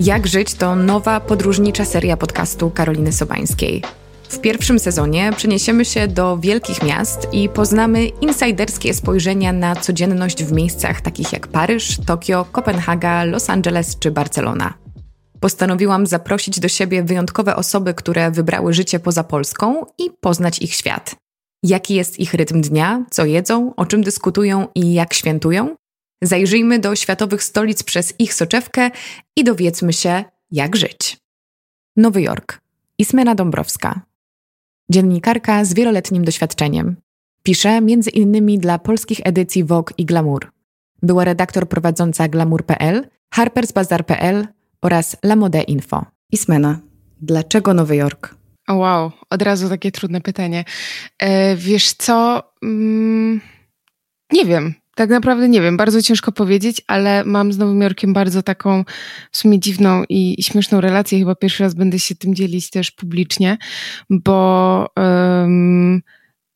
Jak żyć to nowa podróżnicza seria podcastu Karoliny Sobańskiej. W pierwszym sezonie przeniesiemy się do wielkich miast i poznamy insajderskie spojrzenia na codzienność w miejscach takich jak Paryż, Tokio, Kopenhaga, Los Angeles czy Barcelona. Postanowiłam zaprosić do siebie wyjątkowe osoby, które wybrały życie poza Polską i poznać ich świat. Jaki jest ich rytm dnia, co jedzą, o czym dyskutują i jak świętują? Zajrzyjmy do światowych stolic przez ich soczewkę i dowiedzmy się, jak żyć. Nowy Jork. Ismena Dąbrowska. Dziennikarka z wieloletnim doświadczeniem. Pisze między innymi dla polskich edycji Vogue i Glamour. Była redaktor prowadząca glamour.pl, harpersbazaar.pl oraz La Mode Info. Ismena, dlaczego Nowy Jork? O wow, od razu takie trudne pytanie. E, wiesz co? Mm, nie wiem. Tak naprawdę nie wiem, bardzo ciężko powiedzieć, ale mam z Nowym Jorkiem bardzo taką w sumie dziwną i, śmieszną relację. Chyba pierwszy raz będę się tym dzielić też publicznie, bo um,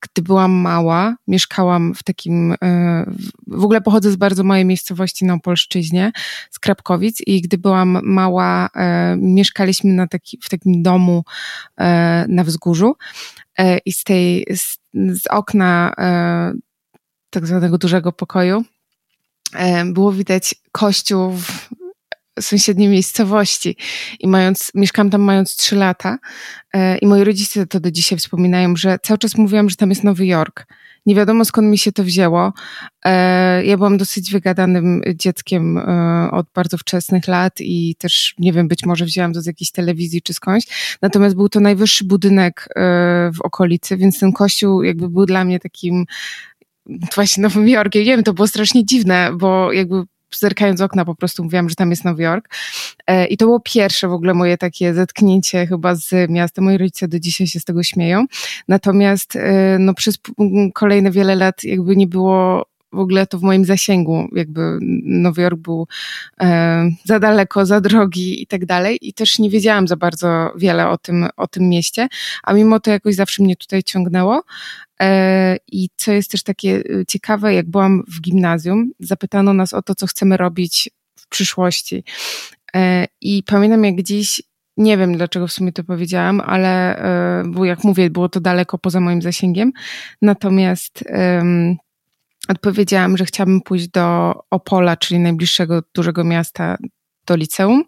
gdy byłam mała, mieszkałam w takim, e, w ogóle pochodzę z bardzo małej miejscowości na Opolszczyźnie, z Krapkowic i gdy byłam mała, e, mieszkaliśmy na taki, w takim domu e, na wzgórzu i z tej, z, z okna tak zwanego dużego pokoju było widać kościół w sąsiedniej miejscowości i mając, mieszkałam tam mając trzy lata i moi rodzice to do dzisiaj wspominają, że cały czas mówiłam, że tam jest Nowy Jork. Nie wiadomo skąd mi się to wzięło. Ja byłam dosyć wygadanym dzieckiem od bardzo wczesnych lat i też, nie wiem, być może wzięłam to z jakiejś telewizji czy skądś. Natomiast był to najwyższy budynek w okolicy, więc ten kościół jakby był dla mnie takim właśnie Nowym Jorkiem. Nie wiem, to było strasznie dziwne, bo jakby zerkając z okna po prostu mówiłam, że tam jest Nowy Jork. E, I to było pierwsze w ogóle moje takie zetknięcie chyba z miastem. Moi rodzice do dzisiaj się z tego śmieją. Natomiast e, no, przez kolejne wiele lat jakby nie było w ogóle to w moim zasięgu, jakby Nowy Jork był e, za daleko, za drogi i tak dalej. I też nie wiedziałam za bardzo wiele o tym, o tym mieście, a mimo to jakoś zawsze mnie tutaj ciągnęło. E, i co jest też takie e, ciekawe, jak byłam w gimnazjum, zapytano nas o to, co chcemy robić w przyszłości. E, i pamiętam jak gdzieś nie wiem, dlaczego w sumie to powiedziałam, ale bo jak mówię, było to daleko poza moim zasięgiem. Natomiast odpowiedziałam, że chciałabym pójść do Opola, czyli najbliższego dużego miasta, do liceum,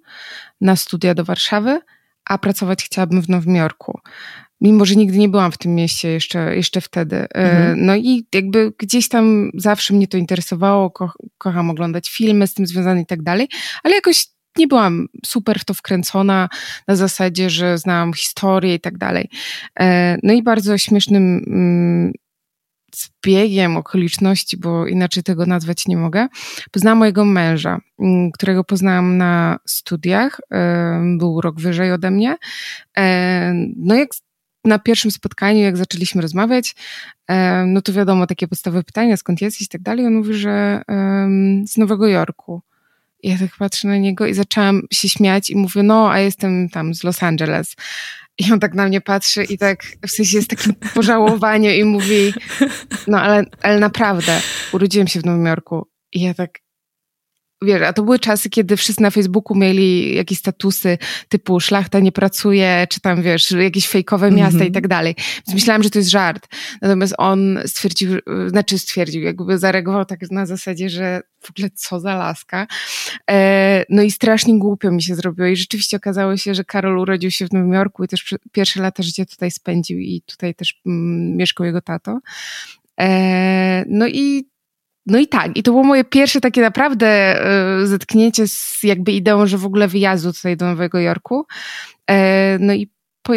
na studia do Warszawy, a pracować chciałabym w Nowym Jorku. Mimo, że nigdy nie byłam w tym mieście jeszcze, jeszcze wtedy. E, mhm. No i jakby gdzieś tam zawsze mnie to interesowało, ko kocham oglądać filmy z tym związane i tak dalej, ale jakoś nie byłam super w to wkręcona na zasadzie, że znałam historię i tak dalej. E, no i bardzo śmiesznym mm, zbiegiem okoliczności, bo inaczej tego nazwać nie mogę, poznałam mojego męża, mm, którego poznałam na studiach. Był rok wyżej ode mnie. No jak na pierwszym spotkaniu, jak zaczęliśmy rozmawiać, no to wiadomo, takie podstawowe pytania, skąd jesteś i tak dalej. On mówi, że z Nowego Jorku. I ja tak patrzę na niego i zaczęłam się śmiać i mówię, no, a jestem tam z Los Angeles. I on tak na mnie patrzy i tak w sensie jest takim pożałowaniu i mówi, no ale, ale naprawdę, urodziłem się w Nowym Jorku. I ja tak, wiesz, a to były czasy, kiedy wszyscy na Facebooku mieli jakieś statusy typu szlachta nie pracuje, czy tam, wiesz, jakieś fejkowe miasta mm -hmm. i tak dalej. Więc myślałam, że to jest żart. Natomiast on stwierdził, znaczy stwierdził, jakby zareagował tak na zasadzie, że w ogóle co za laska. E, no i strasznie głupio mi się zrobiło i rzeczywiście okazało się, że Karol urodził się w Nowym Jorku i też pierwsze lata życia tutaj spędził i tutaj też mm, mieszkał jego tato. E, no i no i tak, i to było moje pierwsze takie naprawdę y, zetknięcie z jakby ideą, że w ogóle wyjazdu tutaj do Nowego Jorku. E, no i po,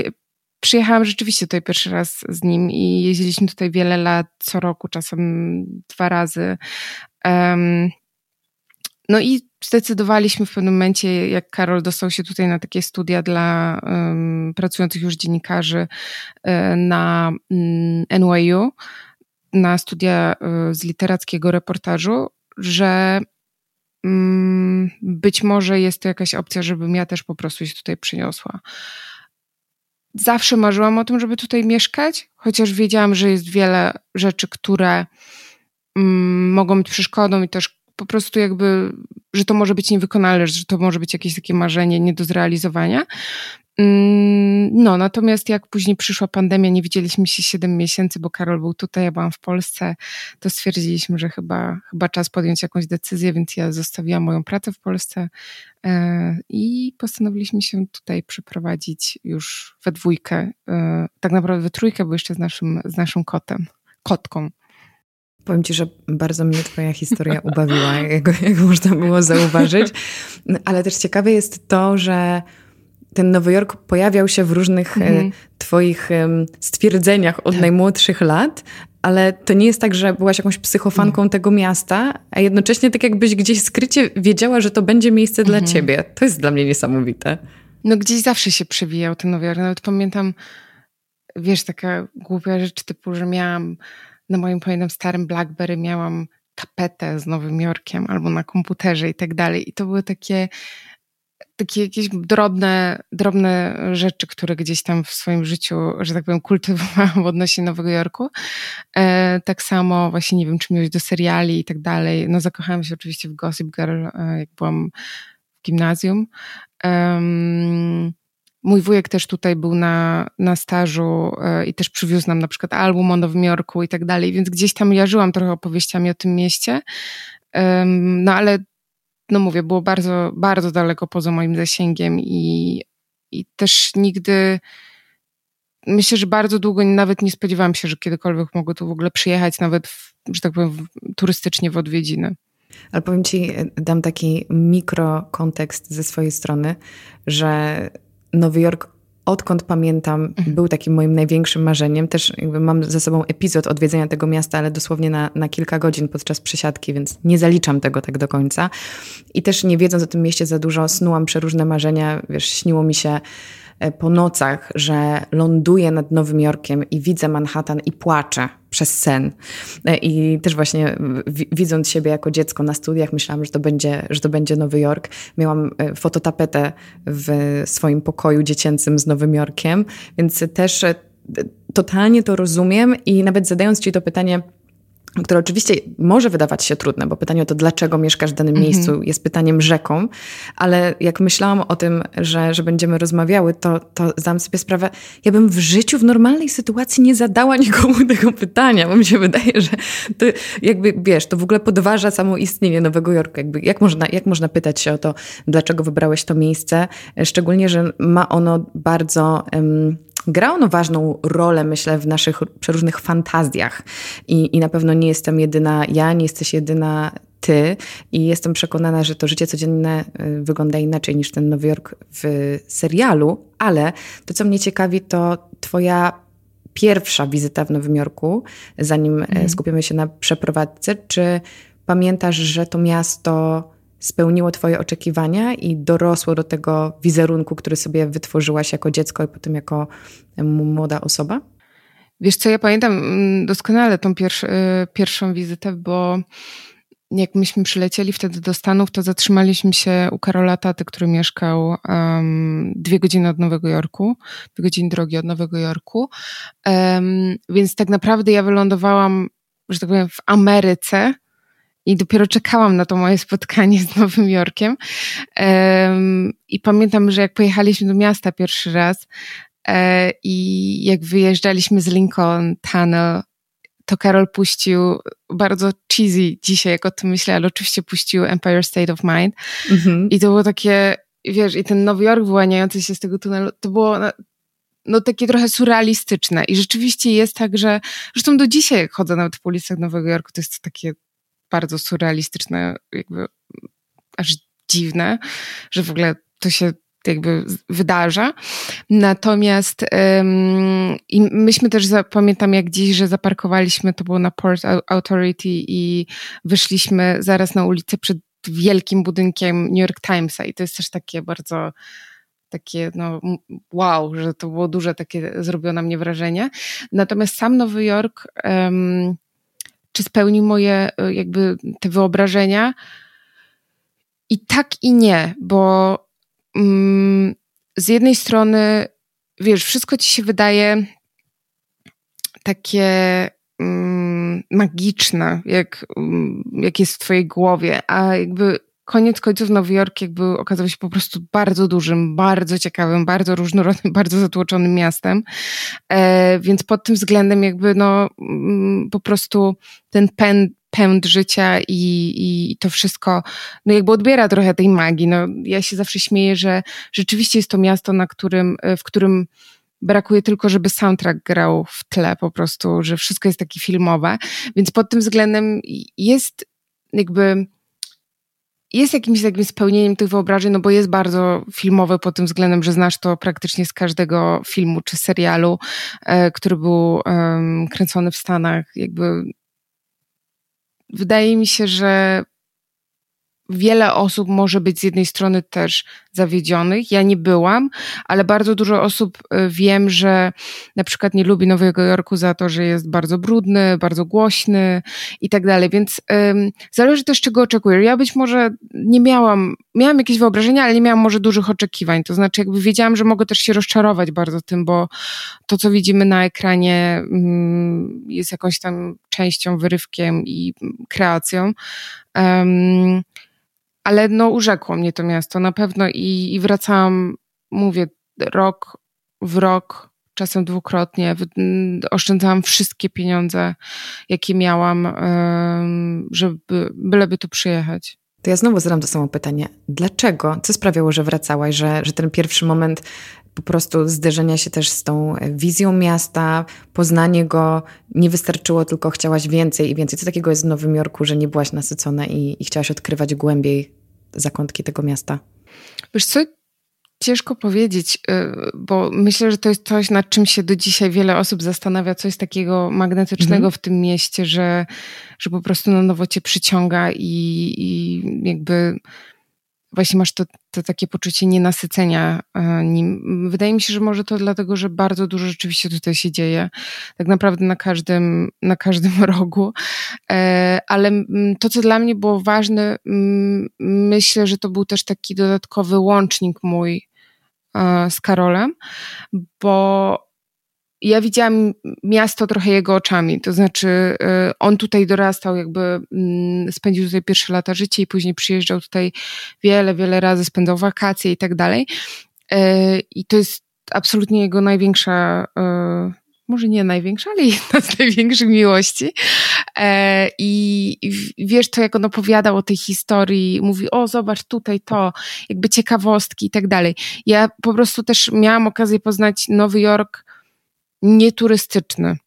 przyjechałam rzeczywiście tutaj pierwszy raz z nim i jeździliśmy tutaj wiele lat, co roku, czasem dwa razy. No i zdecydowaliśmy w pewnym momencie, jak Karol dostał się tutaj na takie studia dla pracujących już dziennikarzy um, na um, NYU, na studia y, z literackiego reportażu, że mm, być może jest to jakaś opcja, żebym ja też po prostu się tutaj przyniosła. Zawsze marzyłam o tym, żeby tutaj mieszkać, chociaż wiedziałam, że jest wiele rzeczy, które mm, mogą być przeszkodą i też po prostu jakby, że to może być niewykonalne, że to może być jakieś takie marzenie nie do zrealizowania. No, natomiast jak później przyszła pandemia, nie widzieliśmy się 7 miesięcy, bo Karol był tutaj, ja byłam w Polsce, to stwierdziliśmy, że chyba, chyba czas podjąć jakąś decyzję, więc ja zostawiłam moją pracę w Polsce e, i postanowiliśmy się tutaj przeprowadzić już we dwójkę, e, tak naprawdę we trójkę, bo jeszcze z naszym, z naszym kotem, kotką. Powiem Ci, że bardzo mnie Twoja historia ubawiła, jak, jak można było zauważyć. Ale też ciekawe jest to, że ten Nowy Jork pojawiał się w różnych e, mhm. Twoich stwierdzeniach od tak. najmłodszych lat, ale to nie jest tak, że byłaś jakąś psychofanką nie. tego miasta, a jednocześnie tak jakbyś gdzieś skrycie wiedziała, że to będzie miejsce mhm. dla ciebie. To jest dla mnie niesamowite. No gdzieś zawsze się przewijał ten Nowy Jork. Nawet pamiętam, wiesz, taka głupia rzecz typu, że miałam na moim pamiętam starym Blackberry miałam tapetę z Nowym Jorkiem albo na komputerze i tak dalej. I to były takie takie jakieś drobne, drobne rzeczy, które gdzieś tam w swoim życiu, że tak powiem, kultywowałam odnośnie Nowego Jorku. E, tak samo właśnie nie wiem, czy miłość do seriali i tak dalej. No zakochałam się oczywiście w Gossip Girl, e, jak byłam w gimnazjum. Mój wujek też tutaj był na, na stażu e, i też przywiózł nam na przykład album o Nowym Jorku i tak dalej, więc gdzieś tam jarzyłam trochę opowieściami o tym mieście. No ale, no mówię, było bardzo, bardzo daleko poza moim zasięgiem i, i też nigdy, myślę, że bardzo długo nawet nie spodziewałam się, że kiedykolwiek mogę tu w ogóle przyjechać, nawet, w, że tak powiem, turystycznie w odwiedziny. Ale powiem Ci, dam taki mikrokontekst ze swojej strony, że Nowy Jork odkąd pamiętam, mhm. był takim moim największym marzeniem. Też mam ze sobą epizod odwiedzenia tego miasta, ale dosłownie na, na kilka godzin podczas przesiadki, więc nie zaliczam tego tak do końca. I też nie wiedząc o tym mieście za dużo, snułam przeróżne marzenia. Wiesz, śniło mi się po nocach, że ląduję nad Nowym Jorkiem i widzę Manhattan i płaczę przez sen. E, I też właśnie widząc siebie jako dziecko na studiach, myślałam, że to będzie, że to będzie Nowy Jork. Miałam e, fototapetę w swoim pokoju dziecięcym z Nowym Jorkiem, więc też totalnie to rozumiem i nawet zadając Ci to pytanie, które oczywiście może wydawać się trudne, bo pytanie o to, dlaczego mieszkasz w danym -hmm. miejscu, jest pytaniem rzeką, ale jak myślałam o tym, że, że będziemy rozmawiały, to, to zdałam sobie sprawę, ja bym w życiu w normalnej sytuacji nie zadała nikomu tego pytania, bo mi się wydaje, że to jakby, wiesz, to w ogóle podważa samo istnienie Nowego Jorku. Jakby, jak, można, jak można pytać się o to, dlaczego wybrałeś to miejsce, szczególnie, że ma ono bardzo... Um, gra ono ważną rolę, myślę, w naszych przeróżnych fantazjach. I, I na pewno nie jestem jedyna ja, nie jesteś jedyna ty i jestem przekonana, że to życie codzienne y, wygląda inaczej niż ten Nowy Jork w serialu, ale to, co mnie ciekawi, to twoja pierwsza wizyta w Nowym Jorku, zanim mm. skupimy się na przeprowadzce. Czy pamiętasz, że to miasto spełniło Twoje oczekiwania i dorosło do tego wizerunku, który sobie wytworzyłaś jako dziecko i potem jako młoda osoba? Wiesz co, ja pamiętam mm, doskonale tą y, pierwszą wizytę, bo jak myśmy przylecieli wtedy do Stanów, to zatrzymaliśmy się u Karola Taty, który mieszkał um, dwie godziny od Nowego Jorku, dwie godziny drogi od Nowego Jorku. Um, więc tak naprawdę ja wylądowałam, że tak powiem, w Ameryce, i dopiero czekałam na to moje spotkanie z Nowym Jorkiem. I pamiętam, że jak pojechaliśmy do miasta pierwszy raz e, i jak wyjeżdżaliśmy z Lincoln Tunnel, to Karol puścił bardzo cheesy dzisiaj, jak o tym myślę, ale oczywiście puścił Empire State of Mind. Mm-hmm. I to było takie, wiesz, i ten Nowy Jork wyłaniający się z tego tunelu, to było no, no takie trochę surrealistyczne. I rzeczywiście jest tak, że zresztą do dzisiaj, jak chodzę nawet po ulicach Nowego Jorku, to jest takie bardzo surrealistyczne, jakby aż dziwne, że w ogóle to się jakby wydarza. Natomiast i myśmy też, pamiętam jak dziś, że zaparkowaliśmy, to było na Port Authority i wyszliśmy zaraz na ulicę przed wielkim budynkiem New York Timesa i to jest też takie bardzo takie, no wow, że to było duże takie, zrobiło na mnie wrażenie. Natomiast sam Nowy Jork um, czy spełnił moje e, jakby te wyobrażenia. I tak i nie, bo mm, z jednej strony, wiesz, wszystko ci się wydaje takie mm, magiczne, jak, jak jest w twojej głowie, a jakby koniec końców Nowy Jork jakby okazał się po prostu bardzo dużym, bardzo ciekawym, bardzo różnorodnym, bardzo zatłoczonym miastem. E, więc pod tym względem jakby no mm, po prostu ten pęd, pęd życia i, i to wszystko, no jakby odbiera trochę tej magii. No, ja się zawsze śmieję, że rzeczywiście jest to miasto, na którym, w którym brakuje tylko, żeby soundtrack grał w tle po prostu, że wszystko jest takie filmowe. Więc pod tym względem jest jakby jest jakimś takim spełnieniem tych wyobrażeń, no bo jest bardzo filmowe pod tym względem, że znasz to praktycznie z każdego filmu czy serialu, e, który był kręcony w Stanach. Jakby wydaje mi się, że wiele osób może być z jednej strony też zawiedzionych. Ja nie byłam, ale bardzo dużo osób e, wiem, że na przykład nie lubi Nowego Jorku za to, że jest bardzo brudny, bardzo głośny i tak dalej. Więc um, zależy też, czego oczekujesz. Ja być może nie miałam, miałam jakieś wyobrażenia, ale nie miałam może dużych oczekiwań. To znaczy, jakby wiedziałam, że mogę też się rozczarować bardzo tym, bo to, co widzimy na ekranie, um, jest jakąś tam częścią, wyrywkiem i kreacją. Um, ale no urzekło mnie to miasto na pewno i, i wracałam, mówię, rok w rok, czasem dwukrotnie. Oszczędzałam wszystkie pieniądze, jakie miałam, żeby byleby tu przyjechać. To ja znowu zadam to samo pytanie. Dlaczego? Co sprawiało, że wracałaś, że, że ten pierwszy moment po prostu zderzenia się też z tą wizją miasta, poznanie go nie wystarczyło, tylko chciałaś więcej i więcej. Co takiego jest w Nowym Jorku, że nie byłaś nasycona i, i chciałaś odkrywać głębiej zakątki tego miasta? Wiesz co, ciężko powiedzieć, y, bo myślę, że to jest coś, nad czym się do dzisiaj wiele osób zastanawia, coś takiego magnetycznego mhm. w tym mieście, że, że po prostu na nowo cię przyciąga i, i jakby właśnie masz to, to takie poczucie nienasycenia e, nim. Wydaje mi się, że może to dlatego, że bardzo dużo rzeczywiście tutaj się dzieje. Tak naprawdę na każdym, na każdym rogu. E, ale to, co dla mnie było ważne, myślę, że to był też taki dodatkowy łącznik mój e, z Karolem, bo ja widziałam miasto trochę jego oczami, to znaczy y, on tutaj dorastał, jakby mm, spędził tutaj pierwsze lata życia i później przyjeżdżał tutaj wiele, wiele razy, spędzał wakacje i tak dalej. Y, I to jest absolutnie jego największa, y, może nie największa, ale jedna z największych miłości. I wiesz to, jak on opowiadał o tej historii, mówi, o zobacz tutaj to, jakby ciekawostki i tak dalej. Ja po prostu też miałam okazję poznać Nowy Jork nieturystyczny.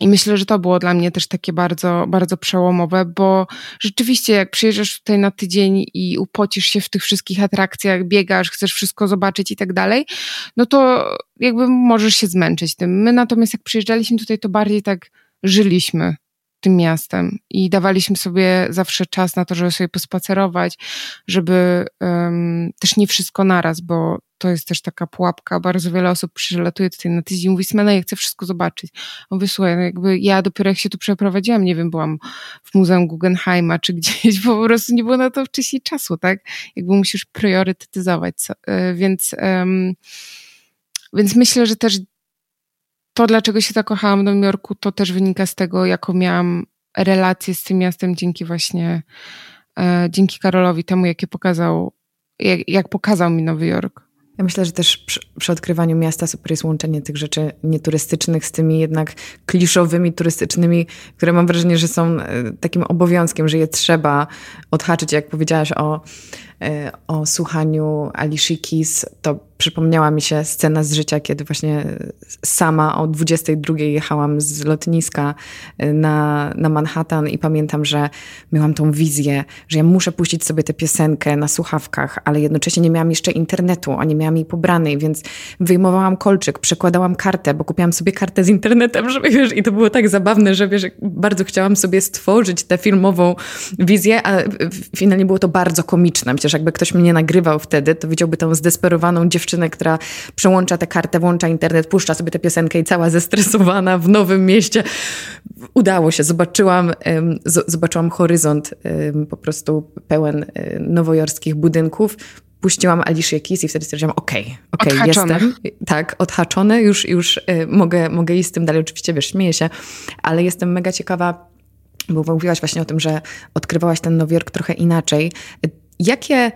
I myślę, że to było dla mnie też takie bardzo, bardzo przełomowe, bo rzeczywiście, jak przyjeżdżasz tutaj na tydzień i upocisz się w tych wszystkich atrakcjach, biegasz, chcesz wszystko zobaczyć i tak dalej, no to jakby możesz się zmęczyć tym. My natomiast, jak przyjeżdżaliśmy tutaj, to bardziej tak żyliśmy tym miastem i dawaliśmy sobie zawsze czas na to, żeby sobie pospacerować, żeby um, też nie wszystko naraz, bo to jest też taka pułapka. Bardzo wiele osób przylatuje tutaj na tydzień i mówi, Smena, ja chcę wszystko zobaczyć. On słuchaj, no jakby ja dopiero jak się tu przeprowadziłam, nie wiem, byłam w Muzeum Guggenheima czy gdzieś, bo po prostu nie było na to wcześniej czasu, tak? Jakby musisz priorytetyzować. E, więc, więc myślę, że też to, dlaczego się zakochałam w Nowym Jorku, to też wynika z tego, jaką miałam relację z tym miastem dzięki właśnie, e, dzięki Karolowi, temu, jakie pokazał, jak, jak pokazał mi Nowy Jork. Ja myślę, że też przy, przy, odkrywaniu miasta super jest łączenie tych rzeczy nieturystycznych z tymi jednak kliszowymi turystycznymi, które mam wrażenie, że są e, takim obowiązkiem, że je trzeba odhaczyć. Jak powiedziałaś o, o słuchaniu Alicia Keys, to przypomniała mi się scena z życia, kiedy właśnie sama o 22 jechałam z lotniska y, na, na Manhattan i pamiętam, że miałam tą wizję, że ja muszę puścić sobie tę piosenkę na słuchawkach, ale jednocześnie nie miałam jeszcze internetu, a nie miałam jej pobranej, więc wyjmowałam kolczyk, przekładałam kartę, bo kupiłam sobie kartę z internetem, żeby wiesz, i to było tak zabawne, że wiesz, bardzo chciałam sobie stworzyć tę filmową wizję, a finalnie było to bardzo komiczne. Myślę, że jakby ktoś mnie nagrywał wtedy, to widziałby tą zdesperowaną dziewczynę, która przełącza tę kartę, włącza internet, puszcza sobie tę piosenkę i cała zestresowana w nowym mieście. Udało się, zobaczyłam, zobaczyłam horyzont po prostu pełen nowojorskich budynków puściłam Alicia Keys i wtedy stwierdziłam, okej, okay, okej, okay, jestem. Tak, odhaczone, już, już y, mogę, mogę iść z tym dalej. Oczywiście, wiesz, śmieję się, ale jestem mega ciekawa, bo mówiłaś właśnie o tym, że odkrywałaś ten Nowy Jork trochę inaczej. Jakie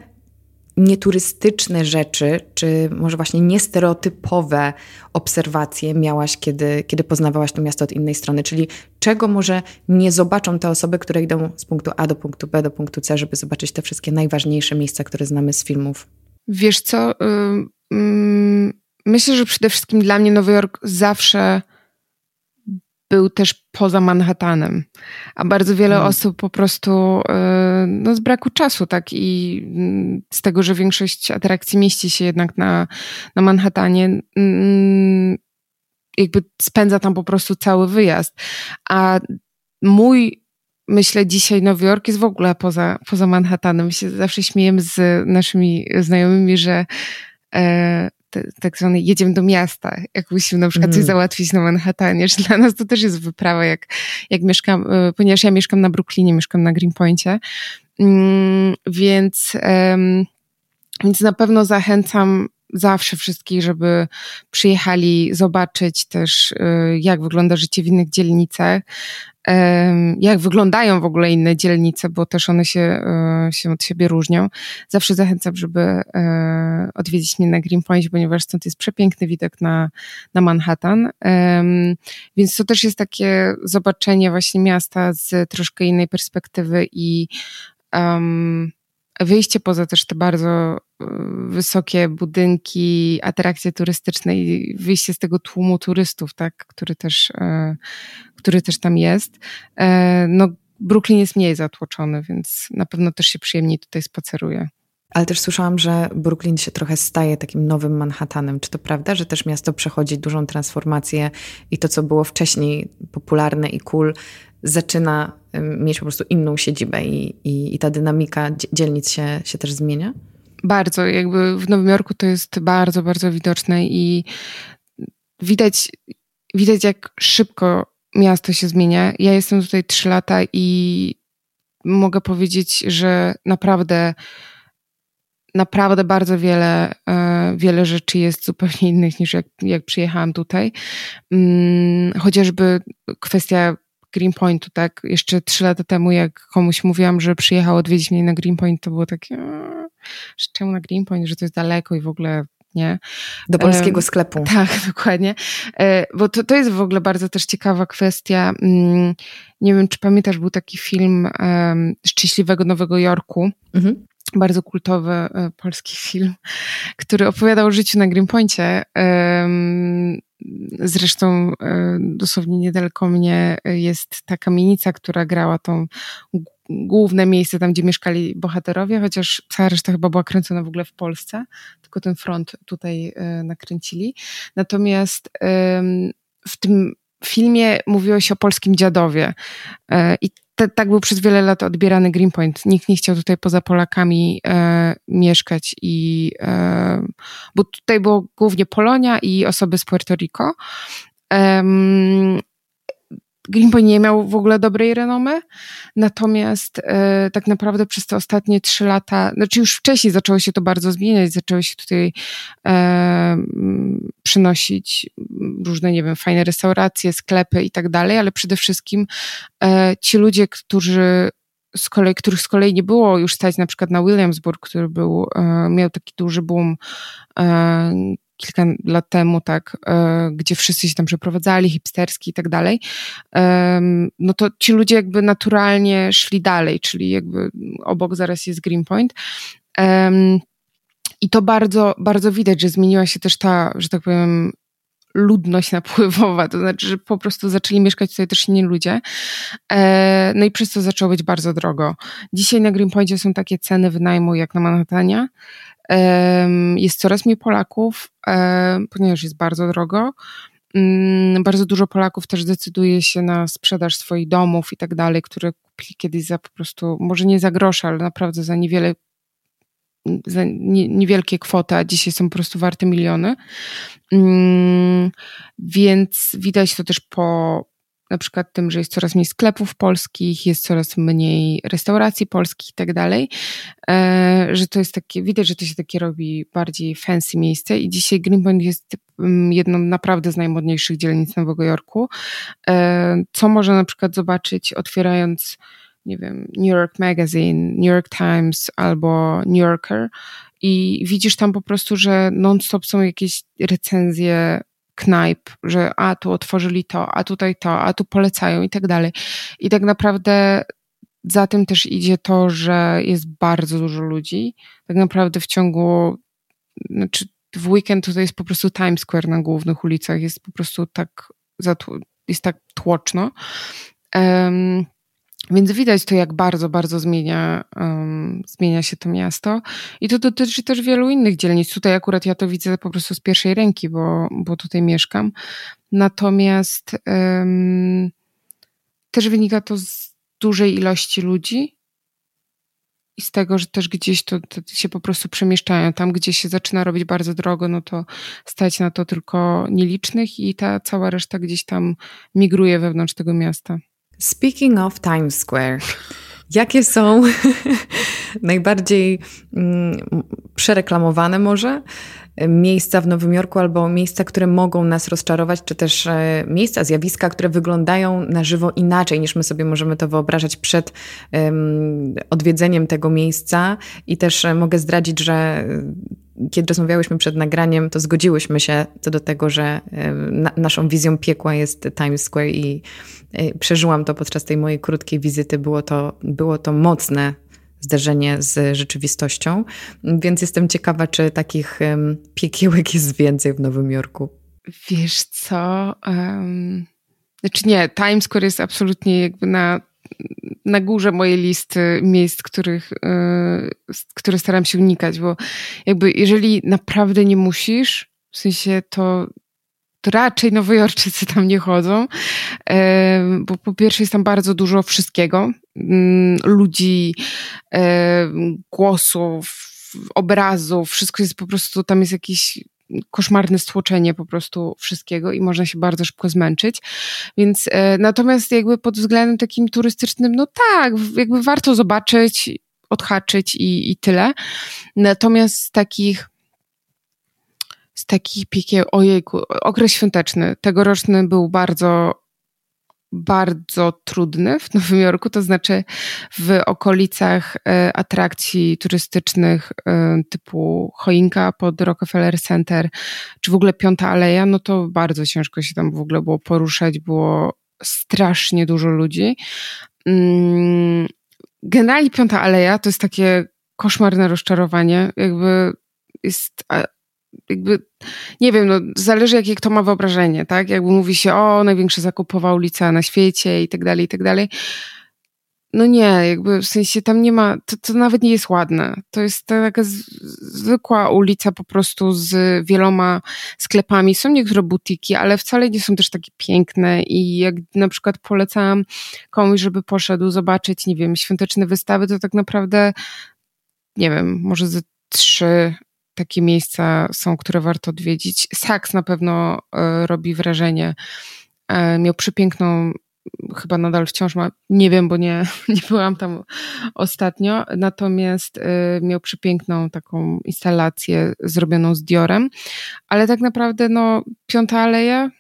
nieturystyczne rzeczy, czy może właśnie niestereotypowe obserwacje miałaś, kiedy, kiedy poznawałaś to miasto od innej strony? Czyli czego może nie zobaczą te osoby, które idą z punktu A do punktu B do punktu C, żeby zobaczyć te wszystkie najważniejsze miejsca, które znamy z filmów? Wiesz co? myślę, że przede wszystkim dla mnie Nowy Jork zawsze był też poza Manhattanem. A bardzo wiele hmm. osób po prostu e, no, z braku czasu, tak i z tego, że większość atrakcji mieści się jednak na, na Manhattanie, mm, jakby spędza tam po prostu cały wyjazd. A mój myślę, dzisiaj Nowy Jork jest w ogóle poza, poza Manhattanem. My się zawsze śmiejemy z naszymi znajomymi, że e, tak zwany jedziemy do miasta, jak musimy na przykład mm. coś załatwić na Manhattanie, że dla nas to też jest wyprawa, jak, jak mieszkam, e, ponieważ ja mieszkam na Brooklynie, mieszkam na Greenpointie, mm, więc, więc na pewno zachęcam zawsze wszystkich, żeby przyjechali zobaczyć też, y, jak wygląda życie w innych dzielnicach, jak wyglądają w ogóle inne dzielnice, bo też one się, y, się od siebie różnią. Zawsze zachęcam, żeby y, odwiedzić mnie na Greenpoint, ponieważ stąd jest przepiękny widok na, na Manhattan. Więc to też jest takie zobaczenie właśnie miasta z troszkę innej perspektywy i wyjście poza też te bardzo y, wysokie budynki, atrakcje turystyczne i wyjście z tego tłumu turystów, tak, który też, y, który też tam jest. E, no, Brooklyn jest mniej zatłoczony, więc na pewno też się przyjemniej tutaj spaceruje. Ale też słyszałam, że Brooklyn się trochę staje takim nowym Manhattanem. Czy to prawda, że też miasto przechodzi dużą transformację i to, co było wcześniej popularne i cool, zaczyna mieć po prostu inną siedzibę i, i, i ta dynamika dzielnic się, się też zmienia? Bardzo, jakby w Nowym Jorku to jest bardzo, bardzo widoczne i widać, widać jak szybko miasto się zmienia. Ja jestem tutaj trzy lata i mogę powiedzieć, że naprawdę naprawdę bardzo wiele, e, wiele rzeczy jest zupełnie innych niż jak, jak przyjechałam tutaj. Mm, chociażby kwestia Greenpointu, tak? Jeszcze trzy lata temu, jak komuś mówiłam, że przyjechał odwiedzić mnie na Greenpoint, to było takie, że czemu na Greenpoint, że to jest daleko i w ogóle nie. Do polskiego sklepu. Tak, dokładnie. E, bo to, to jest w ogóle bardzo też ciekawa kwestia. Mm, nie wiem, czy pamiętasz, był taki film Szczęśliwego Nowego Jorku. Mhm bardzo kultowy e, polski film, który opowiadał o życiu na Greenpointie. Zresztą e, dosłownie niedaleko mnie jest ta kamienica, która grała tą główne miejsce tam, gdzie mieszkali bohaterowie, chociaż cała reszta chyba była kręcona w ogóle w Polsce, tylko ten front tutaj e, nakręcili. Natomiast w tym filmie mówiło się o polskim dziadowie i te, tak był przez wiele lat odbierany Greenpoint. Nikt nie chciał tutaj poza Polakami e, mieszkać i e, bo tutaj było głównie Polonia i osoby z Puerto Rico. Greenpoint nie miał w ogóle dobrej renomy, natomiast e, tak naprawdę przez te ostatnie trzy lata, znaczy już wcześniej zaczęło się to bardzo zmieniać, zaczęły się tutaj e, przynosić różne, nie wiem, fajne restauracje, sklepy i tak dalej, ale przede wszystkim e, ci ludzie, którzy z kolei, których z kolei nie było już stać na przykład na Williamsburg, który był, e, miał taki duży boom e, kilka lat temu, tak, e, gdzie wszyscy się tam przeprowadzali, hipsterski i tak dalej, no to ci ludzie jakby naturalnie szli dalej, czyli jakby obok zaraz jest Greenpoint. I to bardzo, bardzo widać, że zmieniła się też ta, że tak powiem, ludność napływowa, to znaczy, że po prostu zaczęli mieszkać tutaj też inni ludzie. E, no i przez to zaczęło być bardzo drogo. Dzisiaj na Greenpointie są takie ceny wynajmu jak na Manhattanie. Jest coraz mniej Polaków, ponieważ jest bardzo drogo. Mm, bardzo dużo Polaków też decyduje się na sprzedaż swoich domów i tak dalej, które kupili kiedyś za po prostu, może nie za grosze, ale naprawdę za niewiele za niewielkie kwoty, a dzisiaj są po prostu warte miliony. Mm, więc widać to też po na przykład tym, że jest coraz mniej sklepów polskich, jest coraz mniej restauracji polskich i tak dalej, e, że to jest takie, widać, że to się takie robi bardziej fancy miejsce i dzisiaj Greenpoint jest mm, jedną naprawdę z najmodniejszych dzielnic Nowego Jorku. E, co można na przykład zobaczyć otwierając nie wiem, New York Magazine, New York Times albo New Yorker i widzisz tam po prostu, że non-stop są jakieś recenzje knajp, że a tu otworzyli to, a tutaj to, a tu polecają i tak dalej. I tak naprawdę za tym też idzie to, że jest bardzo dużo ludzi. Tak naprawdę w ciągu, znaczy w weekend tutaj jest po prostu Times Square na głównych ulicach, jest po prostu tak, jest tak tłoczno. Um, więc widać to, jak bardzo, bardzo zmienia, um, zmienia się to miasto. I to dotyczy też wielu innych dzielnic. Tutaj akurat ja to widzę po prostu z pierwszej ręki, bo, bo tutaj mieszkam. Natomiast um, też wynika to z dużej ilości ludzi i z tego, że też gdzieś to, to, się po prostu przemieszczają. Tam, gdzie się zaczyna robić bardzo drogo, no to stać na to tylko nielicznych i ta cała reszta gdzieś tam migruje wewnątrz tego miasta. Speaking of Times Square, jakie są najbardziej mm, przereklamowane może miejsca w Nowym Jorku albo miejsca, które mogą nas rozczarować, czy też e, miejsca, zjawiska, które wyglądają na żywo inaczej niż my sobie możemy to wyobrażać przed um, odwiedzeniem tego miejsca. I też e, mogę zdradzić, że e, kiedy rozmawiałyśmy przed nagraniem, to zgodziłyśmy się co do tego, że na, naszą wizją piekła jest Times Square i przeżyłam to podczas tej mojej krótkiej wizyty. Było to, było to mocne zderzenie z rzeczywistością, więc jestem ciekawa, czy takich piekiełek jest więcej w Nowym Jorku. Wiesz co? Um, znaczy nie, Times Square jest absolutnie jakby na, na górze mojej listy miejsc, których, yy, które staram się unikać, bo jakby jeżeli naprawdę nie musisz, w sensie to raczej nowojorczycy tam nie chodzą, bo po pierwsze jest tam bardzo dużo wszystkiego, mm, ludzi, głosów, obrazów, wszystko jest po prostu, tam jest jakieś koszmarne stłoczenie po prostu wszystkiego i można się bardzo szybko zmęczyć. Więc e, natomiast jakby pod względem takim turystycznym, no tak, jakby warto zobaczyć, odhaczyć i, i tyle. Natomiast z takich takich piekieł, ojejku, okres świąteczny, tegoroczny był bardzo, bardzo trudny w Nowym Jorku, to znaczy w okolicach e, atrakcji turystycznych e, typu choinka pod Rockefeller Center, czy w ogóle Piąta Aleja, no to bardzo ciężko się tam w ogóle było poruszać, było strasznie dużo ludzi. Mm, generalnie Piąta Aleja to jest takie koszmarne rozczarowanie, jakby jest jakby, nie wiem, no, zależy jakie kto ma wyobrażenie, tak? Jakby mówi się, o, największa zakupowa ulica na świecie i tak dalej, i tak dalej. No nie, jakby w sensie tam nie ma, to, to nawet nie jest ładne. To jest taka z, zwykła ulica po prostu z wieloma sklepami. Są niektóre butiki, ale wcale nie są też takie piękne i jak na przykład polecam komuś, żeby poszedł zobaczyć, nie wiem, świąteczne wystawy, to tak naprawdę nie wiem, może ze trzy takie miejsca są, które warto odwiedzić. Saks na pewno e, robi wrażenie. E, miał przepiękną, chyba nadal wciąż ma, nie wiem, bo nie, nie byłam tam ostatnio, natomiast e, miał przepiękną taką instalację zrobioną z Diorem, ale tak naprawdę no, Piąta Aleja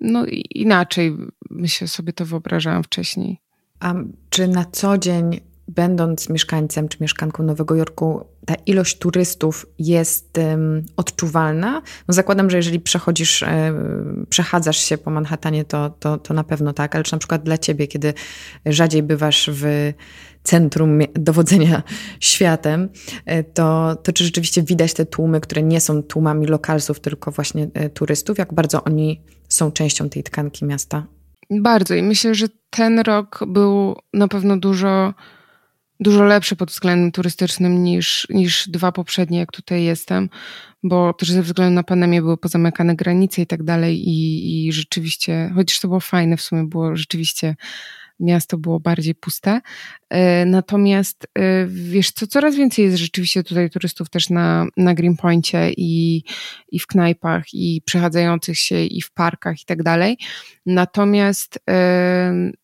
no inaczej myślę sobie to wyobrażałam wcześniej. A czy na co dzień będąc mieszkańcem czy mieszkanką Nowego Jorku, ta ilość turystów jest um, odczuwalna? No zakładam, że jeżeli przechodzisz, przechadzasz się po Manhattanie, to, to, to na pewno tak, ale czy na przykład dla ciebie, kiedy rzadziej bywasz w centrum dowodzenia światem, e, to, to czy rzeczywiście widać te tłumy, które nie są tłumami lokalsów, tylko właśnie e, turystów? Jak bardzo oni są częścią tej tkanki miasta? Bardzo i myślę, że ten rok był na pewno dużo dużo lepszy pod względem turystycznym niż, niż dwa poprzednie, jak tutaj jestem, bo też ze względu na pandemię były pozamykane granice i tak dalej i, i rzeczywiście, chociaż to było fajne w sumie, było rzeczywiście miasto było bardziej puste. E, natomiast e, wiesz co, coraz więcej jest rzeczywiście tutaj turystów też na, na Greenpointie i, i w knajpach i przechadzających się i w parkach i tak dalej. Natomiast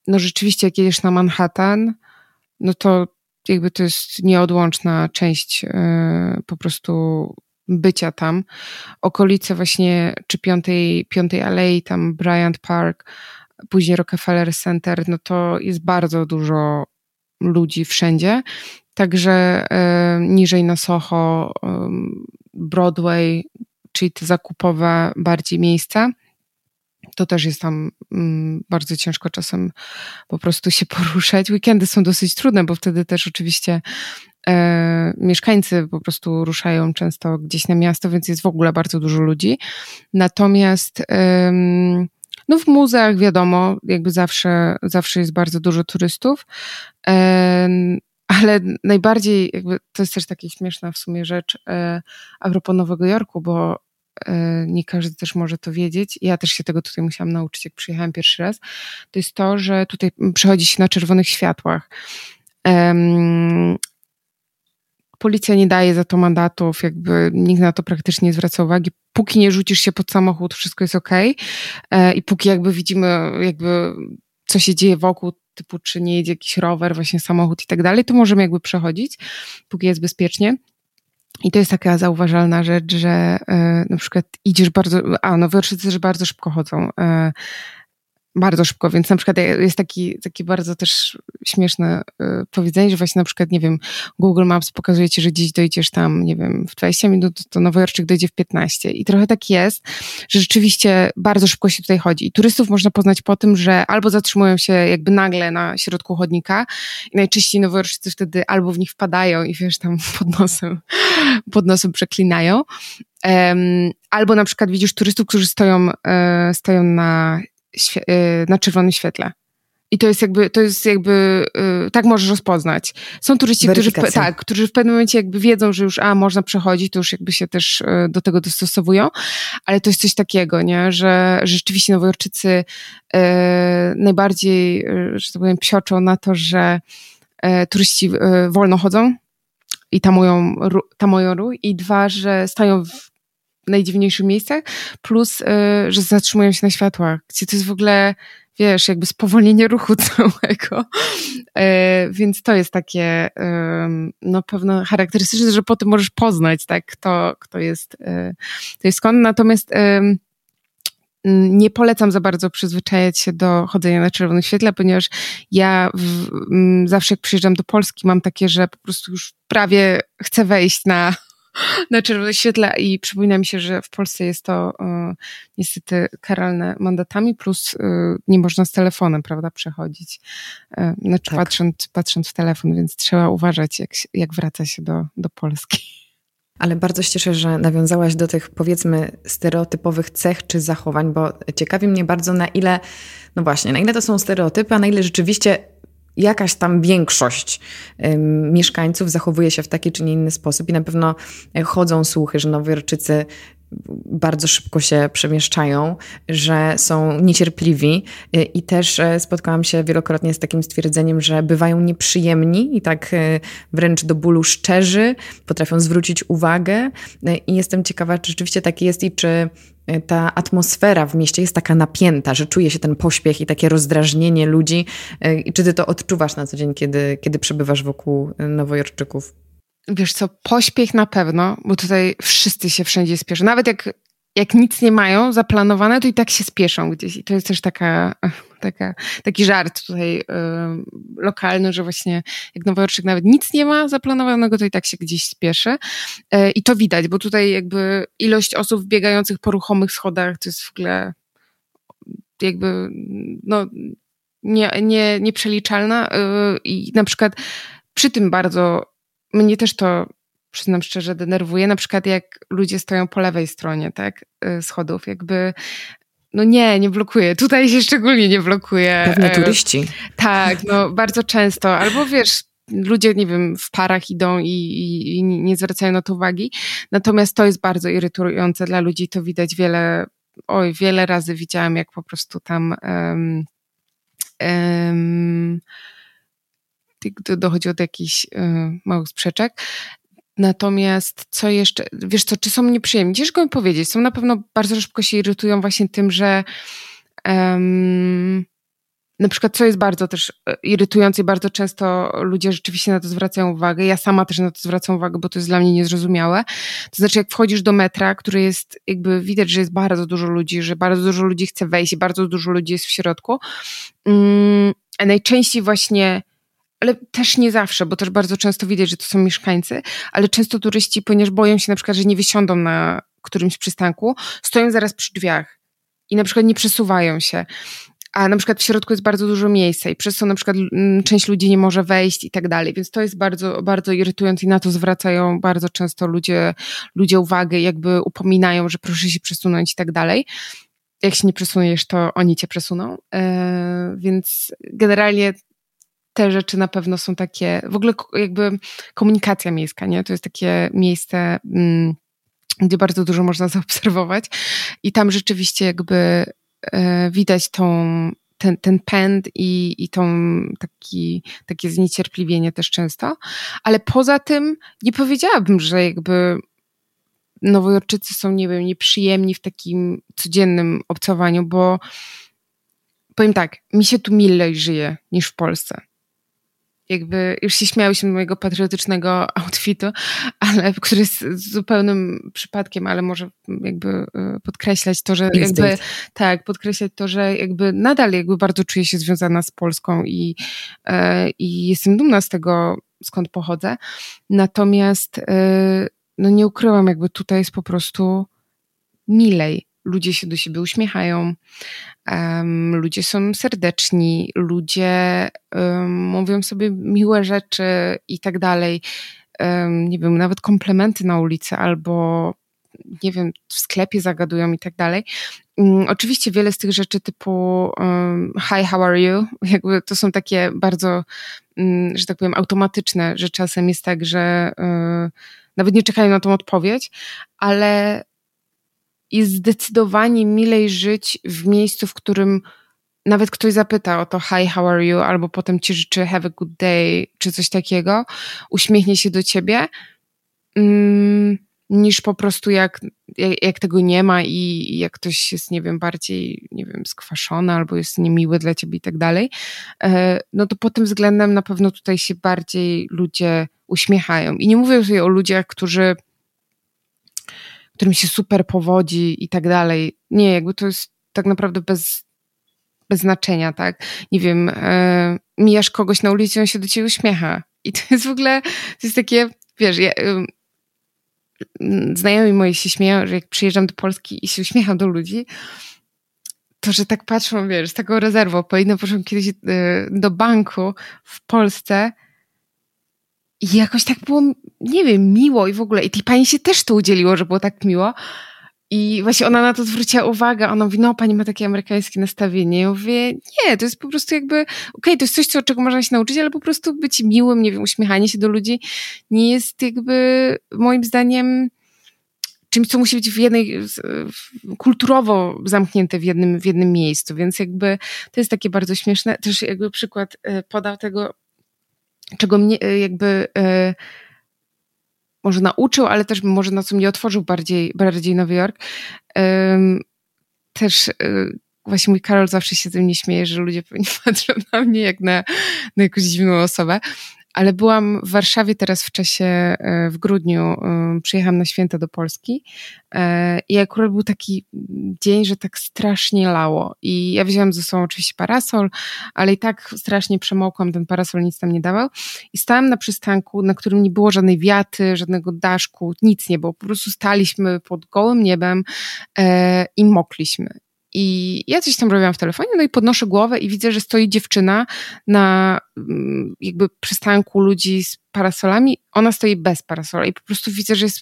no rzeczywiście jak jedziesz na Manhattan, no to jakby to jest nieodłączna część po prostu bycia tam. Okolice właśnie, czy piątej, piątej alei, tam Bryant Park, później Rockefeller Center, no to jest bardzo dużo ludzi wszędzie. Także e, niżej na Soho, e, Broadway, czyli te zakupowe bardziej miejsca. To też jest tam mm, bardzo ciężko czasem po prostu się poruszać. Weekendy są dosyć trudne, bo wtedy też oczywiście e, mieszkańcy po prostu ruszają często gdzieś na miasto, więc jest w ogóle bardzo dużo ludzi. Natomiast e, no w muzeach wiadomo, jakby zawsze, zawsze jest bardzo dużo turystów. E, ale najbardziej, jakby to jest też taka śmieszna w sumie rzecz e, a propos Nowego Jorku, bo nie każdy też może to wiedzieć. Ja też się tego tutaj musiałam nauczyć, jak przyjechałam pierwszy raz. To jest to, że tutaj przechodzi się na czerwonych światłach policja nie daje za to mandatów, jakby nikt na to praktycznie nie zwraca uwagi. Póki nie rzucisz się pod samochód, wszystko jest ok. E, I póki jakby widzimy, jakby co się dzieje wokół, typu czy nie jedzie jakiś rower, właśnie samochód i tak dalej, to możemy jakby przechodzić, póki jest bezpiecznie. I to jest taka zauważalna rzecz, że e, na przykład idziesz bardzo, a no Jorczycy też bardzo szybko chodzą. E, bardzo szybko, więc na przykład jest taki, taki bardzo też śmieszne y, powiedzenie, że właśnie na przykład, nie wiem, Google Maps pokazuje ci, że gdzieś dojdziesz tam, nie wiem, w 20 minut, to Nowojorczyk dojdzie w 15. I trochę tak jest, że rzeczywiście bardzo szybko się tutaj chodzi. I turystów można poznać po tym, że albo zatrzymują się jakby nagle na środku chodnika i najczęściej Nowojorczycy wtedy albo w nich wpadają i wiesz, tam pod nosem, pod nosem przeklinają. Albo na przykład widzisz turystów, którzy stoją, e, stoją na na czerwonym świetle. I to jest jakby, to jest jakby, yy, tak możesz rozpoznać. Są turyści, którzy w, tak, którzy w pewnym momencie jakby wiedzą, że już, a, można przechodzić, to już jakby się też yy, do tego dostosowują, ale to jest coś takiego, nie, że, że rzeczywiście Nowojorczycy yy, najbardziej, y, że tak powiem, psioczą na to, że y, turyści y, wolno chodzą i tamują, tamują rój i dwa, że stają w najdziwniejszych miejscach, plus, y, że zatrzymują się na światłach, gdzie to jest w ogóle, wiesz, jakby spowolnienie ruchu całego. Y, więc to jest takie, no pewno charakterystyczne, że potem możesz poznać, tak, kto, kto jest, y, to jest skąd. Natomiast nie polecam za bardzo przyzwyczajać się do chodzenia na czerwonym świetle, ponieważ ja w, zawsze jak przyjeżdżam do Polski mam takie, że po prostu już prawie chcę wejść na na czerwonym świetle i przypomina mi się, że w Polsce jest to y, niestety karalne mandatami, plus y, nie można z telefonem, prawda, przechodzić. Y, znaczy tak. patrząc, patrząc w telefon, więc trzeba uważać, jak, jak wraca się do, do Polski. Ale bardzo się cieszę, że nawiązałaś do tych powiedzmy stereotypowych cech czy zachowań, bo ciekawi mnie bardzo na ile, no właśnie, na ile to są stereotypy, a na ile rzeczywiście jakaś tam większość mieszkańców zachowuje się w taki czy nie inny sposób i na pewno e, chodzą słuchy, że Nowojorczycy bardzo szybko się przemieszczają, że są niecierpliwi e, i też e, spotkałam się wielokrotnie z takim stwierdzeniem, że bywają nieprzyjemni i tak wręcz do bólu szczerzy, potrafią zwrócić uwagę i jestem ciekawa, czy rzeczywiście tak jest i czy ta atmosfera w mieście jest taka napięta, że czuje się ten pośpiech i takie rozdrażnienie ludzi. E, czy ty to odczuwasz na co dzień, kiedy, kiedy przebywasz wokół Nowojorczyków? Wiesz co, pośpiech na pewno, bo tutaj wszyscy się wszędzie spieszą. Nawet jak jak nic nie mają zaplanowane, to i tak się spieszą gdzieś. I to jest też taka, taka, taki żart tutaj y, lokalny, że właśnie jak Nowojorczyk nawet nic nie ma zaplanowanego, to i tak się gdzieś spieszy. Y, I to widać, bo tutaj jakby ilość osób biegających po ruchomych schodach to jest w ogóle jakby no, nie, nie, nieprzeliczalna. Y, I na przykład przy tym bardzo mnie też to przyznam szczerze, denerwuje. Na przykład jak ludzie stoją po lewej stronie, tak, y, schodów, jakby no nie, nie blokuje. Tutaj się szczególnie nie blokuje. Pewnie e, turyści. Tak, no bardzo często. Albo wiesz, ludzie, nie wiem, w parach idą i, i, i, nie zwracają na to uwagi. Natomiast to jest bardzo irytujące dla ludzi. To widać wiele, oj, wiele razy widziałam, jak po prostu tam um, um, dochodzi do jakichś um, małych sprzeczek. Natomiast co jeszcze, wiesz co, czy są nieprzyjemni? Ciężko mi powiedzieć. Są na pewno bardzo szybko się irytują właśnie tym, że um, na przykład, co jest bardzo też e, irytujące i bardzo często ludzie rzeczywiście na to zwracają uwagę. Ja sama też na to zwracam uwagę, bo to jest dla mnie niezrozumiałe. To znaczy, jak wchodzisz do metra, który jest, jakby widać, że jest bardzo dużo ludzi, że bardzo dużo ludzi chce wejść i bardzo dużo ludzi jest w środku. Um, a najczęściej właśnie ale też nie zawsze, bo też bardzo często widać, że to są mieszkańcy, ale często turyści, ponieważ boją się na przykład, że nie wysiądą na którymś przystanku, stoją zaraz przy drzwiach i na przykład nie przesuwają się. A na przykład w środku jest bardzo dużo miejsca i przez to na przykład mm, część ludzi nie może wejść i tak dalej. Więc to jest bardzo, bardzo irytujące i na to zwracają bardzo często ludzie, ludzie uwagę, jakby upominają, że proszę się przesunąć i tak dalej. Jak się nie przesunujesz, to oni cię przesuną. Yy, więc generalnie te rzeczy na pewno są takie, w ogóle jakby komunikacja miejska, nie? To jest takie miejsce, mm, gdzie bardzo dużo można zaobserwować. I tam rzeczywiście jakby e, widać tą, ten, ten pęd i, i tą taki, takie zniecierpliwienie też często, ale poza tym nie powiedziałabym, że jakby Nowojorczycy są, nie wiem, nieprzyjemni w takim codziennym obcowaniu, bo powiem tak, mi się tu milej żyje niż w Polsce jakby już się śmiałyśmy mojego patriotycznego outfitu, ale, który jest zupełnym przypadkiem, ale może jakby e, podkreślać to, że jakby, tak, podkreślać to, że jakby nadal jakby bardzo czuję się związana z Polską i, e, i jestem dumna z tego, skąd pochodzę. Natomiast e, no nie ukryłam, jakby tutaj jest po prostu milej ludzie się do siebie uśmiechają, um, ludzie są serdeczni, ludzie um, mówią sobie miłe rzeczy i tak dalej. Nie wiem, nawet komplementy na ulicy albo nie wiem, w sklepie zagadują i tak dalej. Um, oczywiście wiele z tych rzeczy typu hi, how are you? Jakby to są takie bardzo, um, że tak powiem, automatyczne, że czasem jest tak, że y, nawet nie czekają na tą odpowiedź, ale jest zdecydowanie milej żyć w miejscu, w którym nawet ktoś zapyta o to hi, how are you, albo potem ci życzy have a good day, czy coś takiego, uśmiechnie się do ciebie, mm, niż po prostu jak, jak, jak, tego nie ma i jak ktoś jest, nie wiem, bardziej, nie wiem, skwaszony albo jest niemiły dla ciebie i tak dalej, e, no to pod tym względem na pewno tutaj się bardziej ludzie uśmiechają. I nie mówię tutaj o ludziach, którzy którym się super powodzi i tak dalej. Nie, jakby to jest tak naprawdę bez, bez znaczenia, tak? Nie wiem, e, mijasz kogoś na ulicy, on się do ciebie uśmiecha. I to jest w ogóle, to jest takie, wiesz, ja, e, znajomi moi się śmieją, że jak przyjeżdżam do Polski i się uśmiecham do ludzi, to, że tak patrzą, wiesz, z taką rezerwą. Powinno poszłam kiedyś e, do banku w Polsce i jakoś tak było, nie wiem, miło i w ogóle. I tej pani się też to udzieliło, że było tak miło. I właśnie ona na to zwróciła uwagę. Ona mówi, no pani ma takie amerykańskie nastawienie. Ja mówię, nie, to jest po prostu jakby, okej, okay, to jest coś, co, czego można się nauczyć, ale po prostu być miłym, nie wiem, uśmiechanie się do ludzi nie jest jakby moim zdaniem czymś, co musi być w jednej, kulturowo zamknięte w jednym, w jednym miejscu, więc jakby to jest takie bardzo śmieszne. Też jakby przykład e, podał tego czego mnie e, jakby e, może nauczył, ale też może na co mnie otworzył bardziej, bardziej Nowy Jork. Też e, właśnie mój Karol zawsze się ze mnie śmieje, że ludzie patrzą na mnie jak na, na jakąś dziwną osobę, ale byłam w Warszawie teraz w czasie, e, w grudniu, e, przyjechałam na święta do Polski e, i akurat był taki dzień, że tak strasznie lało. I ja wzięłam ze sobą oczywiście parasol, ale i tak strasznie przemokłam, ten parasol nic tam nie dawał. I stałam na przystanku, na którym nie było żadnej wiaty, żadnego daszku, nic nie było, po prostu staliśmy pod gołym niebem i mokliśmy. I ja coś tam robiłam w telefonie, no i podnoszę głowę i widzę, że stoi dziewczyna na mm, jakby przystanku ludzi z parasolami. Ona stoi bez parasola i po prostu widzę, że jest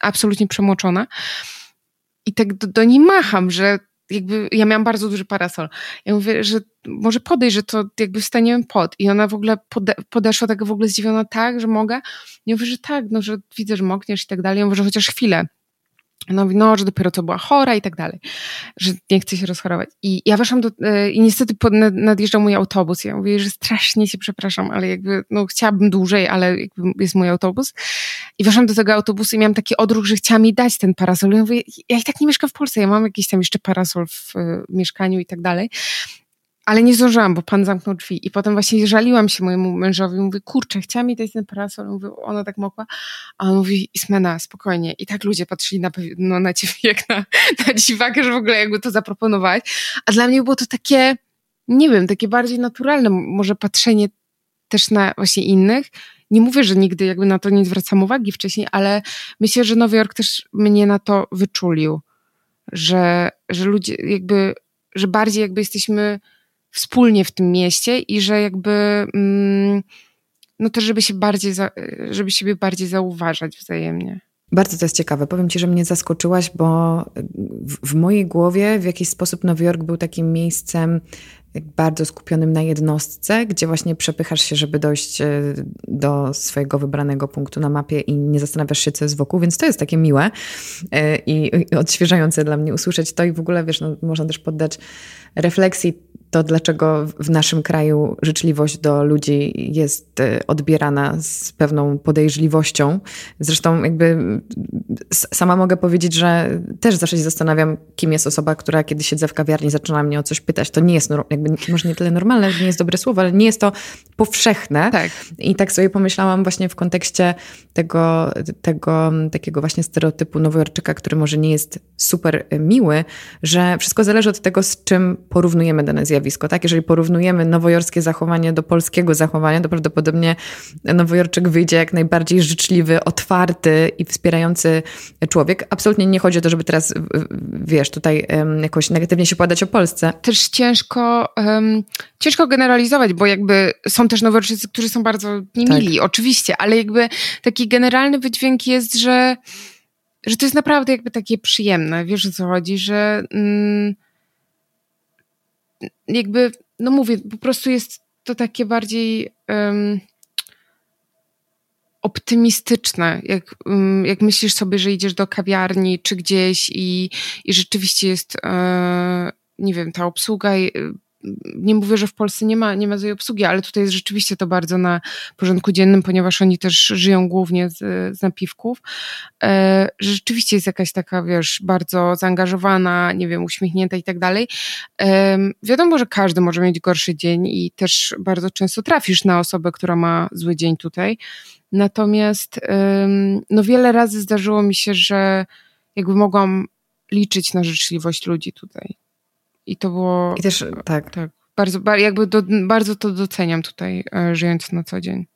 absolutnie przemoczona. I tak do, do niej macham, że jakby ja miałam bardzo duży parasol. Ja mówię, że może podejść, że to jakby wstaniemy pod. I ona w ogóle pode, podeszła tak w ogóle zdziwiona tak, że mogę. Ja mówię, że tak, no, że widzę, że mokniesz i tak dalej. Ja mówię, że chociaż chwilę. No, no, że dopiero co była chora i tak dalej, że nie chce się rozchorować. I ja weszłam do, e, i niestety pod, nadjeżdżał mój autobus. Ja mówię, że strasznie się przepraszam, ale jakby, no chciałabym dłużej, ale jest mój autobus. I weszłam do tego autobusu i miałam taki odruch, że chciała mi dać ten parasol. I ja mówię, ja i tak nie mieszkam w Polsce, ja mam jakiś tam jeszcze parasol w, w mieszkaniu i tak dalej ale nie zdążyłam, bo pan zamknął drzwi. I potem właśnie żaliłam się mojemu mężowi. Mówię, kurczę, chciałam mi dać ten parasol. Mówię, ona tak mogła. A on mówi, Ismena, spokojnie. I tak ludzie patrzyli na, no, na ciebie jak na, na dziwakę, że w ogóle jakby to zaproponować. A dla mnie było to takie, nie wiem, takie bardziej naturalne. Może patrzenie też na właśnie innych. Nie mówię, że nigdy jakby na to nie zwracam uwagi wcześniej, ale myślę, że Nowy Jork też mnie na to wyczulił. Że, że ludzie jakby, że bardziej jakby jesteśmy wspólnie w tym mieście i że jakby mm, no to żeby się bardziej, żeby siebie bardziej zauważać wzajemnie. Bardzo to jest ciekawe. Powiem Ci, że mnie zaskoczyłaś, bo w, w mojej głowie w jakiś sposób Nowy Jork był takim miejscem bardzo skupionym na jednostce, gdzie właśnie przepychasz się, żeby dojść e, do swojego wybranego punktu na mapie i nie zastanawiasz się, co jest wokół, więc to jest takie miłe e, i odświeżające dla mnie usłyszeć to i w ogóle, wiesz, no, można też poddać refleksji to, dlaczego w naszym kraju życzliwość do ludzi jest e, odbierana z pewną podejrzliwością. Zresztą, jakby sama mogę powiedzieć, że też zawsze się zastanawiam, kim jest osoba, która kiedy siedzę w kawiarni, zaczyna mnie o coś pytać. To nie jest, jakby, może nie tyle normalne, nie jest dobre słowo, ale nie jest to powszechne. Tak. I tak sobie pomyślałam właśnie w kontekście tego, tego takiego właśnie stereotypu nowojorczyka, który może nie jest super miły, że wszystko zależy od tego, z czym porównujemy dane zjawisko zjawisko. Tak? Jeżeli porównujemy nowojorskie zachowanie do polskiego zachowania, to prawdopodobnie Nowojorczyk wyjdzie jak najbardziej życzliwy, otwarty i wspierający człowiek. Absolutnie nie chodzi o to, żeby teraz, wiesz, tutaj jakoś negatywnie się podać o Polsce. Też ciężko, um, ciężko generalizować, bo jakby są też Nowojorczycy, którzy są bardzo niemili, tak. oczywiście, ale jakby taki generalny wydźwięk jest, że że to jest naprawdę jakby takie przyjemne, wiesz o co chodzi, że mm, jakby, no mówię, po prostu jest to takie bardziej um, optymistyczne, jak, um, jak myślisz sobie, że idziesz do kawiarni czy gdzieś i, i rzeczywiście jest, e, nie wiem, ta obsługa nie mówię, że w Polsce nie ma, nie ma złej obsługi, ale tutaj jest rzeczywiście to bardzo na porządku dziennym, ponieważ oni też żyją głównie z, z napiwków. E, rzeczywiście jest jakaś taka, wiesz, bardzo zaangażowana, nie wiem, uśmiechnięta i tak dalej. E, wiadomo, że każdy może mieć gorszy dzień i też bardzo często trafisz na osobę, która ma zły dzień tutaj. Natomiast no wiele razy zdarzyło mi się, że jakby mogłam liczyć na życzliwość ludzi tutaj. I to było. I też tak. tak bardzo, jakby do, bardzo to doceniam tutaj, e, żyjąc na co dzień.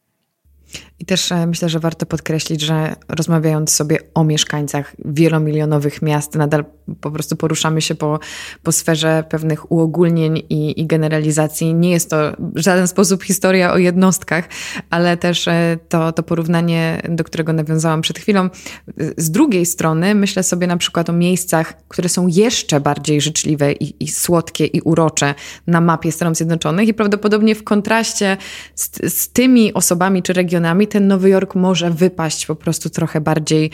I też e, myślę, że warto podkreślić, że rozmawiając sobie o mieszkańcach wielomilionowych miast, nadal po prostu poruszamy się po, po sferze pewnych uogólnień i, i generalizacji. Nie jest to w żaden sposób historia o jednostkach, ale też e, to, to porównanie, do którego nawiązałam przed chwilą. Z drugiej strony myślę sobie na przykład o miejscach, które są jeszcze bardziej życzliwe i, i słodkie i urocze na mapie Stanów Zjednoczonych i prawdopodobnie w kontraście z, z tymi osobami czy regionami ten Nowy Jork może wypaść po prostu trochę bardziej,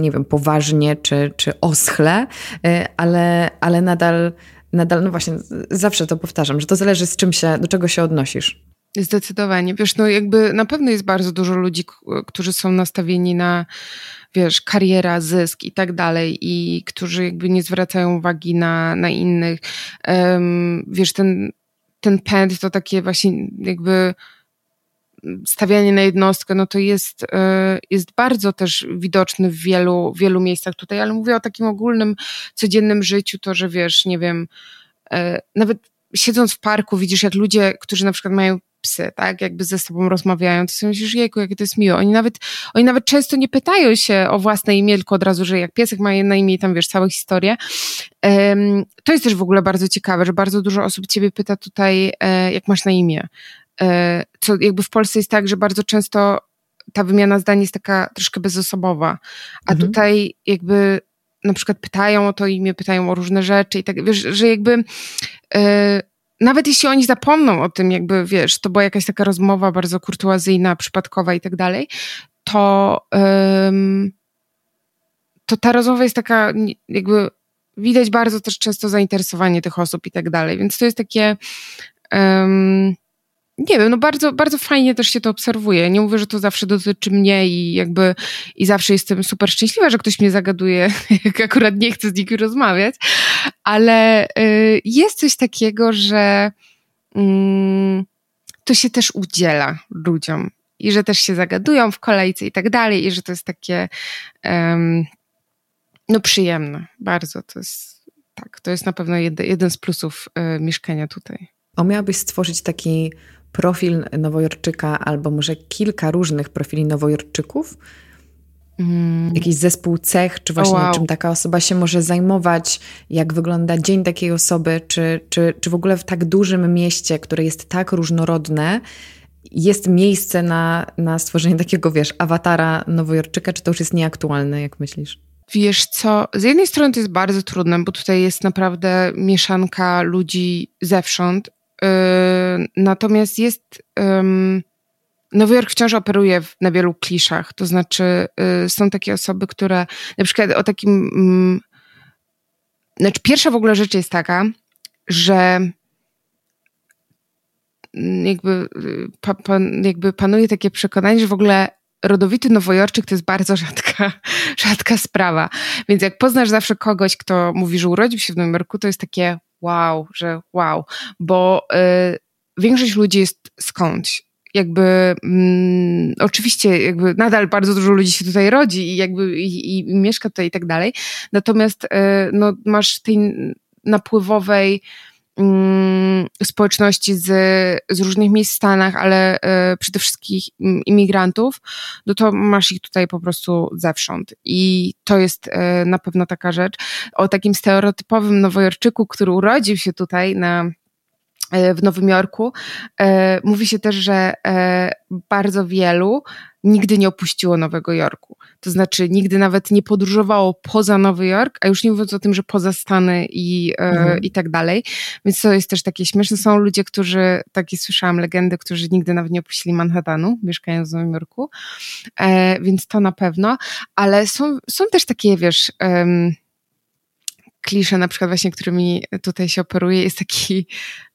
nie wiem, poważnie czy, czy oschle, e, ale, ale nadal, nadal, no właśnie, zawsze to powtarzam, że to zależy z czym się, do czego się odnosisz. Zdecydowanie. Wiesz, no jakby na pewno jest bardzo dużo ludzi, którzy są nastawieni na, wiesz, kariera, zysk i tak dalej i którzy jakby nie zwracają uwagi na, na innych. Um, wiesz, ten, ten pęd to takie właśnie jakby stawianie na jednostkę, no to jest, e, jest bardzo też widoczny w wielu, wielu miejscach tutaj, ale mówię o takim ogólnym, codziennym życiu, to, że wiesz, nie wiem, e, nawet siedząc w parku widzisz, jak ludzie, którzy na przykład mają psy, tak, jakby ze sobą rozmawiają, to sobie myślisz, jejku, jakie to jest miłe. Oni nawet, oni nawet często nie pytają się o własne imię, tylko od razu, że jak piesek ma na imię i tam, wiesz, całą historię. Um, to jest też w ogóle bardzo ciekawe, że bardzo dużo osób ciebie pyta tutaj, e, jak masz na imię. E, co jakby w Polsce jest tak, że bardzo często ta wymiana zdań jest taka troszkę bezosobowa, a mhm. tutaj jakby na przykład pytają o to imię, pytają o różne rzeczy i tak, wiesz, że jakby e, nawet jeśli oni zapomną o tym, jakby wiesz, to była jakaś taka rozmowa bardzo kurtuazyjna, przypadkowa i tak dalej, to to ta rozmowa jest taka jakby widać bardzo też często zainteresowanie tych osób i tak dalej, więc to jest takie um, nie wiem, no bardzo, bardzo fajnie też się to obserwuje. Nie mówię, że to zawsze dotyczy mnie i jakby i zawsze jestem super szczęśliwa, że ktoś mnie zagaduje, jak akurat nie chcę z nikim rozmawiać, ale y, jest coś takiego, że y, to się też udziela ludziom i że też się zagadują w kolejce i tak dalej i że to jest takie um, no przyjemne, bardzo. To jest, tak, to jest na pewno jeden, jeden z plusów y, mieszkania tutaj. O, miałabyś stworzyć taki profil Nowojorczyka albo może kilka różnych profili Nowojorczyków? Mm. Jakiś zespół cech, czy właśnie wow. czym taka osoba się może zajmować, jak wygląda dzień takiej osoby, czy, czy, czy w ogóle w tak dużym mieście, które jest tak różnorodne, jest miejsce na, na stworzenie takiego, wiesz, awatara Nowojorczyka, czy to już jest nieaktualne, jak myślisz? Wiesz co, z jednej strony to jest bardzo trudne, bo tutaj jest naprawdę mieszanka ludzi zewsząd, natomiast jest... Yy, Nowy Jork wciąż operuje na wielu kliszach, to znaczy yy, są takie osoby, które na przykład o takim... Mm, znaczy pierwsza w ogóle rzecz jest taka, że jakby, y, pa, jakby panuje takie przekonanie, że w ogóle rodowity Nowojorczyk to jest bardzo rzadka, rzadka sprawa. Więc jak poznasz zawsze kogoś, kto mówi, że urodził się w Nowym Jorku, to jest takie wow, że wow, bo y, większość ludzi jest skądś. Jakby mm, oczywiście jakby nadal bardzo dużo ludzi się tutaj rodzi i jakby i, i mieszka tutaj i tak dalej. Natomiast y, no, masz tej napływowej społeczności z, z różnych miejsc w Stanach, ale e, przede wszystkim imigrantów, no to masz ich tutaj po prostu zewsząd. I to jest e, na pewno taka rzecz. O takim stereotypowym Nowojorczyku, który urodził się tutaj na e, w Nowym Jorku. Mówi się też, że bardzo wielu nigdy nie opuściło Nowego Jorku. To znaczy nigdy nawet nie podróżowało poza Nowy Jork, a już nie mówiąc o tym, że poza Stany i, e, mhm. i tak dalej. Więc to jest też takie śmieszne. Są ludzie, którzy, takie słyszałam legendy, którzy nigdy nawet nie opuścili Manhattanu, mieszkając w Nowym Jorku. E, więc to na pewno. Ale są, są też takie, wiesz... Um, klisze, na przykład właśnie, którymi tutaj się operuje, jest taki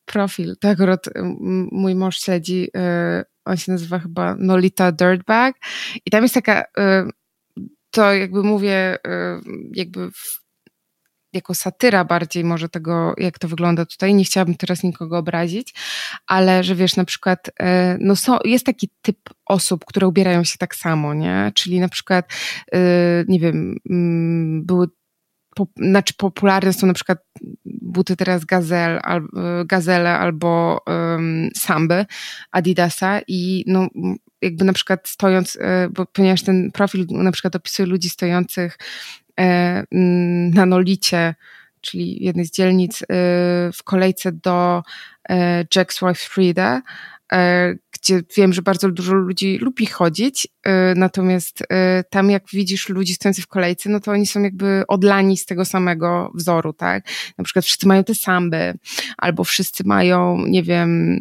profil. Akurat mój mąż śledzi e, on się nazywa chyba Nolita Dirtbag i tam jest taka, y, to jakby mówię, y, jakby w, jako satyra bardziej może tego, jak to wygląda tutaj. Nie chciałabym teraz nikogo obrazić, ale że wiesz, na przykład, y, no są, jest taki typ osób, które ubierają się tak samo, nie? Czyli na przykład, nie wiem, mm, były po, znaczy popularne są na przykład buty teraz Gazel, al, Gazele albo um, Samby Adidasa i no jakby na przykład stojąc, e, bo ponieważ ten profil na przykład opisuje ludzi stojących e, na Nolicie, czyli jednej z dzielnic e, w kolejce do Jack's Wife Frida, E, gdzie wiem, że bardzo dużo ludzi lubi chodzić, e, natomiast e, tam jak widzisz ludzi stojących w kolejce, no to oni są jakby odlani z tego samego wzoru, tak? Na przykład wszyscy mają te samby, albo wszyscy mają, nie wiem,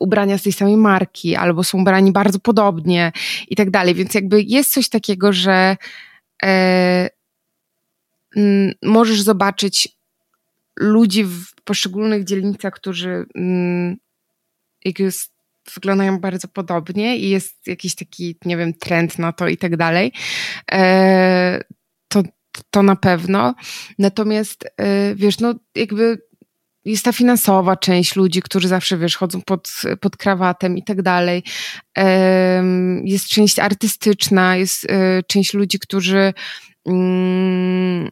ubrania z tej samej marki, albo są ubrani bardzo podobnie i tak dalej, więc jakby jest coś takiego, że e, możesz zobaczyć ludzi w poszczególnych dzielnicach, którzy m, jak jest, wyglądają bardzo podobnie i jest jakiś taki, nie wiem, trend na to i tak dalej, e, to, to na pewno. Natomiast, e, wiesz, no jakby jest ta finansowa część ludzi, którzy zawsze, wiesz, chodzą pod, pod krawatem i tak dalej. Jest część artystyczna, jest e, część ludzi, którzy, mm,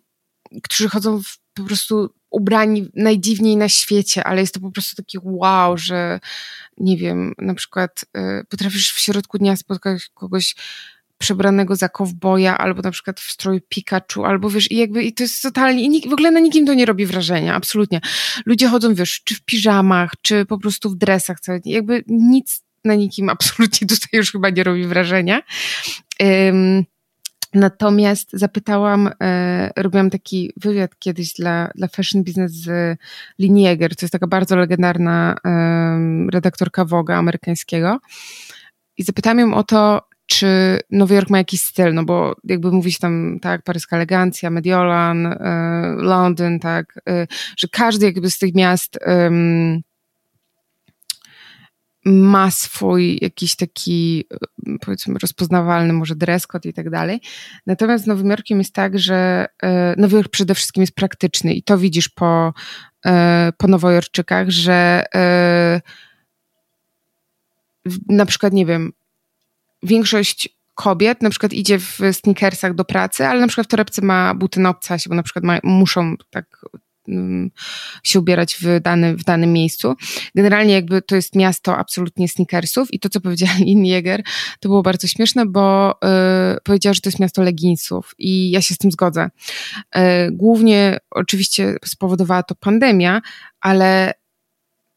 którzy chodzą w, po prostu ubrani najdziwniej na świecie, ale jest to po prostu taki wow, że nie wiem, na przykład y, potrafisz w środku dnia spotkać kogoś przebranego za kowboja, albo na przykład w stroju Pikachu, albo wiesz, i jakby i to jest totalnie, i nik, w ogóle na nikim to nie robi wrażenia, absolutnie. Ludzie chodzą, wiesz, czy w piżamach, czy po prostu w dresach, co, jakby nic na nikim absolutnie tutaj już chyba nie robi wrażenia. Natomiast zapytałam, e, robiłam taki wywiad kiedyś dla, dla Fashion Business z Linieger, to jest taka bardzo legendarna e, redaktorka Woga amerykańskiego. I zapytałam ją o to, czy Nowy Jork ma jakiś styl, no bo jakby mówić tam, tak, paryska elegancja, Mediolan, y, Londyn, tak, y, że każdy jakby z tych miast ma swój jakiś taki, powiedzmy, rozpoznawalny może dress code i tak dalej. Natomiast z Nowym Jorkiem jest tak, że Nowy Jork przede wszystkim jest praktyczny i to widzisz po, po Nowojorczykach, że na przykład, nie wiem, większość kobiet na przykład idzie w sneakersach do pracy, ale na przykład w torebce ma buty na obcasie, bo na przykład ma, muszą tak się ubierać w, dany, w danym miejscu. Generalnie jakby to jest miasto absolutnie sneakersów i to, co powiedziała Lynn Jäger, to było bardzo śmieszne, bo y, powiedziała, że to jest miasto leginsów i ja się z tym zgodzę. Y, głównie oczywiście spowodowała to pandemia, ale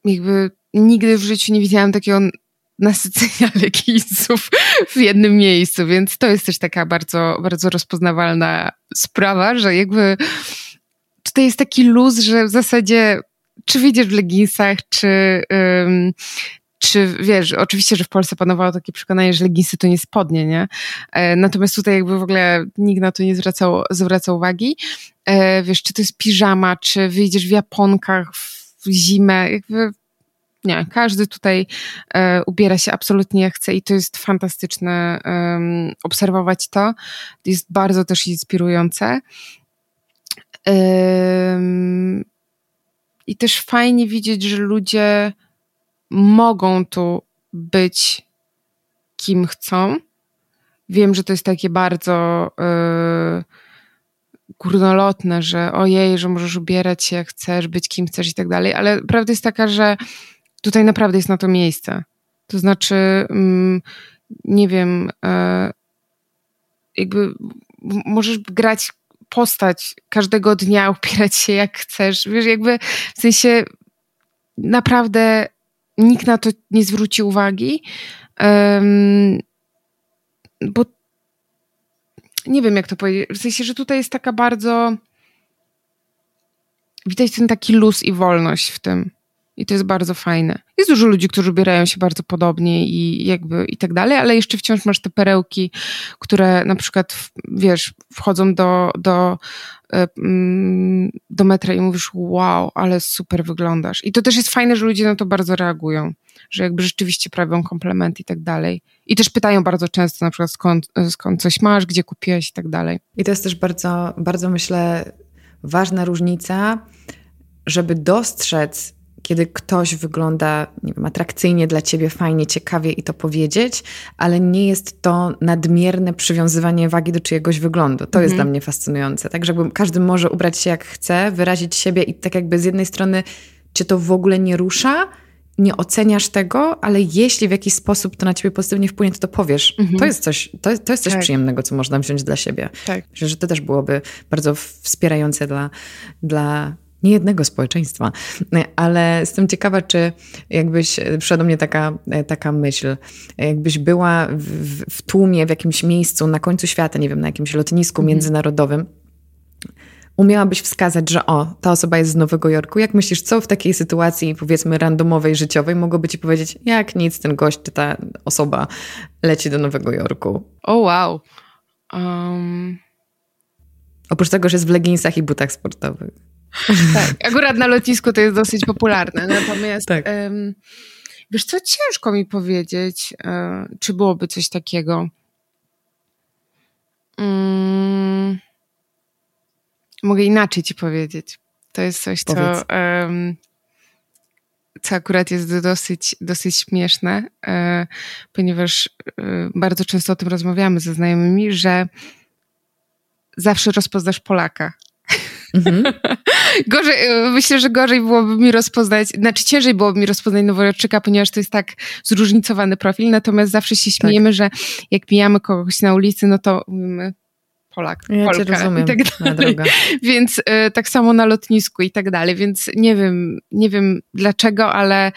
jakby nigdy w życiu nie widziałam takiego nasycenia leginsów w jednym miejscu, więc to jest też taka bardzo, bardzo rozpoznawalna sprawa, że jakby tutaj jest taki luz, że w zasadzie czy widzisz w leginsach, czy, czy wiesz, oczywiście, że w Polsce panowało takie przekonanie, że leginsy to nie spodnie, nie? E, natomiast tutaj jakby w ogóle nikt na to nie zwracał, zwracał uwagi. E, wiesz, czy to jest piżama, czy wyjdziesz w japonkach w zimę, jakby nie, każdy tutaj e, ubiera się absolutnie jak chce i to jest fantastyczne obserwować to. Jest bardzo też inspirujące. I też fajnie widzieć, że ludzie mogą tu być kim chcą. Wiem, że to jest takie bardzo yy, górnolotne, że ojej, że możesz ubierać się jak chcesz, być kim chcesz i tak dalej, ale prawda jest taka, że tutaj naprawdę jest na to miejsce. To znaczy, mm, nie wiem, e, jakby możesz grać postać każdego dnia, upierać się jak chcesz. Wiesz, jakby w sensie naprawdę nikt na to nie zwróci uwagi, bo nie wiem, jak to powiedzieć. W sensie, że tutaj jest taka bardzo. Widać ten taki luz i wolność w tym. I to jest bardzo fajne. Jest dużo ludzi, którzy ubierają się bardzo podobnie i jakby i tak dalej, ale jeszcze wciąż masz te perełki, które na przykład, wiesz, wchodzą do, do, e, mm, do metra i mówisz, wow, ale super wyglądasz. I to też jest fajne, że ludzie na to bardzo reagują, że jakby rzeczywiście prawią komplement i tak dalej. I też pytają bardzo często na przykład skąd, skąd coś masz, gdzie kupiłeś i tak dalej. I to jest też bardzo, bardzo myślę ważna różnica, żeby dostrzec kiedy ktoś wygląda, nie wiem, atrakcyjnie dla ciebie, fajnie, ciekawie i to powiedzieć, ale nie jest to nadmierne przywiązywanie wagi do czyjegoś wyglądu. To jest mhm. dla mnie fascynujące. Tak, żeby każdy może ubrać się jak chce, wyrazić siebie i tak jakby z jednej strony cię to w ogóle nie rusza, nie oceniasz tego, ale jeśli w jakiś sposób to na ciebie pozytywnie wpłynie, to to powiesz. Mhm. To jest coś, to, to jest coś tak. przyjemnego, co można wziąć dla siebie. Tak. Myślę, że to też byłoby bardzo wspierające dla, dla nie jednego społeczeństwa, ale jestem ciekawa, czy jakbyś, przyszła do mnie taka, taka myśl, jakbyś była w, w tłumie, w jakimś miejscu na końcu świata, nie wiem, na jakimś lotnisku mhm. międzynarodowym, umiałabyś wskazać, że o, ta osoba jest z Nowego Jorku. Jak myślisz, co w takiej sytuacji, powiedzmy, randomowej, życiowej, mogłoby ci powiedzieć, jak nic, ten gość czy ta osoba leci do Nowego Jorku? O, oh, wow. Um... Oprócz tego, że jest w leginsach i butach sportowych. Tak, akurat na lotnisku to jest dosyć popularne. Natomiast tak. um, wiesz co, ciężko mi powiedzieć, um, czy byłoby coś takiego. Um, mogę inaczej ci powiedzieć. To jest coś, co, co akurat jest dosyć, dosyć śmieszne, e, ponieważ e, bardzo często o tym rozmawiamy ze znajomymi, że zawsze rozpoznasz Polaka Mhm. gorzej, e, myślę, że gorzej byłoby mi rozpoznać, znaczy ciężej byłoby mi rozpoznać Nowojorczyka, ponieważ to jest tak zróżnicowany profil, natomiast zawsze się śmiejemy, tak. że jak mijamy kogoś na ulicy, no to mówimy Polak, ja Polka rozumiem, i tak dalej. Więc y, tak samo na lotnisku i tak dalej, więc nie wiem, nie wiem dlaczego, ale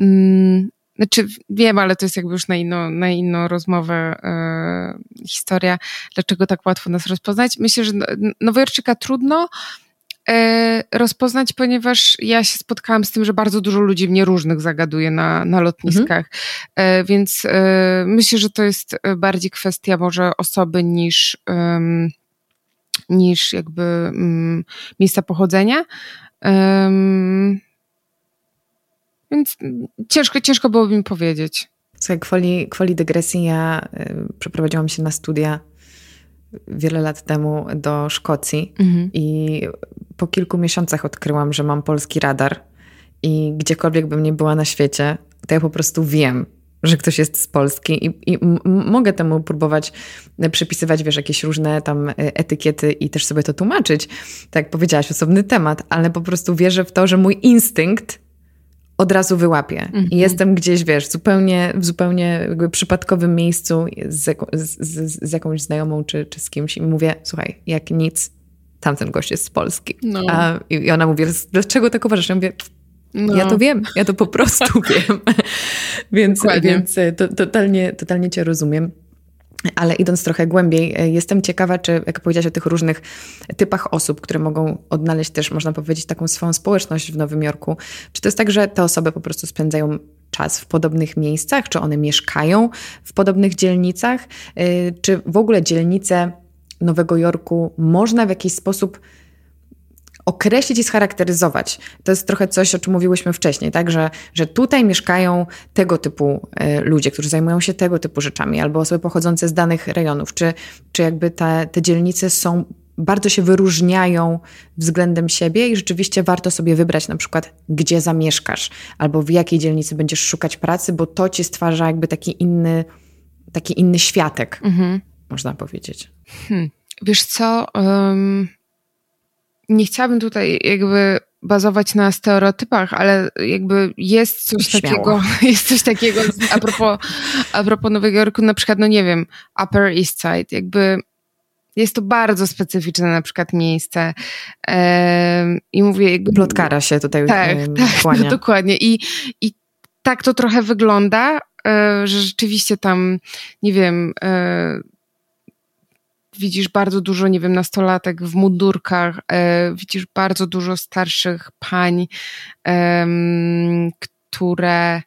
mm, znaczy wiem, ale to jest jakby już na inną, na inną rozmowę e, historia, dlaczego tak łatwo nas rozpoznać. Myślę, że Nowojorczyka trudno, e, rozpoznać, ponieważ ja się spotkałam z tym, że bardzo dużo ludzi mnie różnych zagaduje na, na lotniskach, mhm. więc myślę, że to jest bardziej kwestia może osoby niż, niż jakby mm, miejsca pochodzenia. Więc ciężko, ciężko byłoby mi powiedzieć. Słuchaj, kwoli, kwoli dygresji, ja y, przeprowadziłam się na studia wiele lat temu do Szkocji mhm. i po kilku miesiącach odkryłam, że mam polski radar i gdziekolwiek bym nie była na świecie, to ja po prostu wiem, że ktoś jest z Polski i, i mogę temu próbować przypisywać, wiesz, jakieś różne tam y, etykiety i też sobie to tłumaczyć. Tak jak powiedziałaś, osobny temat, ale po prostu wierzę w to, że mój instynkt od razu wyłapię. Mhm. I jestem gdzieś, wiesz, zupełnie, w zupełnie przypadkowym miejscu z, z, z, jakąś znajomą czy, czy z kimś i mówię, słuchaj, jak nic, tamten gość jest z Polski. No. A, I ona mówi, dlaczego tak uważasz? Ja mówię, no. ja to wiem, ja to po prostu wiem. więc więc e, to, totalnie, totalnie cię rozumiem. Ale idąc trochę głębiej, e, jestem ciekawa, czy jak powiedziałaś o tych różnych typach osób, które mogą odnaleźć też, można powiedzieć, taką swoją społeczność w Nowym Jorku, czy to jest tak, że te osoby po prostu spędzają czas w podobnych miejscach, czy one mieszkają w podobnych dzielnicach, e, czy w ogóle dzielnice Nowego Jorku można w jakiś sposób określić i scharakteryzować. To jest trochę coś, o czym mówiłyśmy wcześniej, tak? że, że tutaj mieszkają tego typu e, ludzie, którzy zajmują się tego typu rzeczami, albo osoby pochodzące z danych rejonów, czy, czy jakby te, te dzielnice są bardzo się wyróżniają względem siebie i rzeczywiście warto sobie wybrać na przykład, gdzie zamieszkasz, albo w jakiej dzielnicy będziesz szukać pracy, bo to ci stwarza jakby taki inny, taki inny światek, mhm. można powiedzieć. Hmm. Wiesz co, um, nie chciałabym tutaj jakby bazować na stereotypach, ale jakby jest coś Śmiało. takiego, jest coś takiego a propos, a propos Nowego Jorku, na przykład, no nie wiem, Upper East Side, jakby jest to bardzo specyficzne na przykład miejsce ehm, i mówię jakby... Plotkara się tutaj Tak, tak, no, dokładnie. I, i tak to trochę wygląda, e, że rzeczywiście tam, nie wiem, e, widzisz bardzo dużo, nie wiem, nastolatek w mundurkach, e, widzisz bardzo dużo starszych pań, e, które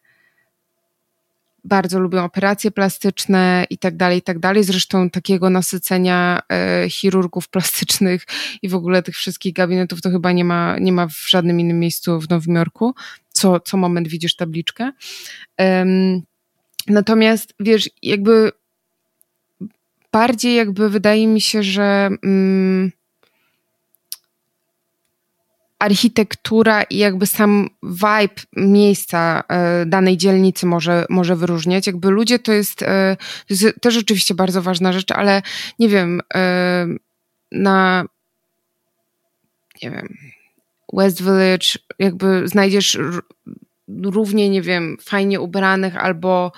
bardzo lubią operacje plastyczne i tak dalej, i tak dalej. Zresztą takiego nasycenia e, chirurgów plastycznych i w ogóle tych wszystkich gabinetów to chyba nie ma, nie ma w żadnym innym miejscu w Nowym Jorku. Co, co moment widzisz tabliczkę. natomiast wiesz, jakby bardziej jakby wydaje mi się, że mm, architektura i jakby sam vibe miejsca y, danej dzielnicy może, może wyróżniać. Jakby ludzie to jest, y, to jest też oczywiście bardzo ważna rzecz, ale nie wiem, y, na nie wiem, West Village jakby znajdziesz równie, nie wiem, fajnie ubranych albo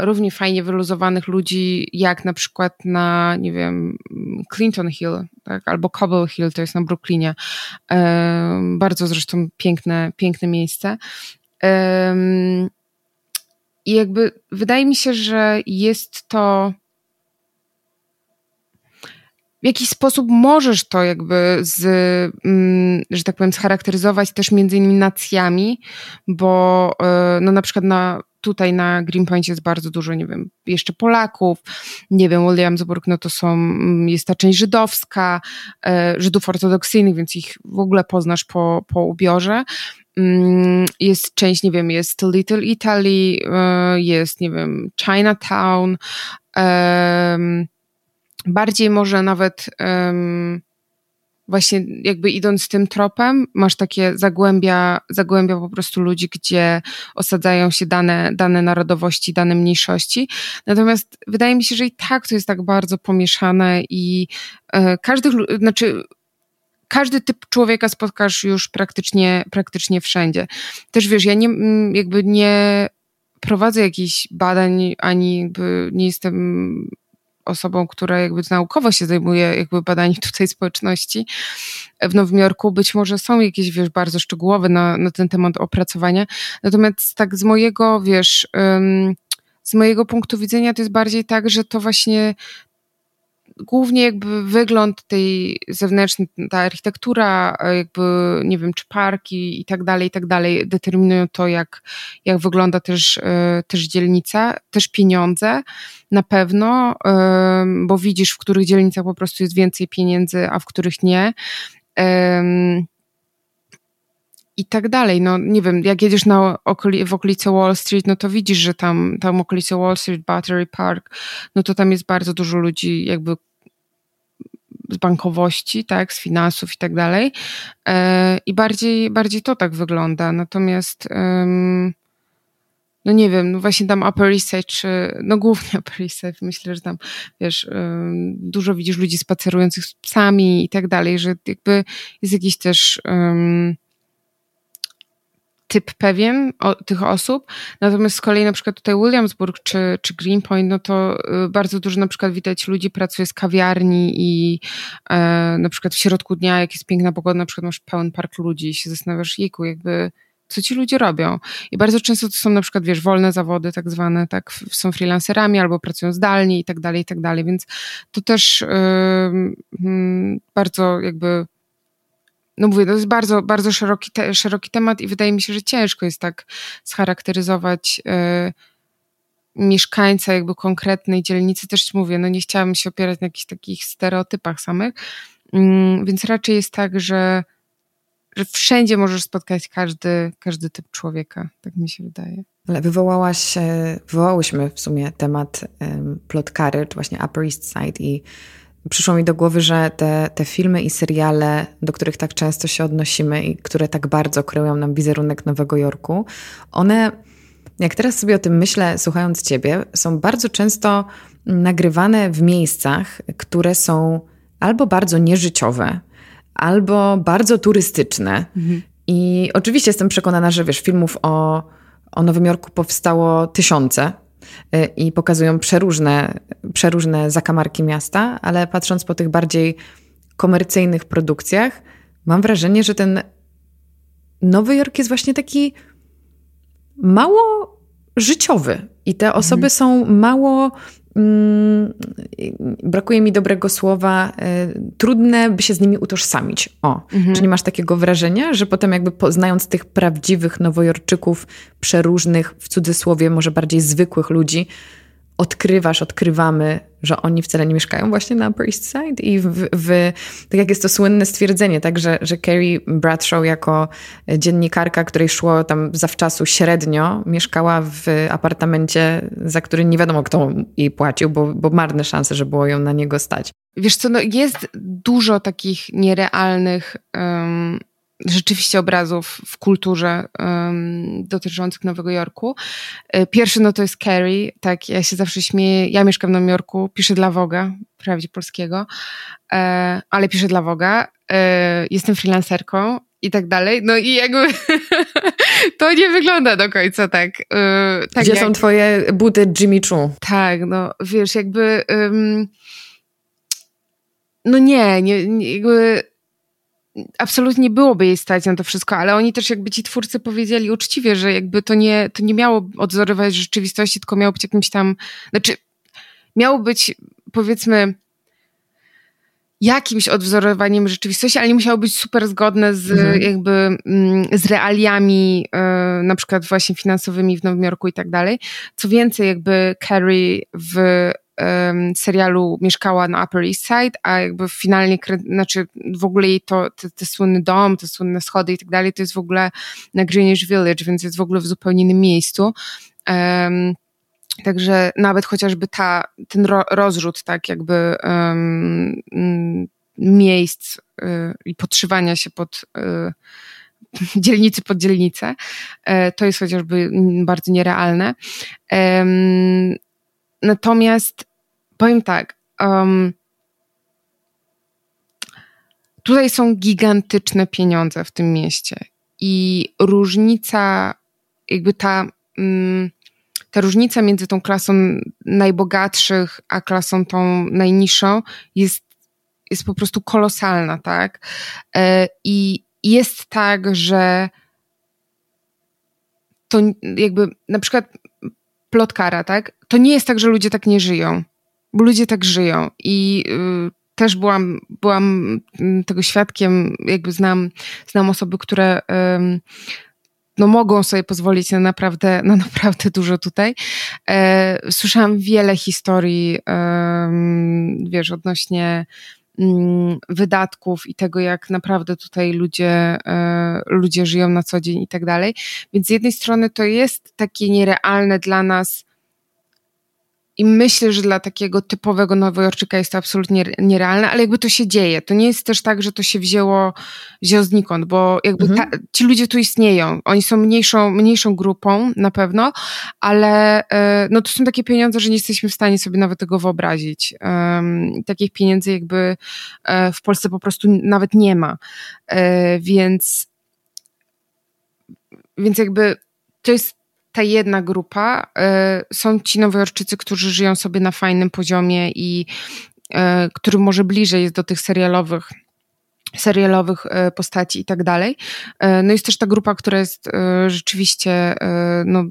równie fajnie wyluzowanych ludzi, jak na przykład na, nie wiem, Clinton Hill, tak? albo Cobble Hill, to jest na Brooklynie. E, bardzo zresztą piękne, piękne miejsce. I jakby wydaje mi się, że jest to w jakiś sposób możesz to jakby z, mm, że tak powiem, scharakteryzować też między innymi nacjami, bo e, no na przykład na tutaj na Greenpoint jest bardzo dużo, nie wiem, jeszcze Polaków, nie wiem, Williamsburg, no to są, mm, jest ta część żydowska, e, Żydów ortodoksyjnych, więc ich w ogóle poznasz po, po ubiorze. Mm, jest część, nie wiem, jest Little Italy, e, jest, nie wiem, Chinatown, bardziej może nawet właśnie jakby idąc tym tropem, masz takie zagłębia, zagłębia po prostu ludzi, gdzie osadzają się dane, dane narodowości, dane mniejszości. Natomiast wydaje mi się, że i tak to jest tak bardzo pomieszane i e, każdy, znaczy każdy typ człowieka spotkasz już praktycznie, praktycznie wszędzie. Też wiesz, ja nie, jakby nie prowadzę jakichś badań, ani jakby nie jestem osobą, która jakby naukowo się zajmuje jakby badaniem tutaj społeczności w Nowym Jorku. Być może są jakieś, wiesz, bardzo szczegółowe na, na ten temat opracowania. Natomiast tak z mojego, wiesz, z mojego punktu widzenia to jest bardziej tak, że to właśnie głównie jakby wygląd tej zewnętrznej, ta architektura, jakby nie wiem, czy parki i tak dalej, i tak dalej determinują to, jak, jak wygląda też, też dzielnica, też pieniądze na pewno, bo widzisz, w których dzielnicach po prostu jest więcej pieniędzy, a w których nie i tak dalej. No nie wiem, jak jedziesz na okoli, w okolice Wall Street, no to widzisz, że tam, tam okolice Wall Street, Battery Park, no to tam jest bardzo dużo ludzi jakby z bankowości, tak, z finansów i tak dalej. E, I bardziej, bardziej to tak wygląda. Natomiast no nie wiem, no właśnie tam Upper Side, czy, no głównie Upper Side, myślę, że tam, wiesz, dużo widzisz ludzi spacerujących z psami i tak dalej, że jakby jest jakiś też um, typ pewien o, tych osób. Natomiast z kolei na przykład tutaj Williamsburg czy, czy Greenpoint, no to y, bardzo dużo na przykład widać ludzi pracuje z kawiarni i e, na przykład w środku dnia, jak jest piękna pogoda, na przykład masz pełen park ludzi i się zastanawiasz, jejku, jakby co ci ludzie robią. I bardzo często to są na przykład, wiesz, wolne zawody tak zwane, tak, są freelancerami albo pracują zdalnie i tak dalej, i tak dalej, więc to też yy, bardzo jakby no mówię, to jest bardzo, bardzo szeroki, te, szeroki temat i wydaje mi się, że ciężko jest tak scharakteryzować y, mieszkańca jakby konkretnej dzielnicy. Też mówię, no nie chciałabym się opierać na jakichś takich stereotypach samych, y, więc raczej jest tak, że, że wszędzie możesz spotkać każdy, każdy typ człowieka, tak mi się wydaje. Ale wywołałaś, wywołałyśmy w sumie temat um, plotkary, czy właśnie Upper East Side i przyszło mi do głowy, że te, te filmy i seriale, do których tak często się odnosimy i które tak bardzo kreują nam wizerunek Nowego Jorku, one, jak teraz sobie o tym myślę, słuchając Ciebie, są bardzo często nagrywane w miejscach, które są albo bardzo nieżyciowe, albo bardzo turystyczne. Mhm. I oczywiście jestem przekonana, że wiesz, filmów o, o Nowym Jorku powstało tysiące i pokazują przeróżne, przeróżne zakamarki miasta, ale patrząc po tych bardziej komercyjnych produkcjach, mam wrażenie, że ten Nowy Jork jest właśnie taki mało życiowy i te osoby mhm. są mało Mm, brakuje mi dobrego słowa, y, trudne by się z nimi utożsamić. O, mhm. czyli masz takiego wrażenia, że potem jakby poznając tych prawdziwych nowojorczyków, przeróżnych, w cudzysłowie może bardziej zwykłych ludzi, odkrywasz, odkrywamy, że oni wcale nie mieszkają właśnie na Upper East Side i w, w, tak jak jest to słynne stwierdzenie, tak, że, że Carrie Bradshaw jako dziennikarka, której szło tam zawczasu średnio, mieszkała w apartamencie, za który nie wiadomo kto jej płacił, bo, bo marne szanse, że było ją na niego stać. Wiesz co, no jest dużo takich nierealnych um, rzeczywiście obrazów w kulturze um, dotyczących Nowego Jorku. E, pierwszy no to jest Carrie, tak, ja się zawsze śmieję, ja mieszkam w Nowym Jorku, piszę dla Woga, wprawdzie polskiego, e, ale piszę dla Woga, e, jestem freelancerką i tak dalej, no i jakby to nie wygląda do końca tak. E, tak Gdzie jak... są twoje buty Jimmy Choo? Tak, no wiesz, jakby... Um, no nie, nie, nie jakby absolutnie byłoby jej stać na to wszystko, ale oni też jakby ci twórcy powiedzieli uczciwie, że jakby to nie, to nie miało odzorować rzeczywistości, tylko miało być jakimś tam, znaczy miało być powiedzmy jakimś odwzorowaniem rzeczywistości, ale nie musiało być super zgodne z mhm. jakby mm, z realiami e, na przykład właśnie finansowymi w Nowym Jorku i tak dalej. Co więcej, jakby Carrie w um, serialu mieszkała na Upper East Side, a jakby finalnie, znaczy w ogóle jej to, te, te słynny dom, te słynne schody i tak dalej, to jest w ogóle na Greenwich Village, więc jest w ogóle w zupełnie innym miejscu. Um, Także nawet chociażby ta, ten ro, rozrzut, tak jakby um, miejsc y, i podszywania się pod y, dzielnicy pod dzielnicę, y, to jest chociażby bardzo nierealne. Natomiast powiem tak. Um, tutaj są gigantyczne pieniądze w tym mieście i różnica, jakby ta, um, ta różnica między tą klasą najbogatszych a klasą tą najniższą jest, jest po prostu kolosalna, tak? E, I jest tak, że to jakby na przykład plotkara, tak? To nie jest tak, że ludzie tak nie żyją. Bo ludzie tak żyją i y, też byłam, byłam mm, tego świadkiem, jakby znam, znam osoby, które no mogą sobie pozwolić na naprawdę, na naprawdę dużo tutaj. E, słyszałam wiele historii, wiesz, odnośnie mm, wydatków i tego, jak naprawdę tutaj ludzie, e, ludzie żyją na co dzień i tak dalej. Więc z jednej strony to jest takie nierealne dla nas i myślę, że dla takiego typowego nowojorczyka jest to absolutnie nierealne, ale jakby to się dzieje. To nie jest też tak, że to się wzięło, wzięło znikąd, bo jakby mhm. ta, ci ludzie tu istnieją. Oni są mniejszą, mniejszą grupą na pewno, ale e, no to są takie pieniądze, że nie jesteśmy w stanie sobie nawet tego wyobrazić. Um, takich pieniędzy jakby e, w Polsce po prostu nawet nie ma. E, więc więc jakby to jest ta jedna grupa e, są ci nowojorczycy, którzy żyją sobie na fajnym poziomie i e, który może bliżej jest do tych serialowych serialowych e, postaci i tak dalej. No jest też ta grupa, która jest rzeczywiście no,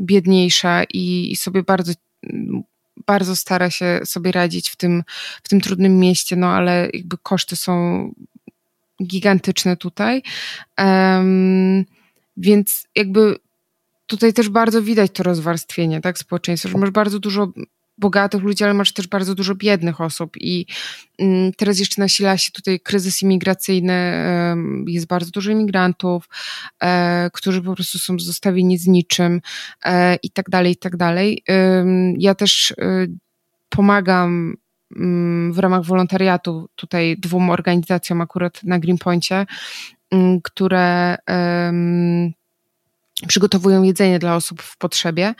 biedniejsza i, i sobie bardzo bardzo stara się sobie radzić w tym, w tym trudnym mieście, no ale jakby koszty są gigantyczne tutaj. Um, więc jakby tutaj też bardzo widać to rozwarstwienie, tak, społeczeństwa, że masz bardzo dużo bogatych ludzi, ale masz też bardzo dużo biednych osób i mm, teraz jeszcze nasila się tutaj kryzys imigracyjny, jest bardzo dużo imigrantów, e, którzy po prostu są zostawieni z niczym e, i tak dalej, i tak dalej. Ja też e, pomagam mm, w ramach wolontariatu tutaj dwóm organizacjom akurat na Greenpointie, mm, które przygotowują jedzenie dla osób w potrzebie.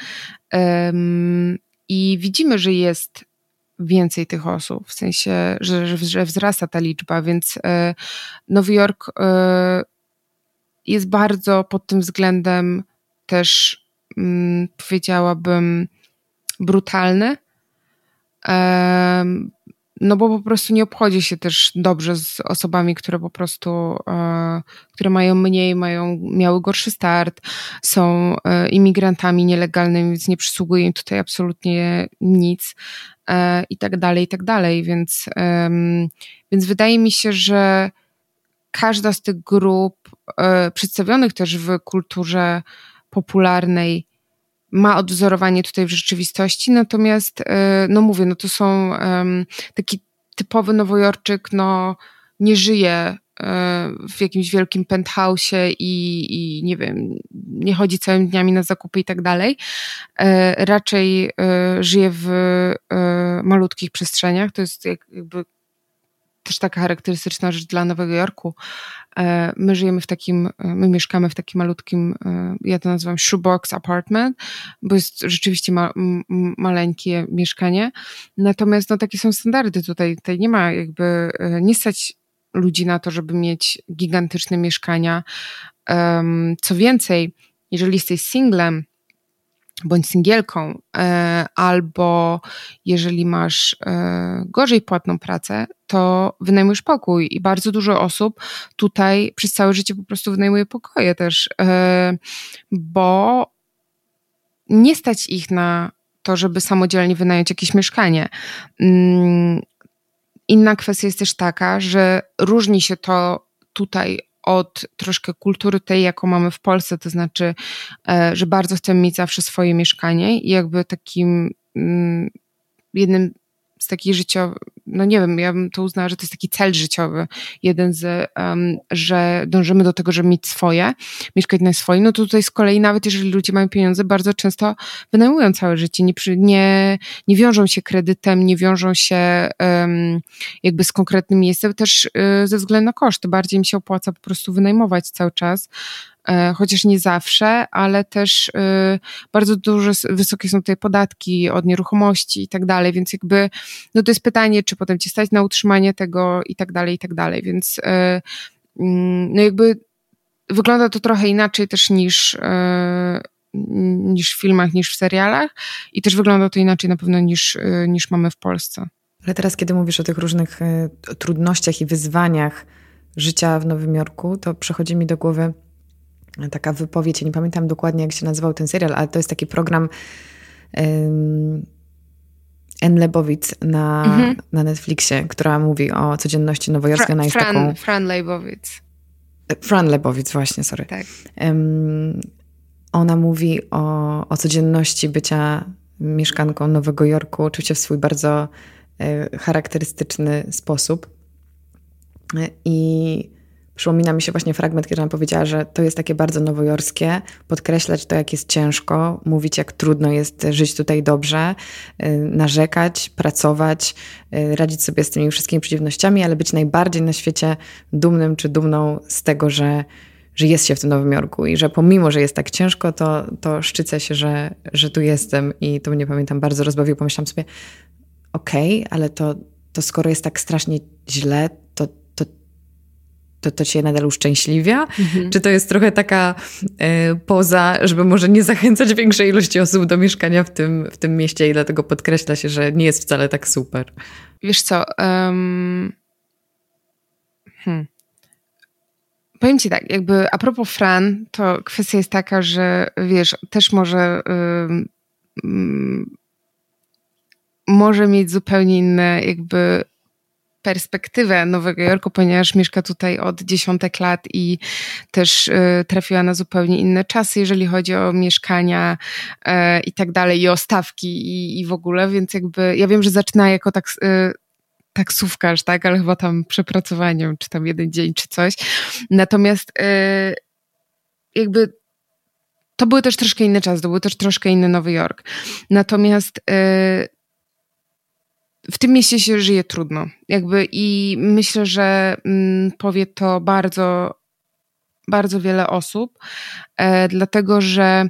I widzimy, że jest więcej tych osób, w sensie, że, że wzrasta ta liczba, więc e, Nowy Jork e, jest bardzo pod tym względem też, mm, powiedziałabym, brutalny no bo po prostu nie obchodzi się też dobrze z osobami, które po prostu, e, które mają mniej, mają, miały gorszy start, są e, imigrantami nielegalnymi, więc nie przysługuje im tutaj absolutnie nic e, i tak dalej, i tak dalej, więc, więc wydaje mi się, że każda z tych grup przedstawionych też w kulturze popularnej ma odwzorowanie tutaj w rzeczywistości, natomiast, e, no mówię, no to są taki typowy nowojorczyk, no nie żyje e, w jakimś wielkim penthouse'ie i, i nie wiem, nie chodzi całymi dniami na zakupy i tak dalej. E, raczej żyje w malutkich przestrzeniach. To jest jakby też taka charakterystyczna rzecz dla Nowego Jorku. E, my żyjemy w takim, e, my mieszkamy w takim malutkim, e, ja to nazywam shoebox apartment, bo jest rzeczywiście ma, maleńkie mieszkanie. Natomiast no takie są standardy tutaj. Tutaj nie ma jakby, nie stać ludzi na to, żeby mieć gigantyczne mieszkania. Co więcej, jeżeli jesteś singlem, bądź singielką, e, albo jeżeli masz e, gorzej płatną pracę, to wynajmujesz pokój i bardzo dużo osób tutaj przez całe życie po prostu wynajmuje pokoje też, e, bo nie stać ich na to, żeby samodzielnie wynająć jakieś mieszkanie. Mm, inna kwestia jest też taka, że różni się to tutaj od troszkę kultury tej, jaką mamy w Polsce, to znaczy, e, że bardzo chcemy mieć zawsze swoje mieszkanie i jakby takim mm, jednym z takich życiowych, no nie wiem, ja bym to uznała, że to jest taki cel życiowy, jeden z, um, że dążymy do tego, żeby mieć swoje, mieszkać na swoim, no to tutaj z kolei nawet jeżeli ludzie mają pieniądze, bardzo często wynajmują całe życie, nie, nie, nie wiążą się kredytem, nie wiążą się um, jakby z konkretnym miejscem, też y, ze względu na koszty, bardziej im się opłaca po prostu wynajmować cały czas, E, chociaż nie zawsze, ale też e, bardzo duże, wysokie są tutaj podatki od nieruchomości i tak dalej, więc jakby, no to jest pytanie, czy potem ci stać na utrzymanie tego i tak dalej, i tak dalej, więc e, mm, no jakby wygląda to trochę inaczej też niż niż w filmach, niż w serialach i też wygląda to inaczej na pewno niż, niż mamy w Polsce. Ale teraz, kiedy mówisz o tych różnych trudnościach i wyzwaniach życia w Nowym Jorku, to przychodzi mi do głowy taka wypowiedź, nie pamiętam dokładnie jak się nazywał ten serial, ale to jest taki program Anne Lebowitz na, mhm. na Netflixie, która mówi o codzienności nowojorskiej. Fra, Fran, taką... Fran. Fran Lebowitz, właśnie, sorry. Tak. Um, ona mówi o, o codzienności bycia mieszkanką Nowego Jorku, oczywiście w swój bardzo e, charakterystyczny sposób. E, I przypomina mi się właśnie fragment, kiedy ona powiedziała, że to jest takie bardzo nowojorskie, podkreślać to, jak jest ciężko, mówić, jak trudno jest żyć tutaj dobrze, e, narzekać, pracować, radzić sobie z tymi wszystkimi przeciwnościami, ale być najbardziej na świecie dumnym czy dumną z tego, że że jest się w tym Nowym Jorku i że pomimo, że jest tak ciężko, to, to szczycę się, że, że tu jestem i to mnie pamiętam bardzo rozbawił. Pomyślałam sobie, okej, okay, ale to, to skoro jest tak strasznie źle, to, to cię nadal uszczęśliwia? Mhm. Czy to jest trochę taka y, poza, żeby może nie zachęcać większej ilości osób do mieszkania w tym, w tym mieście i dlatego podkreśla się, że nie jest wcale tak super? Wiesz co, um... hmm. Powiem ci tak, jakby a propos Fran, to kwestia jest taka, że wiesz, też może yy, yy, może mieć zupełnie inne jakby perspektywę Nowego Jorku, ponieważ mieszka tutaj od dziesiątek lat i też y, trafiła na zupełnie inne czasy, jeżeli chodzi o mieszkania y, i tak dalej, i o stawki i, i w ogóle, więc jakby ja wiem, że zaczyna jako tak y, taksówkarz, tak, ale chyba tam przepracowaniem, czy tam jeden dzień, czy coś. Natomiast jakby to były też troszkę inne czasy, to był też troszkę inny Nowy Jork. Natomiast w tym mieście się żyje trudno. Jakby i myślę, że mm, powie to bardzo, bardzo wiele osób, e, dlatego że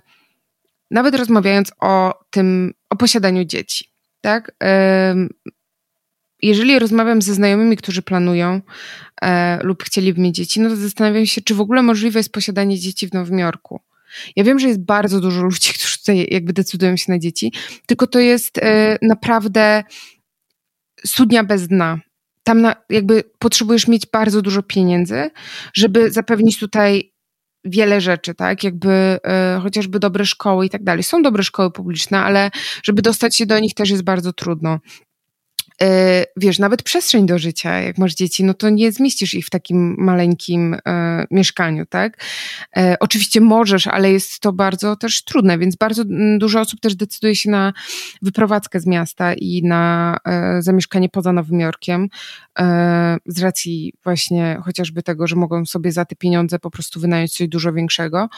nawet rozmawiając o tym, o posiadaniu dzieci, tak? jeżeli rozmawiam ze znajomymi, którzy planują e, lub chcieliby mieć dzieci, no to zastanawiam się, czy w ogóle możliwe jest posiadanie dzieci w Nowym Jorku. Ja wiem, że jest bardzo dużo ludzi, którzy tutaj jakby decydują się na dzieci, tylko to jest e, naprawdę studnia bez dna. Tam na, jakby potrzebujesz mieć bardzo dużo pieniędzy, żeby zapewnić tutaj wiele rzeczy, tak? Jakby e, chociażby dobre szkoły i tak dalej. Są dobre szkoły publiczne, ale żeby dostać się do nich też jest bardzo trudno. E, wiesz, nawet przestrzeń do życia, jak masz dzieci, no to nie zmieścisz ich w takim maleńkim e, mieszkaniu, tak? E, oczywiście możesz, ale jest to bardzo też trudne, więc bardzo dużo osób też decyduje się na wyprowadzkę z miasta i na zamieszkanie poza Nowym Jorkiem z racji właśnie chociażby tego, że mogą sobie za te pieniądze po prostu wynająć coś dużo większego.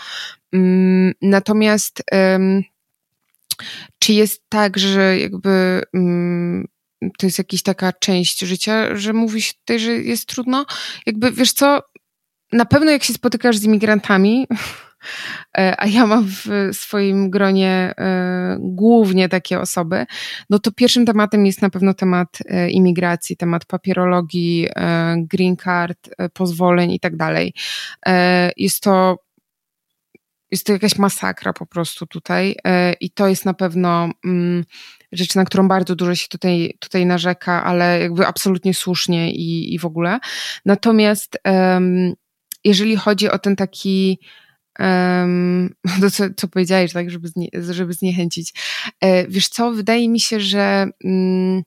Mm, natomiast czy jest tak, że jakby mm, to jest jakaś taka część życia, że mówi się tutaj, że jest trudno. Jakby, wiesz co, na pewno jak się spotykasz z imigrantami, e, a ja mam w swoim gronie e, głównie takie osoby, no to pierwszym tematem jest na pewno temat e, imigracji, temat papierologii, green card, pozwoleń i tak dalej. Jest to jest to jakaś masakra po prostu tutaj i to jest na pewno mm, rzecz, na którą bardzo dużo się tutaj, tutaj narzeka, ale jakby absolutnie słusznie i, i w ogóle. Natomiast um, jeżeli chodzi o ten taki um, to co, co powiedziałeś, tak, żeby, znie, żeby zniechęcić. E, wiesz co, wydaje mi się, że mm,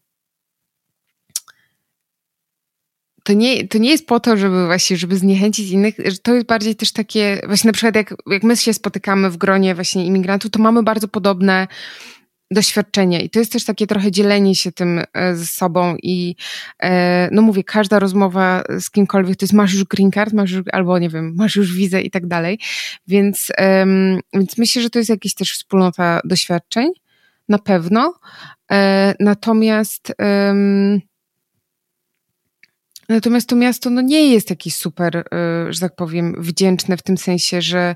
to nie, to nie jest po to, żeby właśnie, żeby zniechęcić innych, to jest bardziej też takie, właśnie na przykład jak, jak my się spotykamy w gronie właśnie imigrantów, to mamy bardzo podobne doświadczenie. I to jest też takie trochę dzielenie się tym e, z sobą i e, no mówię, każda rozmowa z kimkolwiek to jest masz już green card, masz już, albo nie wiem, masz już wizę i tak dalej. Więc, więc myślę, że to jest jakaś też wspólnota doświadczeń, na pewno. E, natomiast Natomiast to miasto no, nie jest jakieś super, że tak powiem, wdzięczne w tym sensie, że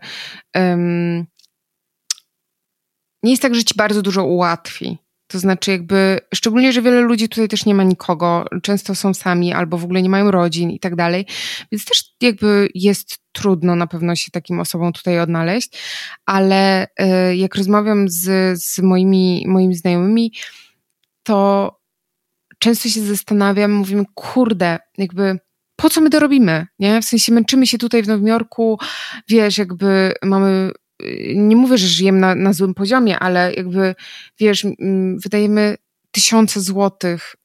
nie jest tak, że ci bardzo dużo ułatwi. To znaczy, jakby, szczególnie, że wiele ludzi tutaj też nie ma nikogo, często są sami albo w ogóle nie mają rodzin i tak dalej, więc też jakby jest trudno na pewno się takim osobom tutaj odnaleźć, ale y, jak rozmawiam z, z moimi, moimi znajomymi, to często się zastanawiam, mówimy, kurde, jakby po co my to robimy, nie? W sensie męczymy się tutaj w Nowym Jorku, wiesz, jakby mamy nie mówię, że żyjemy na, na złym poziomie, ale jakby, wiesz, wydajemy tysiące złotych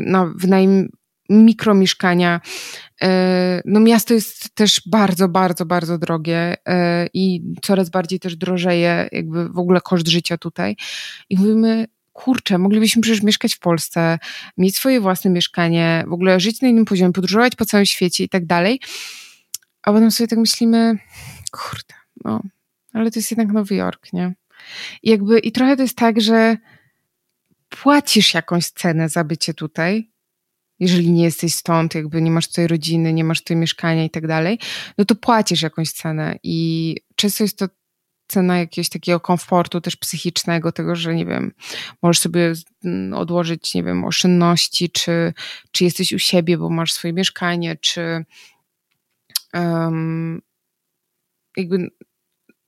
na wynajem mikromieszkania. No miasto jest też bardzo, bardzo, bardzo drogie i coraz bardziej też drożeje jakby w ogóle koszt życia tutaj. I mówimy, kurczę, moglibyśmy przecież mieszkać w Polsce, mieć swoje własne mieszkanie, w ogóle żyć na innym poziomie, podróżować po całym świecie i tak dalej. A potem sobie tak myślimy, kurde, no, ale to jest jednak Nowy Jork, nie? I jakby, i trochę to jest tak, że płacisz jakąś cenę za bycie tutaj, jeżeli nie jesteś stąd, jakby nie masz tutaj rodziny, nie masz tutaj mieszkania i tak dalej, no to płacisz jakąś cenę i często jest to cena jakiegoś takiego komfortu też psychicznego, tego, że nie wiem, możesz sobie mm, odłożyć, nie wiem, oszczędności, czy, czy jesteś u siebie, bo masz swoje mieszkanie, czy um, jakby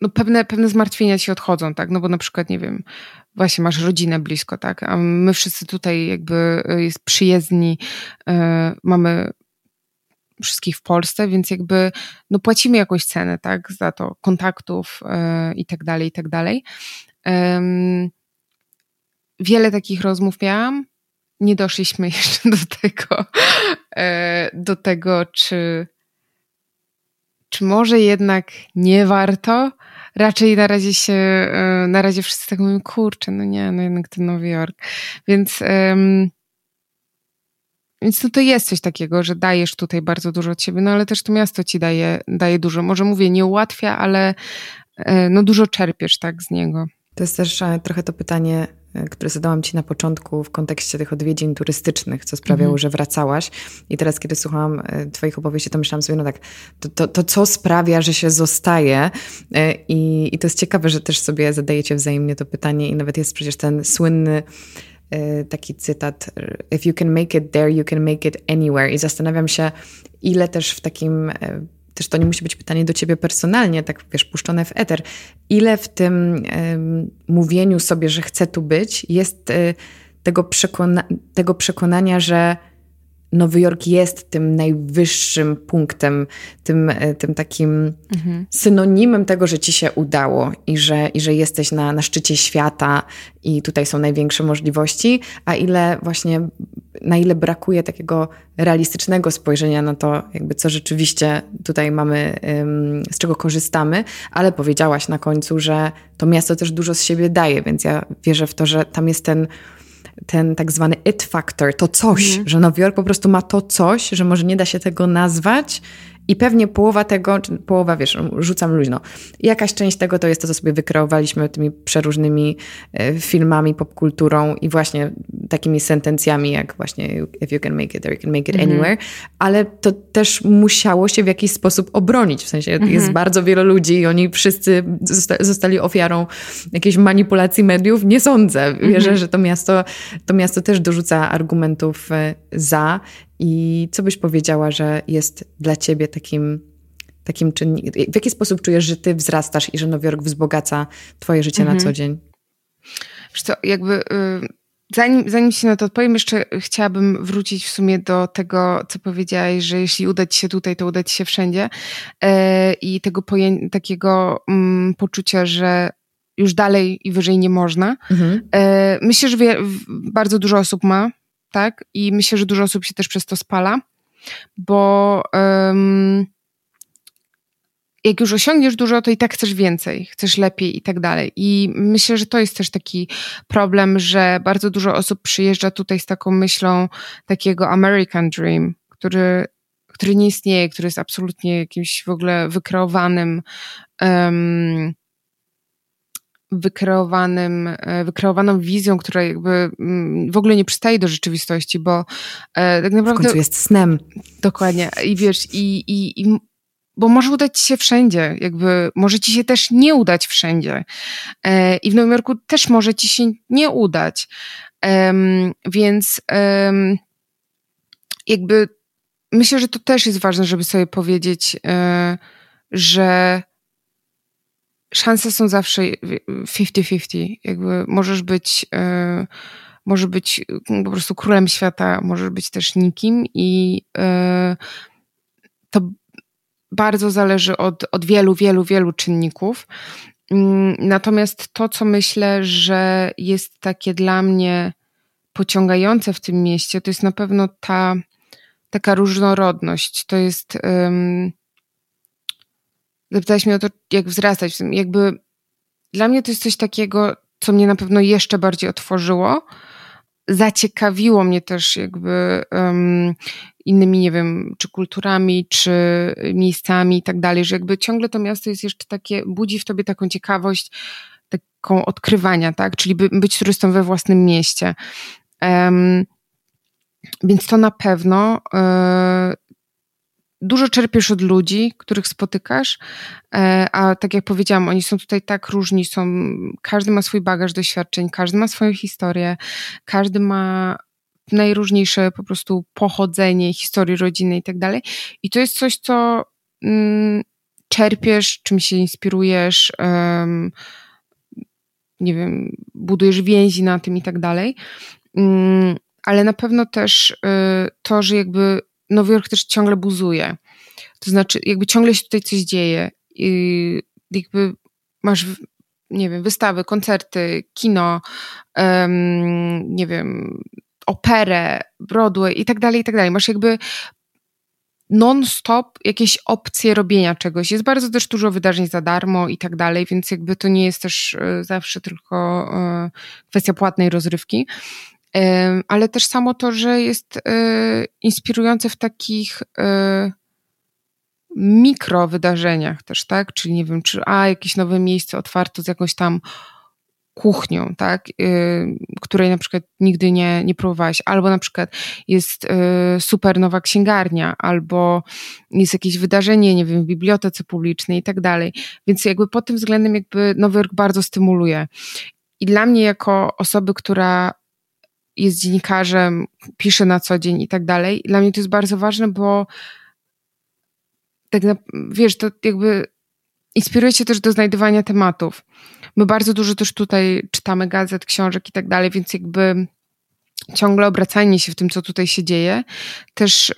no pewne, pewne zmartwienia ci odchodzą, tak? No bo na przykład, nie wiem, właśnie masz rodzinę blisko, tak? A my wszyscy tutaj jakby y, jest przyjezdni, yy, mamy wszystkich w Polsce, więc jakby no płacimy jakąś cenę, tak? Za to kontaktów yy, i tak dalej, i tak dalej. Wiele takich rozmów miałam. Nie doszliśmy jeszcze do tego, y, do tego, czy czy może jednak nie warto? Raczej na razie się, e, na razie wszyscy tak mówią, kurczę, no nie, no jednak ten Nowy Jork. Więc, um, więc no to jest coś takiego, że dajesz tutaj bardzo dużo od siebie, no ale też to miasto ci daje, daje dużo. Może mówię, nie ułatwia, ale e, no dużo czerpiesz tak z niego. To jest też e, trochę to pytanie, które zadałam Ci na początku w kontekście tych odwiedzin turystycznych, co sprawiało, mhm. że wracałaś. I teraz, kiedy słuchałam e, Twoich opowieści, to myślałam sobie, no tak, to, to, to co sprawia, że się zostaje? E, I, I to jest ciekawe, że też sobie zadajecie wzajemnie to pytanie i nawet jest przecież ten słynny taki cytat If you can make it there, you can make it anywhere. I zastanawiam się, ile też w takim też to nie musi być pytanie do ciebie personalnie, tak wiesz, puszczone w eter, ile w tym y, mówieniu sobie, że chcę tu być, jest y, tego, przekona tego przekonania, że Nowy Jork jest tym najwyższym punktem, tym, e, tym takim mhm. synonimem tego, że ci się udało i że, i że jesteś na, na szczycie świata i tutaj są największe możliwości, a ile właśnie, na ile brakuje takiego realistycznego spojrzenia na to, jakby co rzeczywiście tutaj mamy, z czego korzystamy, ale powiedziałaś na końcu, że to miasto też dużo z siebie daje, więc ja wierzę w to, że tam jest ten ten tak zwany it factor, to coś, mhm. że Nowy Jork po prostu ma to coś, że może nie da się tego nazwać, i pewnie połowa tego, czy połowa, wiesz, rzucam luźno. Jakaś część tego to jest to, co sobie wykreowaliśmy tymi przeróżnymi e, filmami, popkulturą i właśnie takimi sentencjami, jak właśnie if you can make it, or you can make it mhm. anywhere, ale to też musiało się w jakiś sposób obronić. W sensie mhm. jest bardzo wielu ludzi i oni wszyscy zosta zostali ofiarą jakiejś manipulacji mediów. Nie sądzę. Wierzę, mhm. że to miasto, to miasto też dorzuca argumentów e, za i co byś powiedziała, że jest dla ciebie takim, takim czynnikiem? W jaki sposób czujesz, że ty wzrastasz i że Nowy Jork wzbogaca twoje życie mhm. na co dzień? Wiesz co, jakby... Y zanim, zanim się na to odpowiem, jeszcze chciałabym wrócić w sumie do tego, co powiedziałaś, że jeśli uda ci się tutaj, to uda ci się wszędzie. E, I tego takiego mm, poczucia, że już dalej i wyżej nie można. Mhm. E, myślę, że wie, bardzo dużo osób ma tak? I myślę, że dużo osób się też przez to spala, bo um, jak już osiągniesz dużo, to i tak chcesz więcej, chcesz lepiej i tak dalej. I myślę, że to jest też taki problem, że bardzo dużo osób przyjeżdża tutaj z taką myślą takiego American Dream, który, który nie istnieje, który jest absolutnie jakimś w ogóle wykreowanym um, wykreowanym, e, wykreowaną wizją, która jakby mm, w ogóle nie przystaje do rzeczywistości, bo e, tak naprawdę... W końcu jest snem. Dokładnie. I wiesz, i, i, i bo może udać ci się wszędzie, jakby może ci się też nie udać wszędzie. E, I w Nowym Jorku też może ci się nie udać. Więc jakby myślę, że to też jest ważne, żeby sobie powiedzieć, że szanse są zawsze 50-50. Jakby możesz być, yy, może być po prostu królem świata, możesz być też nikim i yy, to bardzo zależy od, od wielu, wielu, wielu czynników. Yy, natomiast to, co myślę, że jest takie dla mnie pociągające w tym mieście, to jest na pewno ta taka różnorodność. To jest. Zapytałeś mnie o to, jak wzrastać. Jakby dla mnie to jest coś takiego, co mnie na pewno jeszcze bardziej otworzyło. Zaciekawiło mnie też jakby um, innymi, nie wiem, czy kulturami, czy miejscami i tak dalej, że jakby ciągle to miasto jest jeszcze takie, budzi w tobie taką ciekawość, taką odkrywania, tak? Czyli by, być turystą we własnym mieście. Um, więc to na pewno e, dużo czerpiesz od ludzi, których spotykasz, e, a tak jak powiedziałam, oni są tutaj tak różni, są, każdy ma swój bagaż doświadczeń, każdy ma swoją historię, każdy ma najróżniejsze po prostu pochodzenie, historii rodziny i tak dalej. I to jest coś, co mm, czerpiesz, czym się inspirujesz, um, nie wiem, budujesz więzi na tym i tak dalej. Um, ale na pewno też y, to, że jakby Nowy Jork też ciągle buzuje. To znaczy, jakby ciągle się tutaj coś dzieje. I jakby masz, nie wiem, wystawy, koncerty, kino, um, nie wiem, operę, Broadway i tak dalej, i tak dalej. Masz jakby non-stop jakieś opcje robienia czegoś. Jest bardzo też dużo wydarzeń za darmo i tak dalej, więc jakby to nie jest też e, zawsze tylko e, kwestia płatnej rozrywki ale też samo to, że jest e, inspirujące w takich e, mikro wydarzeniach też, tak? Czyli nie wiem, czy a jakieś nowe miejsce otwarto z jakąś tam kuchnią, tak, e, której na przykład nigdy nie, nie próbowałaś, albo na przykład jest super nowa księgarnia, albo jest jakieś wydarzenie, nie wiem, w bibliotece publicznej i tak dalej. Więc jakby pod tym względem jakby Nowy Jork bardzo stymuluje. I dla mnie jako osoby, która jest dziennikarzem, pisze na co dzień i tak dalej. Dla mnie to jest bardzo ważne, bo tak na, wiesz, to jakby inspiruje cię też do znajdywania tematów. My bardzo dużo też tutaj czytamy gazet, książek i tak dalej, więc jakby ciągle obracanie się w tym, co tutaj się dzieje, też, y,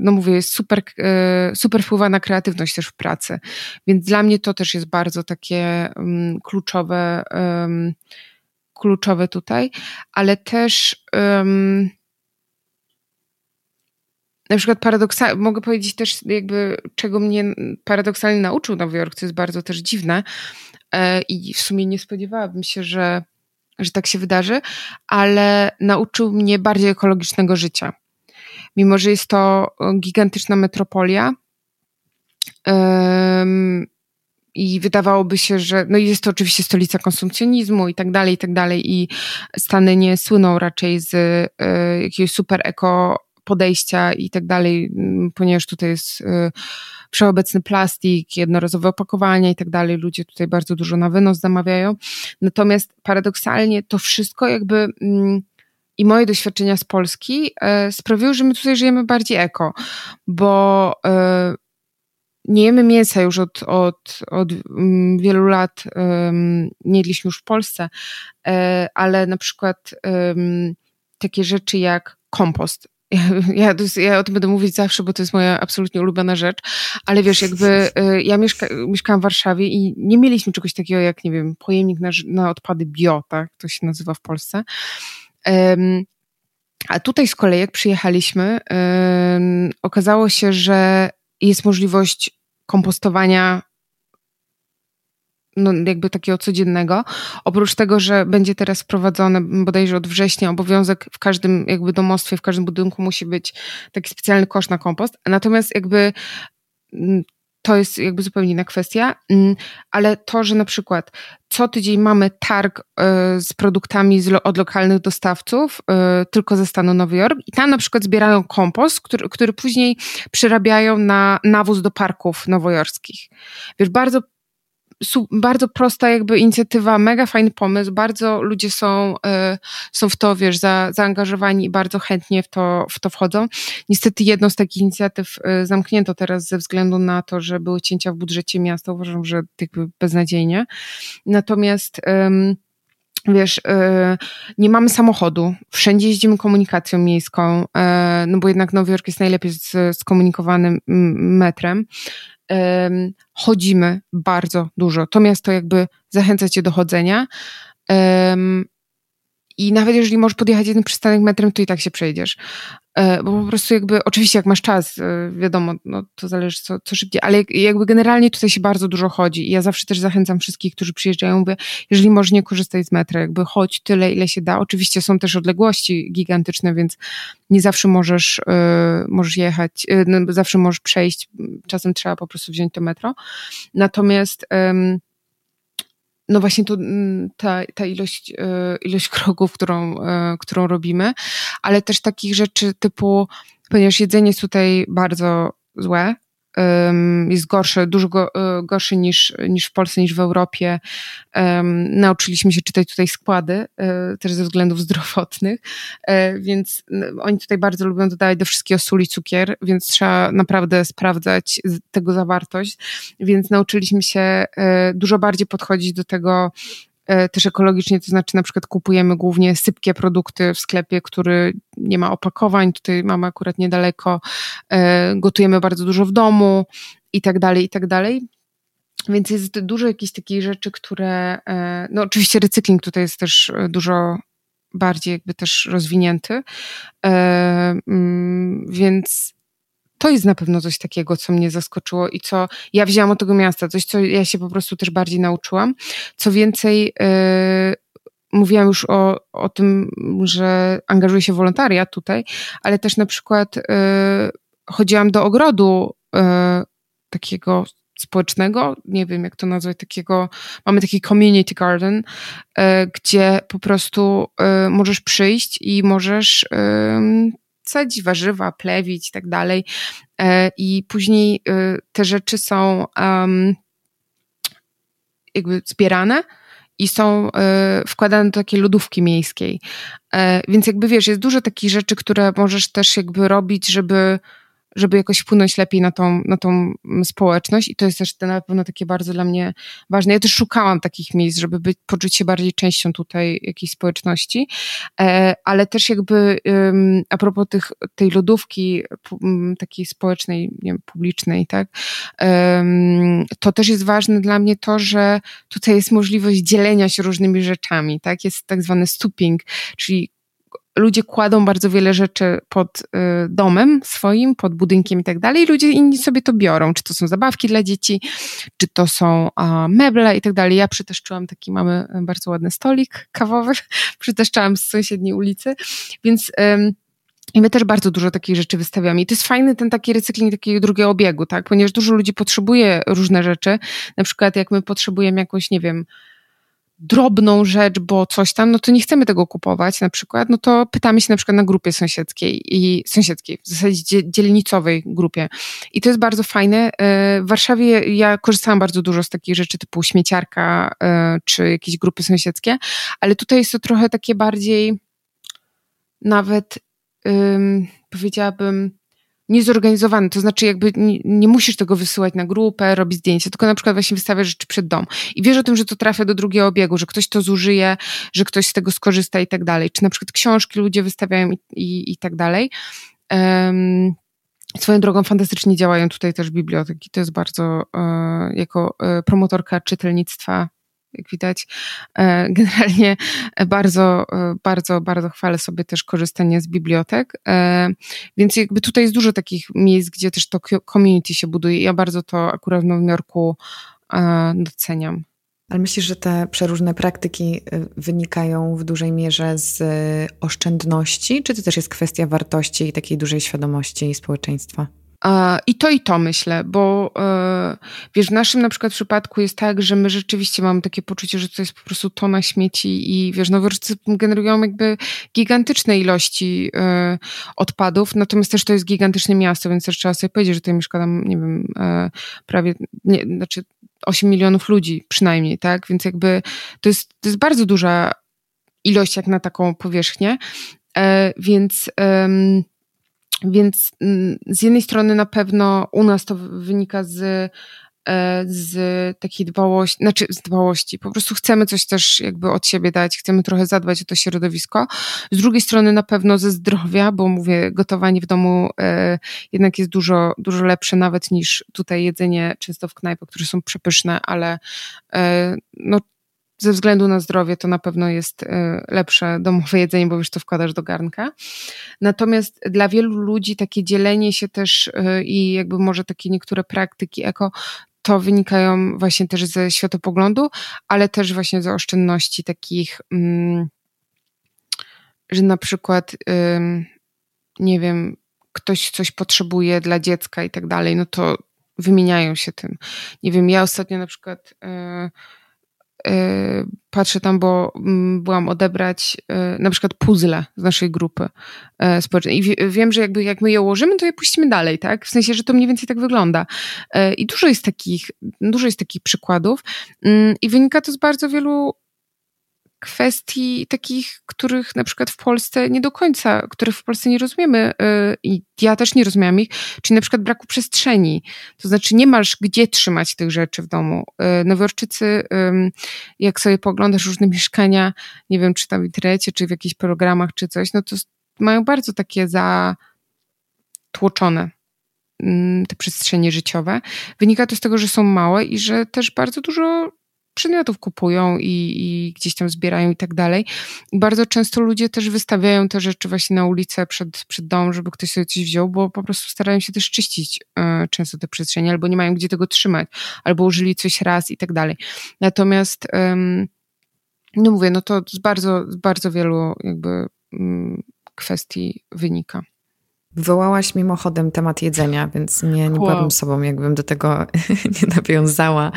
no mówię, jest super, y, super wpływa na kreatywność też w pracy. Więc dla mnie to też jest bardzo takie um, kluczowe um, kluczowe tutaj, ale też um, na przykład paradoksalnie, mogę powiedzieć też jakby, czego mnie paradoksalnie nauczył Nowy Jork, co jest bardzo też dziwne e, i w sumie nie spodziewałabym się, że, że tak się wydarzy, ale nauczył mnie bardziej ekologicznego życia. Mimo, że jest to gigantyczna metropolia, i wydawałoby się, że no jest to oczywiście stolica konsumpcjonizmu i tak dalej, i tak dalej i Stany nie słyną raczej z y, jakiegoś super eko podejścia i tak dalej, ponieważ tutaj jest y, plastik, jednorazowe opakowania i tak dalej. Ludzie tutaj bardzo dużo na wynos zamawiają. Natomiast paradoksalnie to wszystko jakby mm, i moje doświadczenia z Polski y, sprawiły, że my tutaj żyjemy bardziej eko, bo nie jemy mięsa już od, od, od mm, wielu lat, nie jedliśmy już w Polsce, e, ale na przykład takie rzeczy jak kompost. Ja, ja, o tym będę mówić zawsze, bo to jest moja absolutnie ulubiona rzecz, ale wiesz, jakby e, ja mieszka, mieszkałam w Warszawie i nie mieliśmy czegoś takiego jak, nie wiem, pojemnik na, na odpady bio, tak, to się nazywa w Polsce. A tutaj z kolei, jak przyjechaliśmy, okazało się, że jest możliwość kompostowania no, jakby takiego codziennego. Oprócz tego, że będzie teraz wprowadzony bodajże od września obowiązek w każdym jakby domostwie, w każdym budynku musi być taki specjalny kosz na kompost. Natomiast jakby mm, to jest jakby zupełnie inna kwestia, mm, ale to, że na przykład co tydzień mamy targ e, z produktami od lokalnych dostawców, e, tylko ze stanu Nowy Jork i tam na przykład zbierają kompost, który, który później przerabiają na nawóz do parków nowojorskich. Wiesz, bardzo bardzo prosta jakby inicjatywa, mega fajny pomysł, bardzo ludzie są, y, są w to, wiesz, za, zaangażowani i bardzo chętnie w to, w to wchodzą. Niestety jedną z takich inicjatyw y, zamknięto teraz ze względu na to, że były cięcia w budżecie miasta, uważam, że jakby beznadziejnie. Natomiast wiesz, nie mamy samochodu, wszędzie jeździmy komunikacją miejską, no bo jednak Nowy Jork jest najlepiej skomunikowanym metrem chodzimy bardzo dużo. To miasto jakby zachęca cię do chodzenia. I nawet jeżeli możesz podjechać jeden przystanek metrem, to i tak się przejdziesz. E, bo po prostu jakby, oczywiście jak masz czas, e, wiadomo, no to zależy co, co szybciej, ale jakby generalnie tutaj się bardzo dużo chodzi i ja zawsze też zachęcam wszystkich, którzy przyjeżdżają, mówię, jeżeli możesz nie korzystać z metra, jakby chodź tyle, ile się da. Oczywiście są też odległości gigantyczne, więc nie zawsze możesz, yy, możesz jechać, no, zawsze możesz przejść, czasem trzeba po prostu wziąć to metro. Natomiast no właśnie to, mm, ta, ta ilość, e, ilość kroków, którą, e, którą robimy, ale też takich rzeczy typu, ponieważ jedzenie jest tutaj bardzo złe, jest gorsze, dużo e, gorszy niż, niż w Polsce, niż w Europie. Nauczyliśmy się czytać tutaj składy, e, też ze względów zdrowotnych, e, więc oni tutaj bardzo lubią dodawać do wszystkiego sól i cukier, więc trzeba naprawdę sprawdzać tego zawartość, więc nauczyliśmy się dużo bardziej podchodzić do tego, też ekologicznie, to znaczy na przykład kupujemy głównie sypkie produkty w sklepie, który nie ma opakowań, tutaj mamy akurat niedaleko, e, gotujemy bardzo dużo w domu i tak dalej, i tak dalej. Więc jest dużo jakichś takich rzeczy, które, e, no oczywiście recykling tutaj jest też dużo bardziej jakby też rozwinięty, mm, więc to jest na pewno coś takiego, co mnie zaskoczyło i co ja wzięłam od tego miasta, coś, co ja się po prostu też bardziej nauczyłam. Co więcej, yy, mówiłam już o, o tym, że angażuję się w wolontariat tutaj, ale też na przykład yy, chodziłam do ogrodu yy, takiego społecznego, nie wiem jak to nazwać, takiego, mamy taki community garden, gdzie po prostu możesz przyjść i możesz sadzić warzywa, plewić i tak dalej. E, I później e, te rzeczy są jakby zbierane i są e, wkładane do takiej lodówki miejskiej. Więc jakby wiesz, jest dużo takich rzeczy, które możesz też jakby robić, żeby żeby jakoś wpłynąć lepiej na tą, na tą społeczność. I to jest też na pewno takie bardzo dla mnie ważne. Ja też szukałam takich miejsc, żeby być, poczuć się bardziej częścią tutaj jakiejś społeczności, e, ale też jakby a propos tych, tej lodówki takiej społecznej, nie wiem, publicznej, tak, to też jest ważne dla mnie to, że tutaj jest możliwość dzielenia się różnymi rzeczami, tak, jest tak zwany stooping, czyli ludzie kładą bardzo wiele rzeczy pod y, domem swoim, pod budynkiem i tak dalej. Ludzie inni sobie to biorą, czy to są zabawki dla dzieci, czy to są meble i tak dalej. Ja przyteszczyłam taki, mamy bardzo ładny stolik kawowy, przyteszczałam z sąsiedniej ulicy, więc i my też bardzo dużo takich rzeczy wystawiamy. I to jest fajny ten taki recykling takiego drugiego obiegu, tak? Ponieważ dużo ludzi potrzebuje różne rzeczy. Na przykład jak my potrzebujemy jakąś, nie wiem, drobną rzecz, bo coś tam, no to nie chcemy tego kupować na przykład, no to pytamy się na przykład na grupie sąsiedzkiej i sąsiedzkiej, w zasadzie dzielnicowej grupie. I to jest bardzo fajne. E, w Warszawie ja korzystałam bardzo dużo z takich rzeczy typu śmieciarka e, czy jakieś grupy sąsiedzkie, ale tutaj jest to trochę takie bardziej nawet powiedziałabym niezorganizowany, to znaczy jakby nie, nie, musisz tego wysyłać na grupę, robić zdjęcia, tylko na przykład właśnie wystawiasz rzeczy przed dom i wiesz o tym, że to trafia do drugiego obiegu, że ktoś to zużyje, że ktoś z tego skorzysta i tak dalej. Czy na przykład książki ludzie wystawiają i, i, i tak dalej. Um, Swoją drogą fantastycznie działają tutaj też biblioteki. To jest bardzo, e, jako e, promotorka czytelnictwa jak widać. E, generalnie bardzo, e, bardzo, bardzo chwalę sobie też korzystanie z bibliotek. E, więc jakby tutaj jest dużo takich miejsc, gdzie też to community się buduje. Ja bardzo to akurat w Nowym Jorku doceniam. Ale myślisz, że te przeróżne praktyki wynikają w dużej mierze z oszczędności, czy to też jest kwestia wartości i takiej dużej świadomości społeczeństwa? I to i to myślę, bo e, wiesz, w naszym na przykład przypadku jest tak, że my rzeczywiście mamy takie poczucie, że to jest po prostu tona śmieci i wiesz, noworodcy generują jakby gigantyczne ilości e, odpadów, natomiast też to jest gigantyczne miasto, więc też trzeba sobie powiedzieć, że tutaj mieszka tam, nie wiem, e, prawie, nie, znaczy 8 milionów ludzi przynajmniej, tak? Więc jakby to jest, to jest bardzo duża ilość jak na taką powierzchnię, więc więc mm, z jednej strony na pewno u nas to wynika z, e, z takiej dbałości, znaczy z dbałości, po prostu chcemy coś też jakby od siebie dać, chcemy trochę zadbać o to środowisko. Z drugiej strony na pewno ze zdrowia, bo mówię, gotowanie w domu e, jednak jest dużo, dużo lepsze nawet niż tutaj jedzenie często w knajpach, które są przepyszne, ale e, no ze względu na zdrowie to na pewno jest e, lepsze domowe jedzenie, bo już to wkładasz do garnka. Natomiast dla wielu ludzi takie dzielenie się też e, i jakby może takie niektóre praktyki eko to wynikają właśnie też ze światopoglądu, ale też właśnie ze oszczędności takich, mm, że na przykład, nie wiem, ktoś coś potrzebuje dla dziecka i tak dalej, no to wymieniają się tym. Nie wiem, ja ostatnio na przykład e, patrzę tam, bo mm, byłam odebrać e, na przykład puzzle z naszej grupy społecznej i wiem, że jakby jak my je ułożymy, to je puścimy dalej, tak? W sensie, że to mniej więcej tak wygląda. I dużo jest takich, dużo jest takich przykładów mm, i wynika to z bardzo wielu kwestii takich, których na przykład w Polsce nie do końca, których w Polsce nie rozumiemy y, i ja też nie rozumiałam ich, czyli na przykład braku przestrzeni. To znaczy nie masz gdzie trzymać tych rzeczy w domu. Y, Nowojorczycy, jak sobie poglądasz różne mieszkania, nie wiem czy tam w internecie, czy w jakichś programach, czy coś, no to mają bardzo takie zatłoczone mm, te przestrzenie życiowe. Wynika to z tego, że są małe i że też bardzo dużo przedmiotów kupują i, i, gdzieś tam zbierają i tak dalej. Bardzo często ludzie też wystawiają te rzeczy właśnie na ulicę przed, przed dom, żeby ktoś sobie coś wziął, bo po prostu starają się też czyścić y, często te przestrzenie, albo nie mają gdzie tego trzymać, albo użyli coś raz i tak dalej. Natomiast y, no mówię, no to z bardzo, z bardzo wielu jakby y, kwestii wynika. Wywołałaś mimochodem temat jedzenia, więc nie, nie wow. sobą, jakbym do tego nie nawiązała.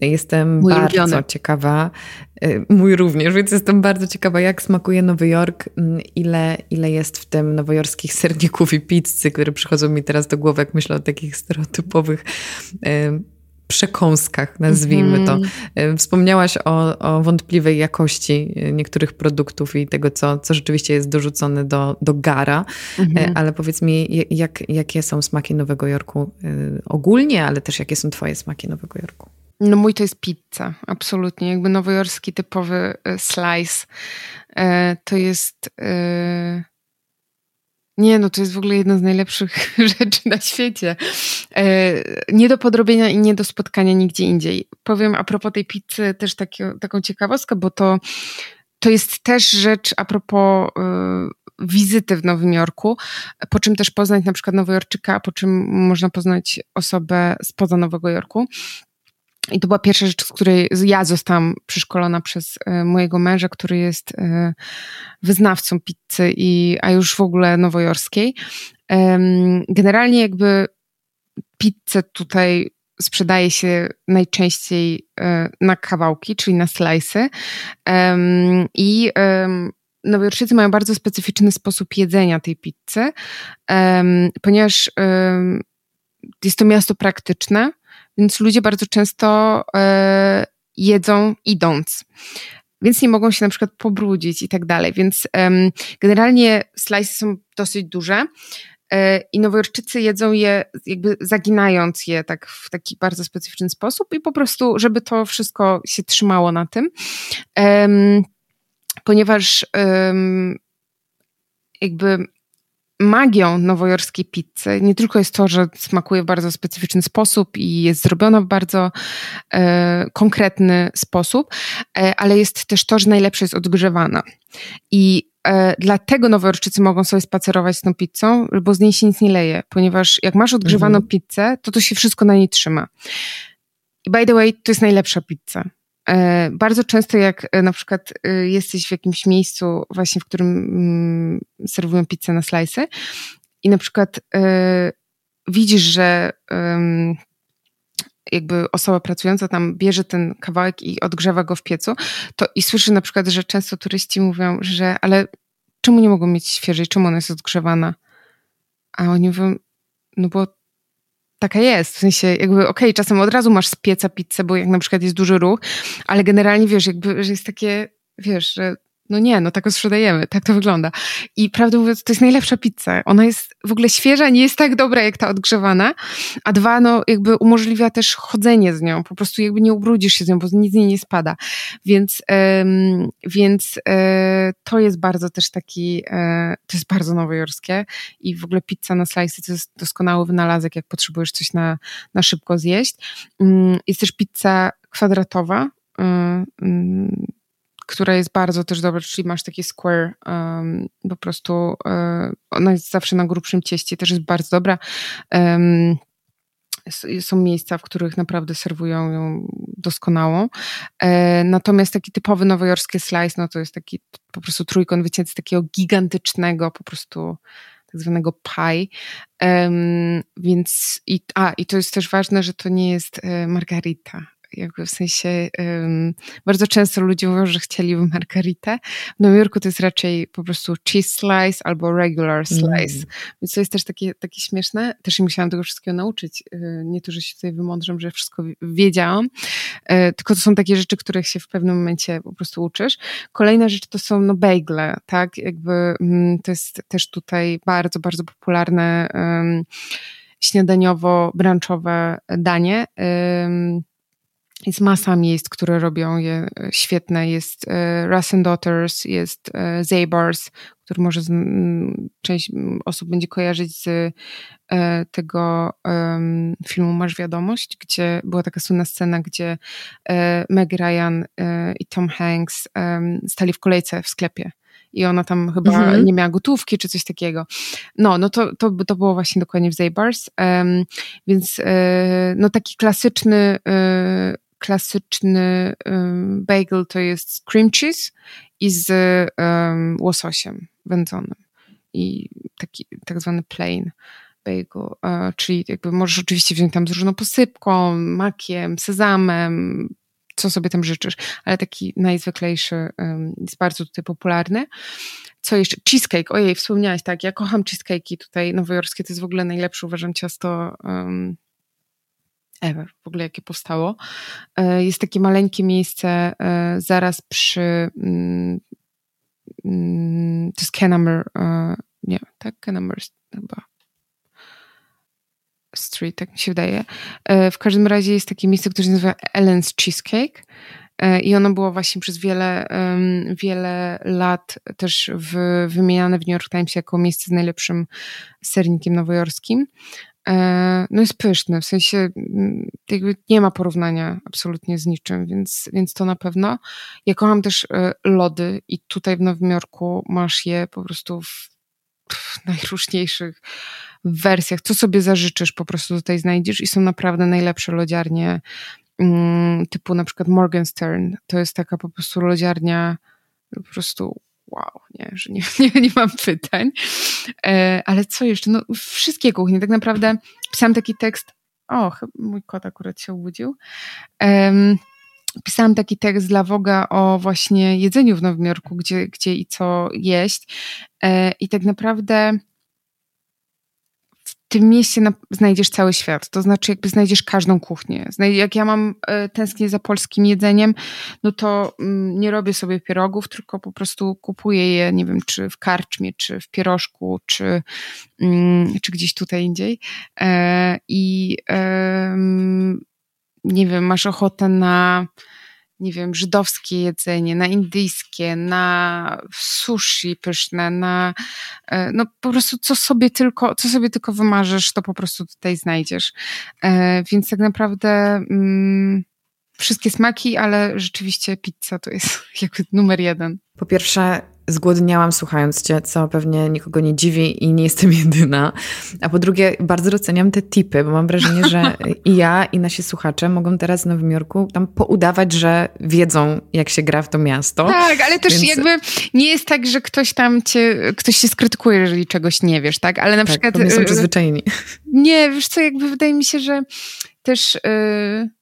Jestem Mój bardzo ulubiony. ciekawa, y, mój również, więc jestem bardzo ciekawa, jak smakuje Nowy Jork, mm, ile, ile jest w tym nowojorskich serników i pizzy, które przychodzą mi teraz do głowy, jak myślę o takich stereotypowych y, przekąskach, nazwijmy mm. to. Mhm. E, wspomniałaś o, o, wątpliwej jakości e, niektórych produktów i tego, co, co rzeczywiście jest dorzucone do, do gara, mm -hmm. ale powiedz mi, jak, jakie są smaki Nowego Jorku ogólnie, ale też jakie są twoje smaki Nowego Jorku? No mój to jest pizza, absolutnie. Jakby nowojorski typowy slice. To jest nie, no to jest w ogóle jedna z najlepszych rzeczy na świecie. E, nie do podrobienia i nie do spotkania nigdzie indziej. Powiem a propos tej pizzy też taki, taką ciekawostkę, bo to, to jest też rzecz a propos y, wizyty w Nowym Jorku, po czym też poznać na przykład Nowojorczyka, po czym można poznać osobę spoza Nowego Jorku. I to była pierwsza rzecz, z której ja zostałam przeszkolona przez e, mojego męża, który jest e, wyznawcą pizzy, i, a już w ogóle nowojorskiej. Generalnie jakby pizzę tutaj sprzedaje się najczęściej e, na kawałki, czyli na slice'y. I Nowojorczycy mają bardzo specyficzny sposób jedzenia tej pizzy, ponieważ jest to miasto praktyczne, więc ludzie bardzo często e, jedzą idąc. Więc nie mogą się na przykład pobrudzić i tak dalej. Więc generalnie slice są dosyć duże e, i nowojorczycy jedzą je jakby zaginając je tak w taki bardzo specyficzny sposób i po prostu, żeby to wszystko się trzymało na tym. ponieważ jakby magią nowojorskiej pizzy nie tylko jest to, że smakuje w bardzo specyficzny sposób i jest zrobiona w bardzo e, konkretny sposób, e, ale jest też to, że najlepsze jest odgrzewana. I e, dlatego nowojorczycy mogą sobie spacerować z tą pizzą, bo z niej się nic nie leje, ponieważ jak masz odgrzewaną mhm. pizzę, to to się wszystko na niej trzyma. I by the way, to jest najlepsza pizza. E, bardzo często, jak e, na przykład e, jesteś w jakimś miejscu, właśnie w którym mm, serwują pizzę na slajsy, i na przykład widzisz, że jakby osoba pracująca tam bierze ten kawałek i odgrzewa go w piecu, to i słyszy na przykład, że często turyści mówią, że ale czemu nie mogą mieć świeżej, czemu ona jest odgrzewana? A oni mówią, no bo taka jest. W sensie jakby, okej, okay, czasem od razu masz z pieca pizzę, bo jak na przykład jest duży ruch, ale generalnie wiesz, jakby, że jest takie, wiesz, że no nie, no tak go sprzedajemy, tak to wygląda. I prawdę mówiąc, to jest najlepsza pizza. Ona jest w ogóle świeża, nie jest tak dobra jak ta odgrzewana, a dwa, no jakby umożliwia też chodzenie z nią, po prostu jakby nie ubrudzisz się z nią, bo nic z niej nie spada. Więc, um, więc e, to jest bardzo też taki, e, to jest bardzo nowojorskie i w ogóle pizza na slice to jest doskonały wynalazek, jak potrzebujesz coś na, na szybko zjeść. Um, jest też pizza kwadratowa, która jest bardzo też dobra, czyli masz taki square, um, po prostu um, ona jest zawsze na grubszym cieście, też jest bardzo dobra. Um, są miejsca, w których naprawdę serwują ją doskonałą. E, natomiast taki typowy nowojorski slice, no to jest taki po prostu trójkąt wycięty z takiego gigantycznego po prostu tak zwanego pie. Więc i, a, i to jest też ważne, że to nie jest e, margarita jakby w sensie um, bardzo często ludzie mówią, że chcieliby margaritę. W Nowym Jorku to jest raczej po prostu cheese slice albo regular slice. Mm. Więc to jest też takie, takie śmieszne. Też się musiałam tego wszystkiego nauczyć. Y, nie to, że się tutaj wymądrzam, że wszystko wiedziałam, y, tylko to są takie rzeczy, których się w pewnym momencie po prostu uczysz. Kolejna rzecz to są no bagle, tak? Jakby mm, to jest też tutaj bardzo, bardzo popularne um, śniadaniowo-branchowe danie. Um, jest masa miejsc, które robią je e, świetne. Jest e, Russ and Daughters, jest e, Zaybars, który może z, część osób będzie kojarzyć z tego filmu Masz Wiadomość, gdzie była taka słynna scena, gdzie Meg Ryan i Tom Hanks stali w kolejce w sklepie i ona tam chyba mhm. nie miała gotówki czy coś takiego. No, no to, to, to było właśnie dokładnie w Zaybars. Um, więc no taki klasyczny klasyczny bagel to jest cream cheese i z łososiem wędzonym. I taki tak zwany plain bagel, uh, czyli jakby możesz oczywiście wziąć tam z różną posypką, makiem, sezamem, co sobie tam życzysz, ale taki najzwyklejszy jest bardzo tutaj popularny. Co jeszcze? Cheesecake, ojej, wspomniałaś, tak, ja kocham cheesecake'i tutaj nowojorskie, to jest w ogóle najlepsze, uważam, ciasto um, ever, w ogóle jakie powstało. E, jest takie maleńkie miejsce e, zaraz przy mm, mm, to jest Kennamer, e, nie, tak? Kennamer chyba Street, tak mi się wydaje. W każdym razie jest takie miejsce, które się nazywa Ellen's Cheesecake i ono było właśnie przez wiele, wiele lat też w, wymieniane w New York Times jako miejsce z najlepszym sernikiem nowojorskim. E, no jest pyszny, w sensie mm, jakby nie ma porównania absolutnie z niczym, więc, więc to na pewno. Ja kocham też e, lody i tutaj w Nowym Jorku masz je po prostu w, najróżniejszych wersjach. Co sobie zażyczysz, po prostu tutaj znajdziesz i są naprawdę najlepsze lodziarnie mm, typu na przykład Morgenstern. To jest taka po prostu lodziarnia po prostu wow, nie, że nie, nie, nie mam pytań. E, ale co jeszcze? No, wszystkie kuchnie. Tak naprawdę pisałam taki tekst. O, mój kot akurat się obudził. Pisałam taki tekst dla Woga o właśnie jedzeniu w Nowym Jorku, gdzie, gdzie i co jeść. E, I tak naprawdę tym mieście na, znajdziesz cały świat. To znaczy, jakby znajdziesz każdą kuchnię. Jak ja mam e, tęsknię za polskim jedzeniem, no to mm, nie robię sobie pierogów, tylko po prostu kupuję je, nie wiem, czy w karczmie, czy w pierożku, czy, mm, czy gdzieś tutaj indziej. E, I nie wiem, masz ochotę na nie wiem, żydowskie jedzenie, na indyjskie, na sushi pyszne, na e, no po prostu co sobie tylko, co sobie tylko wymarzysz, to po prostu tutaj znajdziesz. E, więc tak naprawdę mm, wszystkie smaki, ale rzeczywiście pizza to jest jakby numer jeden. Po pierwsze, zgłodniałam słuchając Cię, co pewnie nikogo nie dziwi i nie jestem jedyna. A po drugie, bardzo doceniam te tipy, bo mam wrażenie, że i ja, i nasi słuchacze mogą teraz w Nowym Jorku tam poudawać, że wiedzą, jak się gra w to miasto. Tak, ale też Więc... jakby nie jest tak, że ktoś tam Cię, ktoś się skrytykuje, jeżeli czegoś nie wiesz, tak? Ale na tak, przykład... Nie są y, przyzwyczajeni. Nie, wiesz co, jakby wydaje mi się, że też... Yy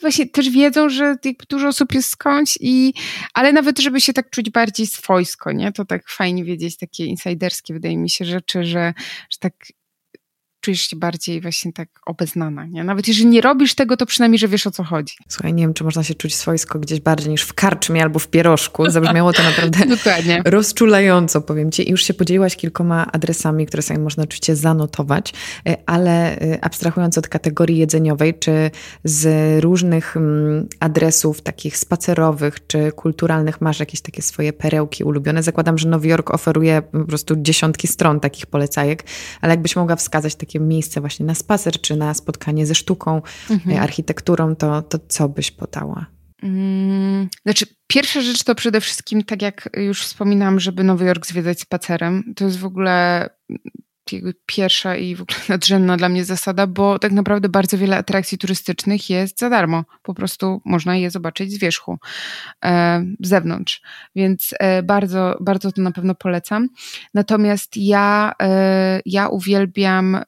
właśnie też wiedzą, że dużo osób jest skądś i, ale nawet żeby się tak czuć bardziej swojsko, nie, to tak fajnie wiedzieć takie insiderskie, wydaje mi się, rzeczy, że, że tak czujesz się bardziej właśnie tak obeznana, nie? Nawet jeżeli nie robisz tego, to przynajmniej, że wiesz o co chodzi. Słuchaj, nie wiem, czy można się czuć swojsko gdzieś bardziej niż w karczmie albo w pierożku. Zabrzmiało to naprawdę Dokładnie. rozczulająco, powiem ci. I już się podzieliłaś kilkoma adresami, które sobie można oczywiście zanotować, e, ale e, abstrahując od kategorii jedzeniowej, czy z różnych mm, adresów takich spacerowych czy kulturalnych masz jakieś takie swoje perełki ulubione? Zakładam, że Nowy Jork oferuje po prostu dziesiątki stron takich polecajek, ale jakbyś mogła wskazać takie takie miejsce właśnie na spacer, czy na spotkanie ze sztuką, mhm. E, architekturą, to, to co byś podała? Mm, znaczy, pierwsza rzecz to przede wszystkim, tak jak już wspominałam, żeby Nowy Jork zwiedzać spacerem. To jest w ogóle jakby pierwsza i w ogóle nadrzędna dla mnie zasada, bo tak naprawdę bardzo wiele atrakcji turystycznych jest za darmo. Po prostu można je zobaczyć z wierzchu, e, z zewnątrz. Więc e, bardzo, bardzo to na pewno polecam. Natomiast ja, e, ja uwielbiam.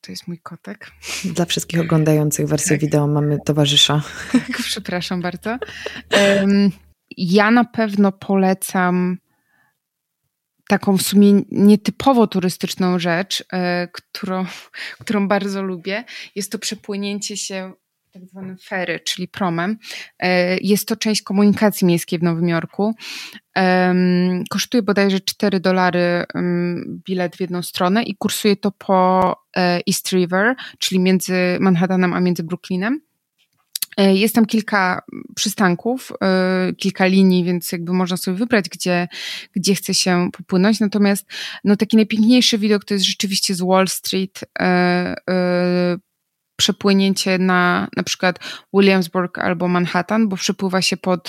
To jest mój kotek. Dla wszystkich oglądających wersję tak. wideo mamy towarzysza. Przepraszam bardzo. Ja na pewno polecam taką w sumie nietypowo turystyczną rzecz, e, którą, którą bardzo lubię. Jest to przepłynięcie się tak zwanym ferry, czyli promem. E, jest to część komunikacji miejskiej w Nowym Jorku. Kosztuje bodajże 4 dolary bilet w jedną stronę i kursuje to po e, East River, czyli między Manhattanem a między Brooklynem. E, jest tam kilka przystanków, e, kilka linii, więc jakby można sobie wybrać, gdzie, gdzie chce się popłynąć. Natomiast no, taki najpiękniejszy widok to jest rzeczywiście z Wall Street e, przepłynięcie na na przykład Williamsburg albo Manhattan, bo przepływa się pod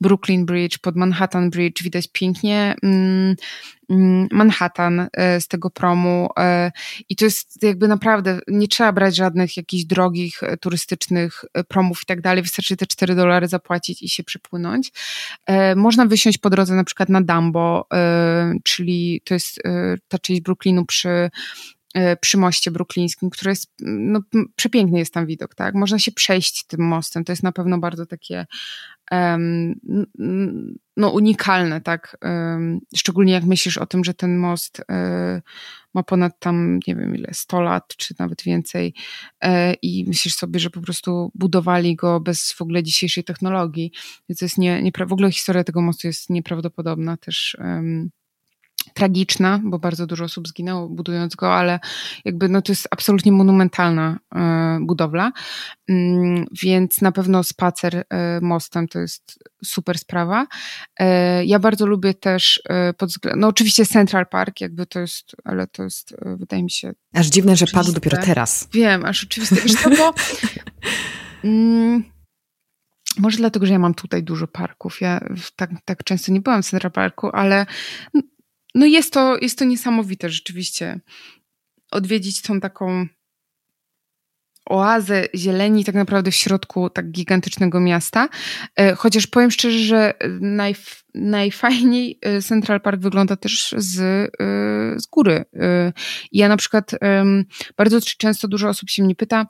Brooklyn Bridge, pod Manhattan Bridge, widać pięknie mm, Manhattan z tego promu i to jest jakby naprawdę, nie trzeba brać żadnych jakichś drogich turystycznych promów i tak dalej, wystarczy te 4 dolary zapłacić i się przepłynąć. Można wysiąść po drodze na przykład na Dumbo, czyli to jest ta część Brooklynu przy E, przy moście bruklińskim, który jest, no, przepiękny jest tam widok, tak? Można się przejść tym mostem, to jest na pewno bardzo takie um, no, unikalne, tak? Um, szczególnie jak myślisz o tym, że ten most um, ma ponad tam, nie wiem ile, 100 lat, czy nawet więcej e, i myślisz sobie, że po prostu budowali go bez w ogóle dzisiejszej technologii, więc to jest nie, nie w ogóle historia tego mostu jest nieprawdopodobna też tragiczna, bo bardzo dużo osób zginęło budując go, ale jakby no to jest absolutnie monumentalna e, budowla, mm, więc na pewno spacer e, mostem to jest super sprawa. E, ja bardzo lubię też pod względem, no oczywiście Central Park, jakby to jest, ale to jest, wydaje mi się... Aż dziwne, że padł dopiero teraz. Wiem, aż oczywiste. Wiesz co, bo... Mm, może dlatego, że ja mam tutaj dużo parków. Ja tak, tak często nie byłam w Central Parku, ale no jest to, jest to niesamowite rzeczywiście. Odwiedzić tą taką oazę zieleni tak naprawdę w środku tak gigantycznego miasta. E, chociaż powiem szczerze, że najf najfajniej e, Central Park wygląda też z, e, z góry. Ja na przykład bardzo często dużo osób się mnie pyta,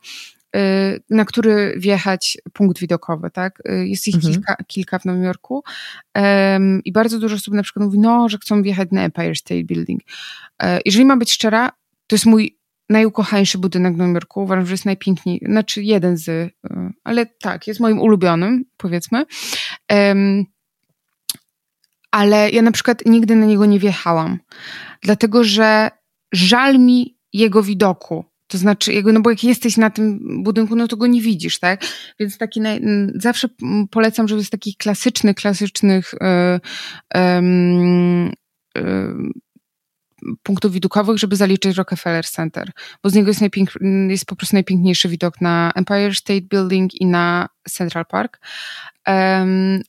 na który wjechać punkt widokowy, tak? Y, jest ich mhm. kilka, kilka w Nowym Jorku um, i bardzo dużo osób na przykład mówi, no, że chcą wjechać na Empire State Building. E, jeżeli mam być szczera, to jest mój najukochańszy budynek w Nowym Jorku. Uważam, że jest najpiękniejszy, znaczy jeden z, y, ale tak, jest moim ulubionym, powiedzmy. Um, ale ja na przykład nigdy na niego nie wjechałam, dlatego że żal mi jego widoku. To znaczy, jakby, no bo jak jesteś na tym budynku, no to go nie widzisz, tak? Więc taki naj, zawsze polecam, żeby z takich klasycznych, klasycznych yy, yy, punktów widokowych, żeby zaliczyć Rockefeller Center, bo z niego jest, najpięk- jest po prostu najpiękniejszy widok na Empire State Building i na Central Park.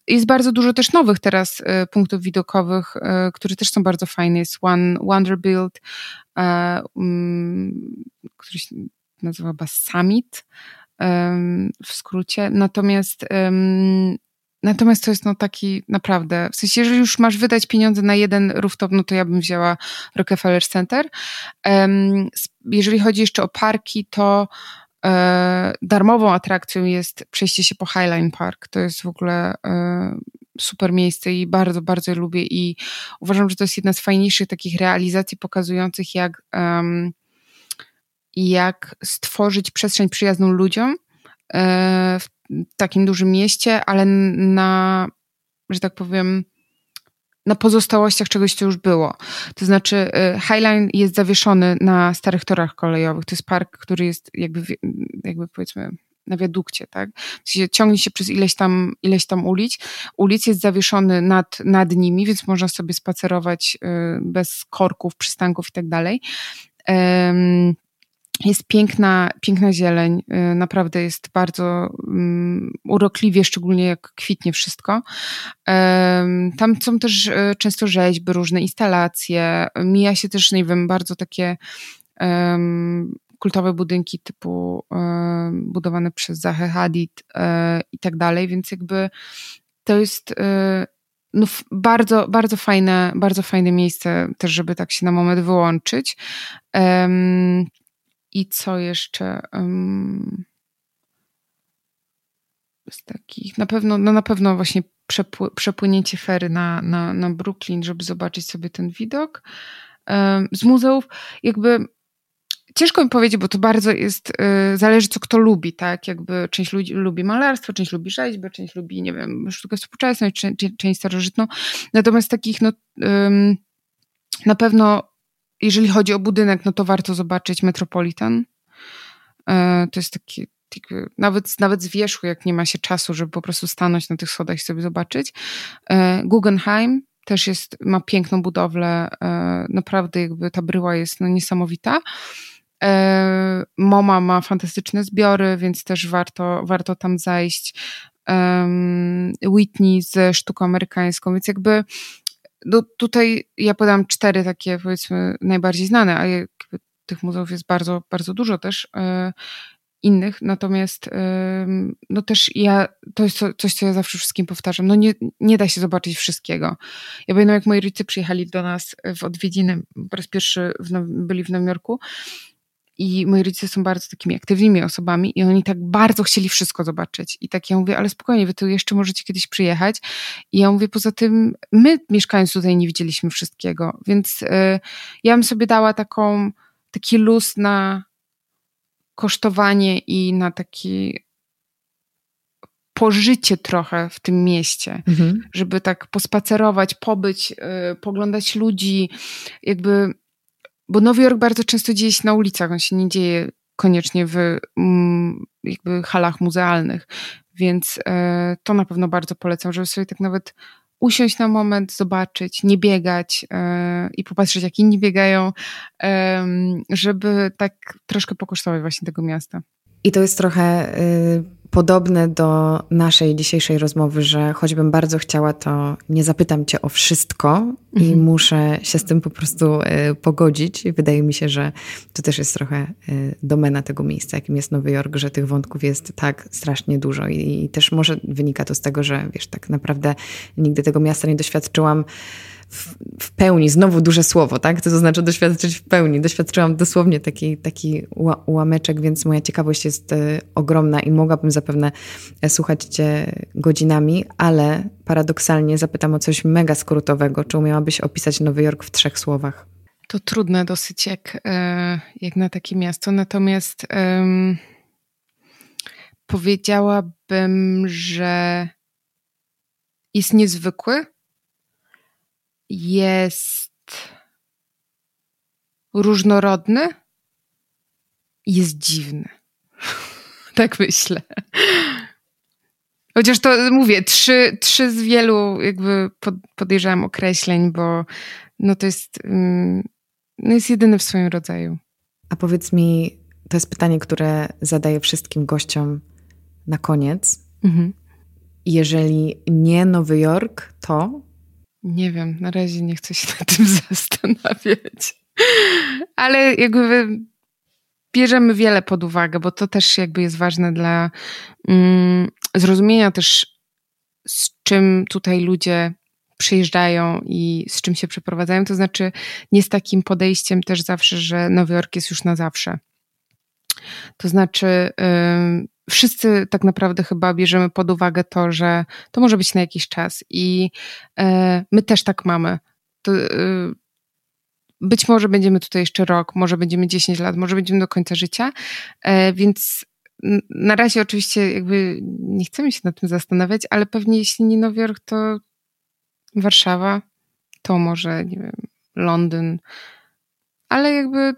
Jest bardzo dużo też nowych teraz y, punktów widokowych, y, które też są bardzo fajne. Jest One Wonderbuild, um, który się nazywa chyba Summit um, w skrócie. Natomiast Natomiast to jest no taki naprawdę, w sensie, jeżeli już masz wydać pieniądze na jeden rooftop, no to ja bym wzięła Rockefeller Center. Jeżeli chodzi jeszcze o parki, to e, darmową atrakcją jest przejście się po Highline Park. To jest w ogóle e, super miejsce i bardzo, bardzo lubię i uważam, że to jest jedna z fajniejszych takich realizacji pokazujących jak, jak stworzyć przestrzeń przyjazną ludziom w takim dużym mieście, ale na, że tak powiem, na pozostałościach czegoś, co już było. To znaczy, y, Highline jest zawieszony na starych torach kolejowych. To jest park, który jest jakby, jakby powiedzmy, na wiadukcie, tak? Ciągnie się przez ileś tam, ileś tam ulic. Ulic jest zawieszony nad, nad nimi, więc można sobie spacerować y, bez korków, przystanków i tak dalej. Jest piękna, piękna zieleń, y, naprawdę jest bardzo um, urokliwie, szczególnie jak kwitnie wszystko. Um, tam są też y, często rzeźby, różne instalacje. Mija się też, nie wiem, bardzo takie um, kultowe budynki typu budowane przez Zahe Hadid e, i tak dalej, więc jakby to jest e, no, bardzo, bardzo fajne, bardzo fajne miejsce też, żeby tak się na moment wyłączyć. I co jeszcze? z takich, na pewno, no na pewno właśnie przepłynięcie fery na, na, na Brooklyn, żeby zobaczyć sobie ten widok. Z muzeów jakby ciężko mi powiedzieć, bo to bardzo jest, y, zależy co kto lubi, tak? Jakby część ludzi lubi malarstwo, część lubi rzeźbę, część lubi, nie wiem, sztukę współczesną, część starożytną. Natomiast takich, no, na pewno, jeżeli chodzi o budynek, no to warto zobaczyć Metropolitan. E, to jest taki, nawet, nawet z wierzchu, jak nie ma się czasu, żeby po prostu stanąć na tych schodach i sobie zobaczyć. E, Guggenheim też jest, ma piękną budowlę, e, naprawdę jakby ta bryła jest no, niesamowita. MoMA ma fantastyczne zbiory, więc też warto, warto tam zajść. Whitney ze sztuką amerykańską, więc jakby no tutaj ja podam cztery takie powiedzmy najbardziej znane, a tych muzeów jest bardzo, bardzo dużo też e, innych, natomiast no też ja, to jest coś, co ja zawsze wszystkim powtarzam, no nie, nie da się zobaczyć wszystkiego. Ja pamiętam, jak moi rodzice przyjechali do nas w odwiedziny, po raz pierwszy w, byli w Nowym Jorku i moi rodzice są bardzo takimi aktywnymi osobami i oni tak bardzo chcieli wszystko zobaczyć. I tak ja mówię, ale spokojnie, wy tu jeszcze możecie kiedyś przyjechać. I ja mówię, poza tym my mieszkając tutaj nie widzieliśmy wszystkiego, więc y, ja bym sobie dała taką, taki luz na kosztowanie i na taki pożycie trochę w tym mieście, mhm. żeby tak pospacerować, pobyć, y, poglądać ludzi, jakby bo Nowy Jork bardzo często dzieje się na ulicach, on się nie dzieje koniecznie w mm, jakby halach muzealnych, więc e, to na pewno bardzo polecam, żeby sobie tak nawet usiąść na moment, zobaczyć, nie biegać e, i popatrzeć, jak inni biegają, żeby tak troszkę pokosztować właśnie tego miasta. I to jest trochę y, podobne do naszej dzisiejszej rozmowy, że choćbym bardzo chciała, to nie zapytam cię o wszystko mhm. i muszę się z tym po prostu y, pogodzić. Wydaje mi się, że to też jest trochę y, domena tego miejsca, jakim jest Nowy Jork, że tych wątków jest tak strasznie dużo i, i też może wynika to z tego, że wiesz, tak naprawdę nigdy tego miasta nie doświadczyłam w, pełni, znowu duże słowo, tak? To, to znaczy doświadczyć w pełni. Doświadczyłam dosłownie taki, taki ułameczek, więc moja ciekawość jest y, ogromna i mogłabym zapewne e, słuchać Cię godzinami, ale paradoksalnie zapytam o coś mega skrótowego. Czy umiałabyś opisać Nowy Jork w trzech słowach? To trudne dosyć jak, e, jak na takie miasto, natomiast um, powiedziałabym, że jest niezwykły, jest różnorodny i jest dziwny. tak myślę. Chociaż to mówię, trzy, trzy z wielu jakby podejrzewam określeń, bo no to jest, mm, no jest jedyny w swoim rodzaju. A powiedz mi, to jest pytanie, które zadaję wszystkim gościom na koniec. Mhm. Jeżeli nie Nowy Jork, to nie wiem, na razie nie chcę się nad tym zastanawiać. Ale jakby bierzemy wiele pod uwagę, bo to też jakby jest ważne dla mm, zrozumienia też z czym tutaj ludzie przyjeżdżają i z czym się przeprowadzają. To znaczy nie z takim podejściem też zawsze, że Nowy Jork jest już na zawsze. To znaczy wszyscy tak naprawdę chyba bierzemy pod uwagę to, że to może być na jakiś czas i e, my też tak mamy. To, e, być może będziemy tutaj jeszcze rok, może będziemy 10 lat, może będziemy do końca życia, e, więc na razie oczywiście jakby nie chcemy się nad tym zastanawiać, ale pewnie jeśli nie Nowy Jork, to Warszawa, to może, nie wiem, Londyn, ale jakby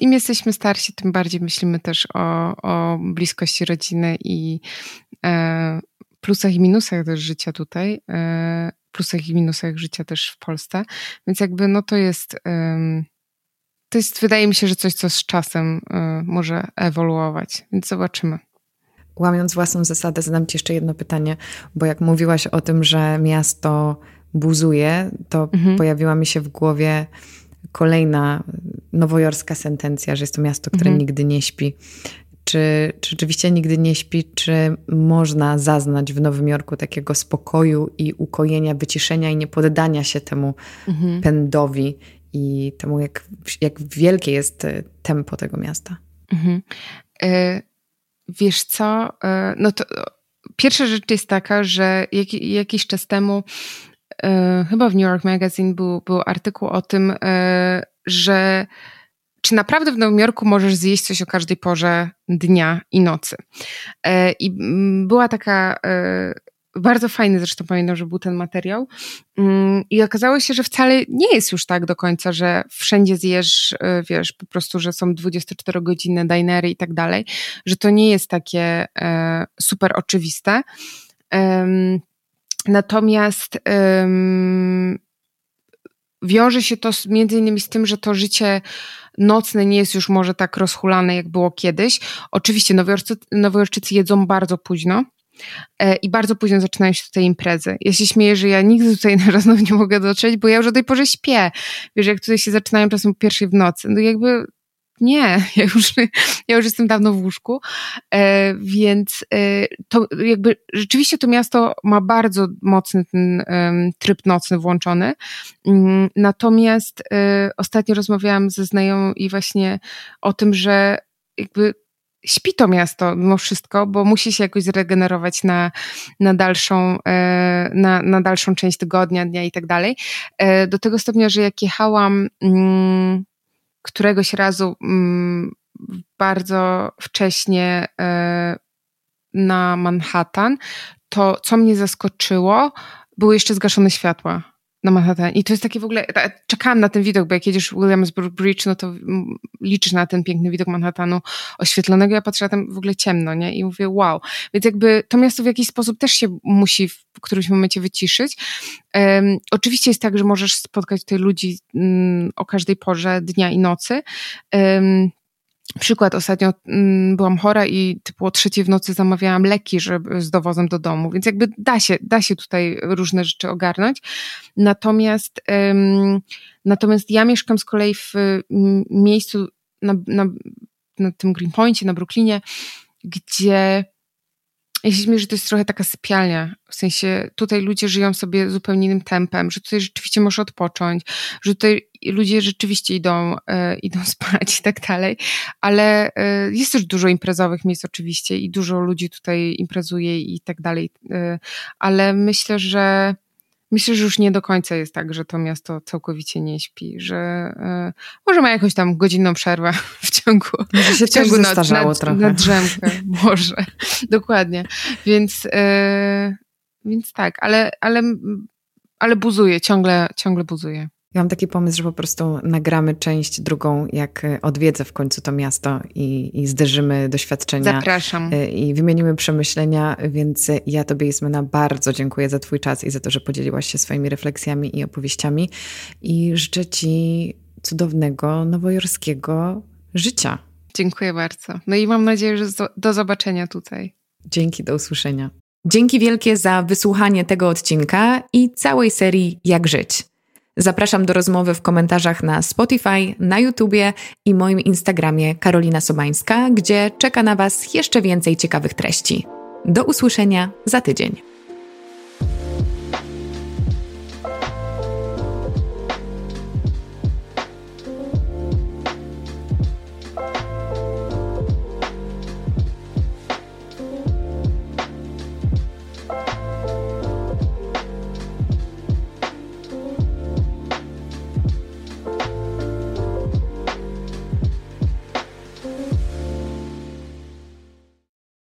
im jesteśmy starsi, tym bardziej myślimy też o, o bliskości rodziny i e, plusach i minusach też życia tutaj, e, plusach i minusach życia też w Polsce. Więc jakby no to jest, to jest, wydaje mi się, że coś, co z czasem y, może ewoluować, więc zobaczymy. Łamiąc własną zasadę, zadam Ci jeszcze jedno pytanie, bo jak mówiłaś o tym, że miasto buzuje, to mhm. pojawiła mi się w głowie kolejna nowojorska sentencja, że jest to miasto, które mhm. nigdy nie śpi. Czy, czy rzeczywiście nigdy nie śpi? Czy można zaznać w Nowym Jorku takiego spokoju i ukojenia, wyciszenia i niepoddania się temu mhm. pędowi i temu, jak, jak wielkie jest e, tempo tego miasta? Mhm. E, wiesz co? E, no to pierwsza rzecz jest taka, że jak, jakiś czas temu e, chyba w New York Magazine był, był artykuł o tym, że czy naprawdę w Nowym Jorku możesz zjeść coś o każdej porze dnia i nocy. E, I była taka e, bardzo fajny, zresztą pamiętam, że był ten materiał. Mm, I okazało się, że wcale nie jest już tak do końca, że wszędzie zjesz, e, wiesz, po prostu, że są 24-godzinne dinery i tak dalej, że to nie jest takie super oczywiste. Natomiast wiąże się to między innymi z tym, że to życie nocne nie jest już może tak rozhulane, jak było kiedyś. Oczywiście Nowojorczycy, Nowojorczycy jedzą bardzo późno. E, I bardzo późno zaczynają się tutaj imprezy. Ja się śmieję, że ja nigdy tutaj na raz nie mogę dotrzeć, bo ja już o tej porze śpię. Wiesz, jak tutaj się zaczynają czasem pierwszej w nocy. No jakby nie, ja już, ja już jestem dawno w łóżku, e, więc e, to jakby rzeczywiście to miasto ma bardzo mocny ten tryb nocny włączony. Mm, natomiast e, ostatnio rozmawiałam ze znajomą i właśnie o tym, że jakby śpi to miasto mimo wszystko, bo musi się jakoś zregenerować na, na, dalszą, na, na dalszą część tygodnia, dnia i tak dalej. Do tego stopnia, że jak jechałam mm, któregoś razu mm, bardzo wcześnie e, na Manhattan, to co mnie zaskoczyło, były jeszcze zgaszone światła na Manhattan. I to jest takie w ogóle, czekałam na ten widok, bo jak jedziesz Williamsburg Bridge, no to liczysz na ten piękny widok Manhattanu oświetlonego. Ja patrzę tam w ogóle ciemno, nie? I mówię, wow. Więc jakby to miasto w jakiś sposób też się musi w którymś momencie wyciszyć. Um, oczywiście jest tak, że możesz spotkać tutaj ludzi um, o każdej porze dnia i nocy. Um, Przykład, ostatnio mm, byłam chora i typu o trzeciej w nocy zamawiałam leki żeby, z dowozem do domu, więc jakby da się, da się tutaj różne rzeczy ogarnąć. Natomiast, natomiast ja mieszkam z kolei w miejscu na, na, na tym Greenpointie, na Brooklynie, gdzie ja się że to jest trochę taka sypialnia. W sensie tutaj ludzie żyją sobie zupełnie innym tempem, że tutaj rzeczywiście możesz odpocząć, że tutaj ludzie rzeczywiście idą, e, idą spać i tak dalej, ale e, jest też dużo imprezowych miejsc oczywiście i dużo ludzi tutaj imprezuje i tak dalej, e, ale myślę, że Myślę, że już nie do końca jest tak, że to miasto całkowicie nie śpi, że y, może ma jakąś tam godzinną przerwę w ciągu, może się w ciągu nocy na, trochę. na drzemkę. Może, dokładnie. Więc, y, więc tak, ale, ale, ale buzuje, ciągle, ciągle buzuje. Ja mam taki pomysł, że po prostu nagramy część drugą, jak e, odwiedzę w końcu to miasto i, i zderzymy doświadczenia. Zapraszam. E, I wymienimy przemyślenia, więc ja Tobie, Ismena, bardzo dziękuję za Twój czas i za to, że podzieliłaś się swoimi refleksjami i opowieściami. I życzę Ci cudownego, nowojorskiego życia. Dziękuję bardzo. No i mam nadzieję, że do zobaczenia tutaj. Dzięki, do usłyszenia. Dzięki wielkie za wysłuchanie tego odcinka i całej serii Jak Żyć. Zapraszam do rozmowy w komentarzach na Spotify, na YouTubie i moim Instagramie Karolina Sobańska, gdzie czeka na Was jeszcze więcej ciekawych treści. Do usłyszenia za tydzień.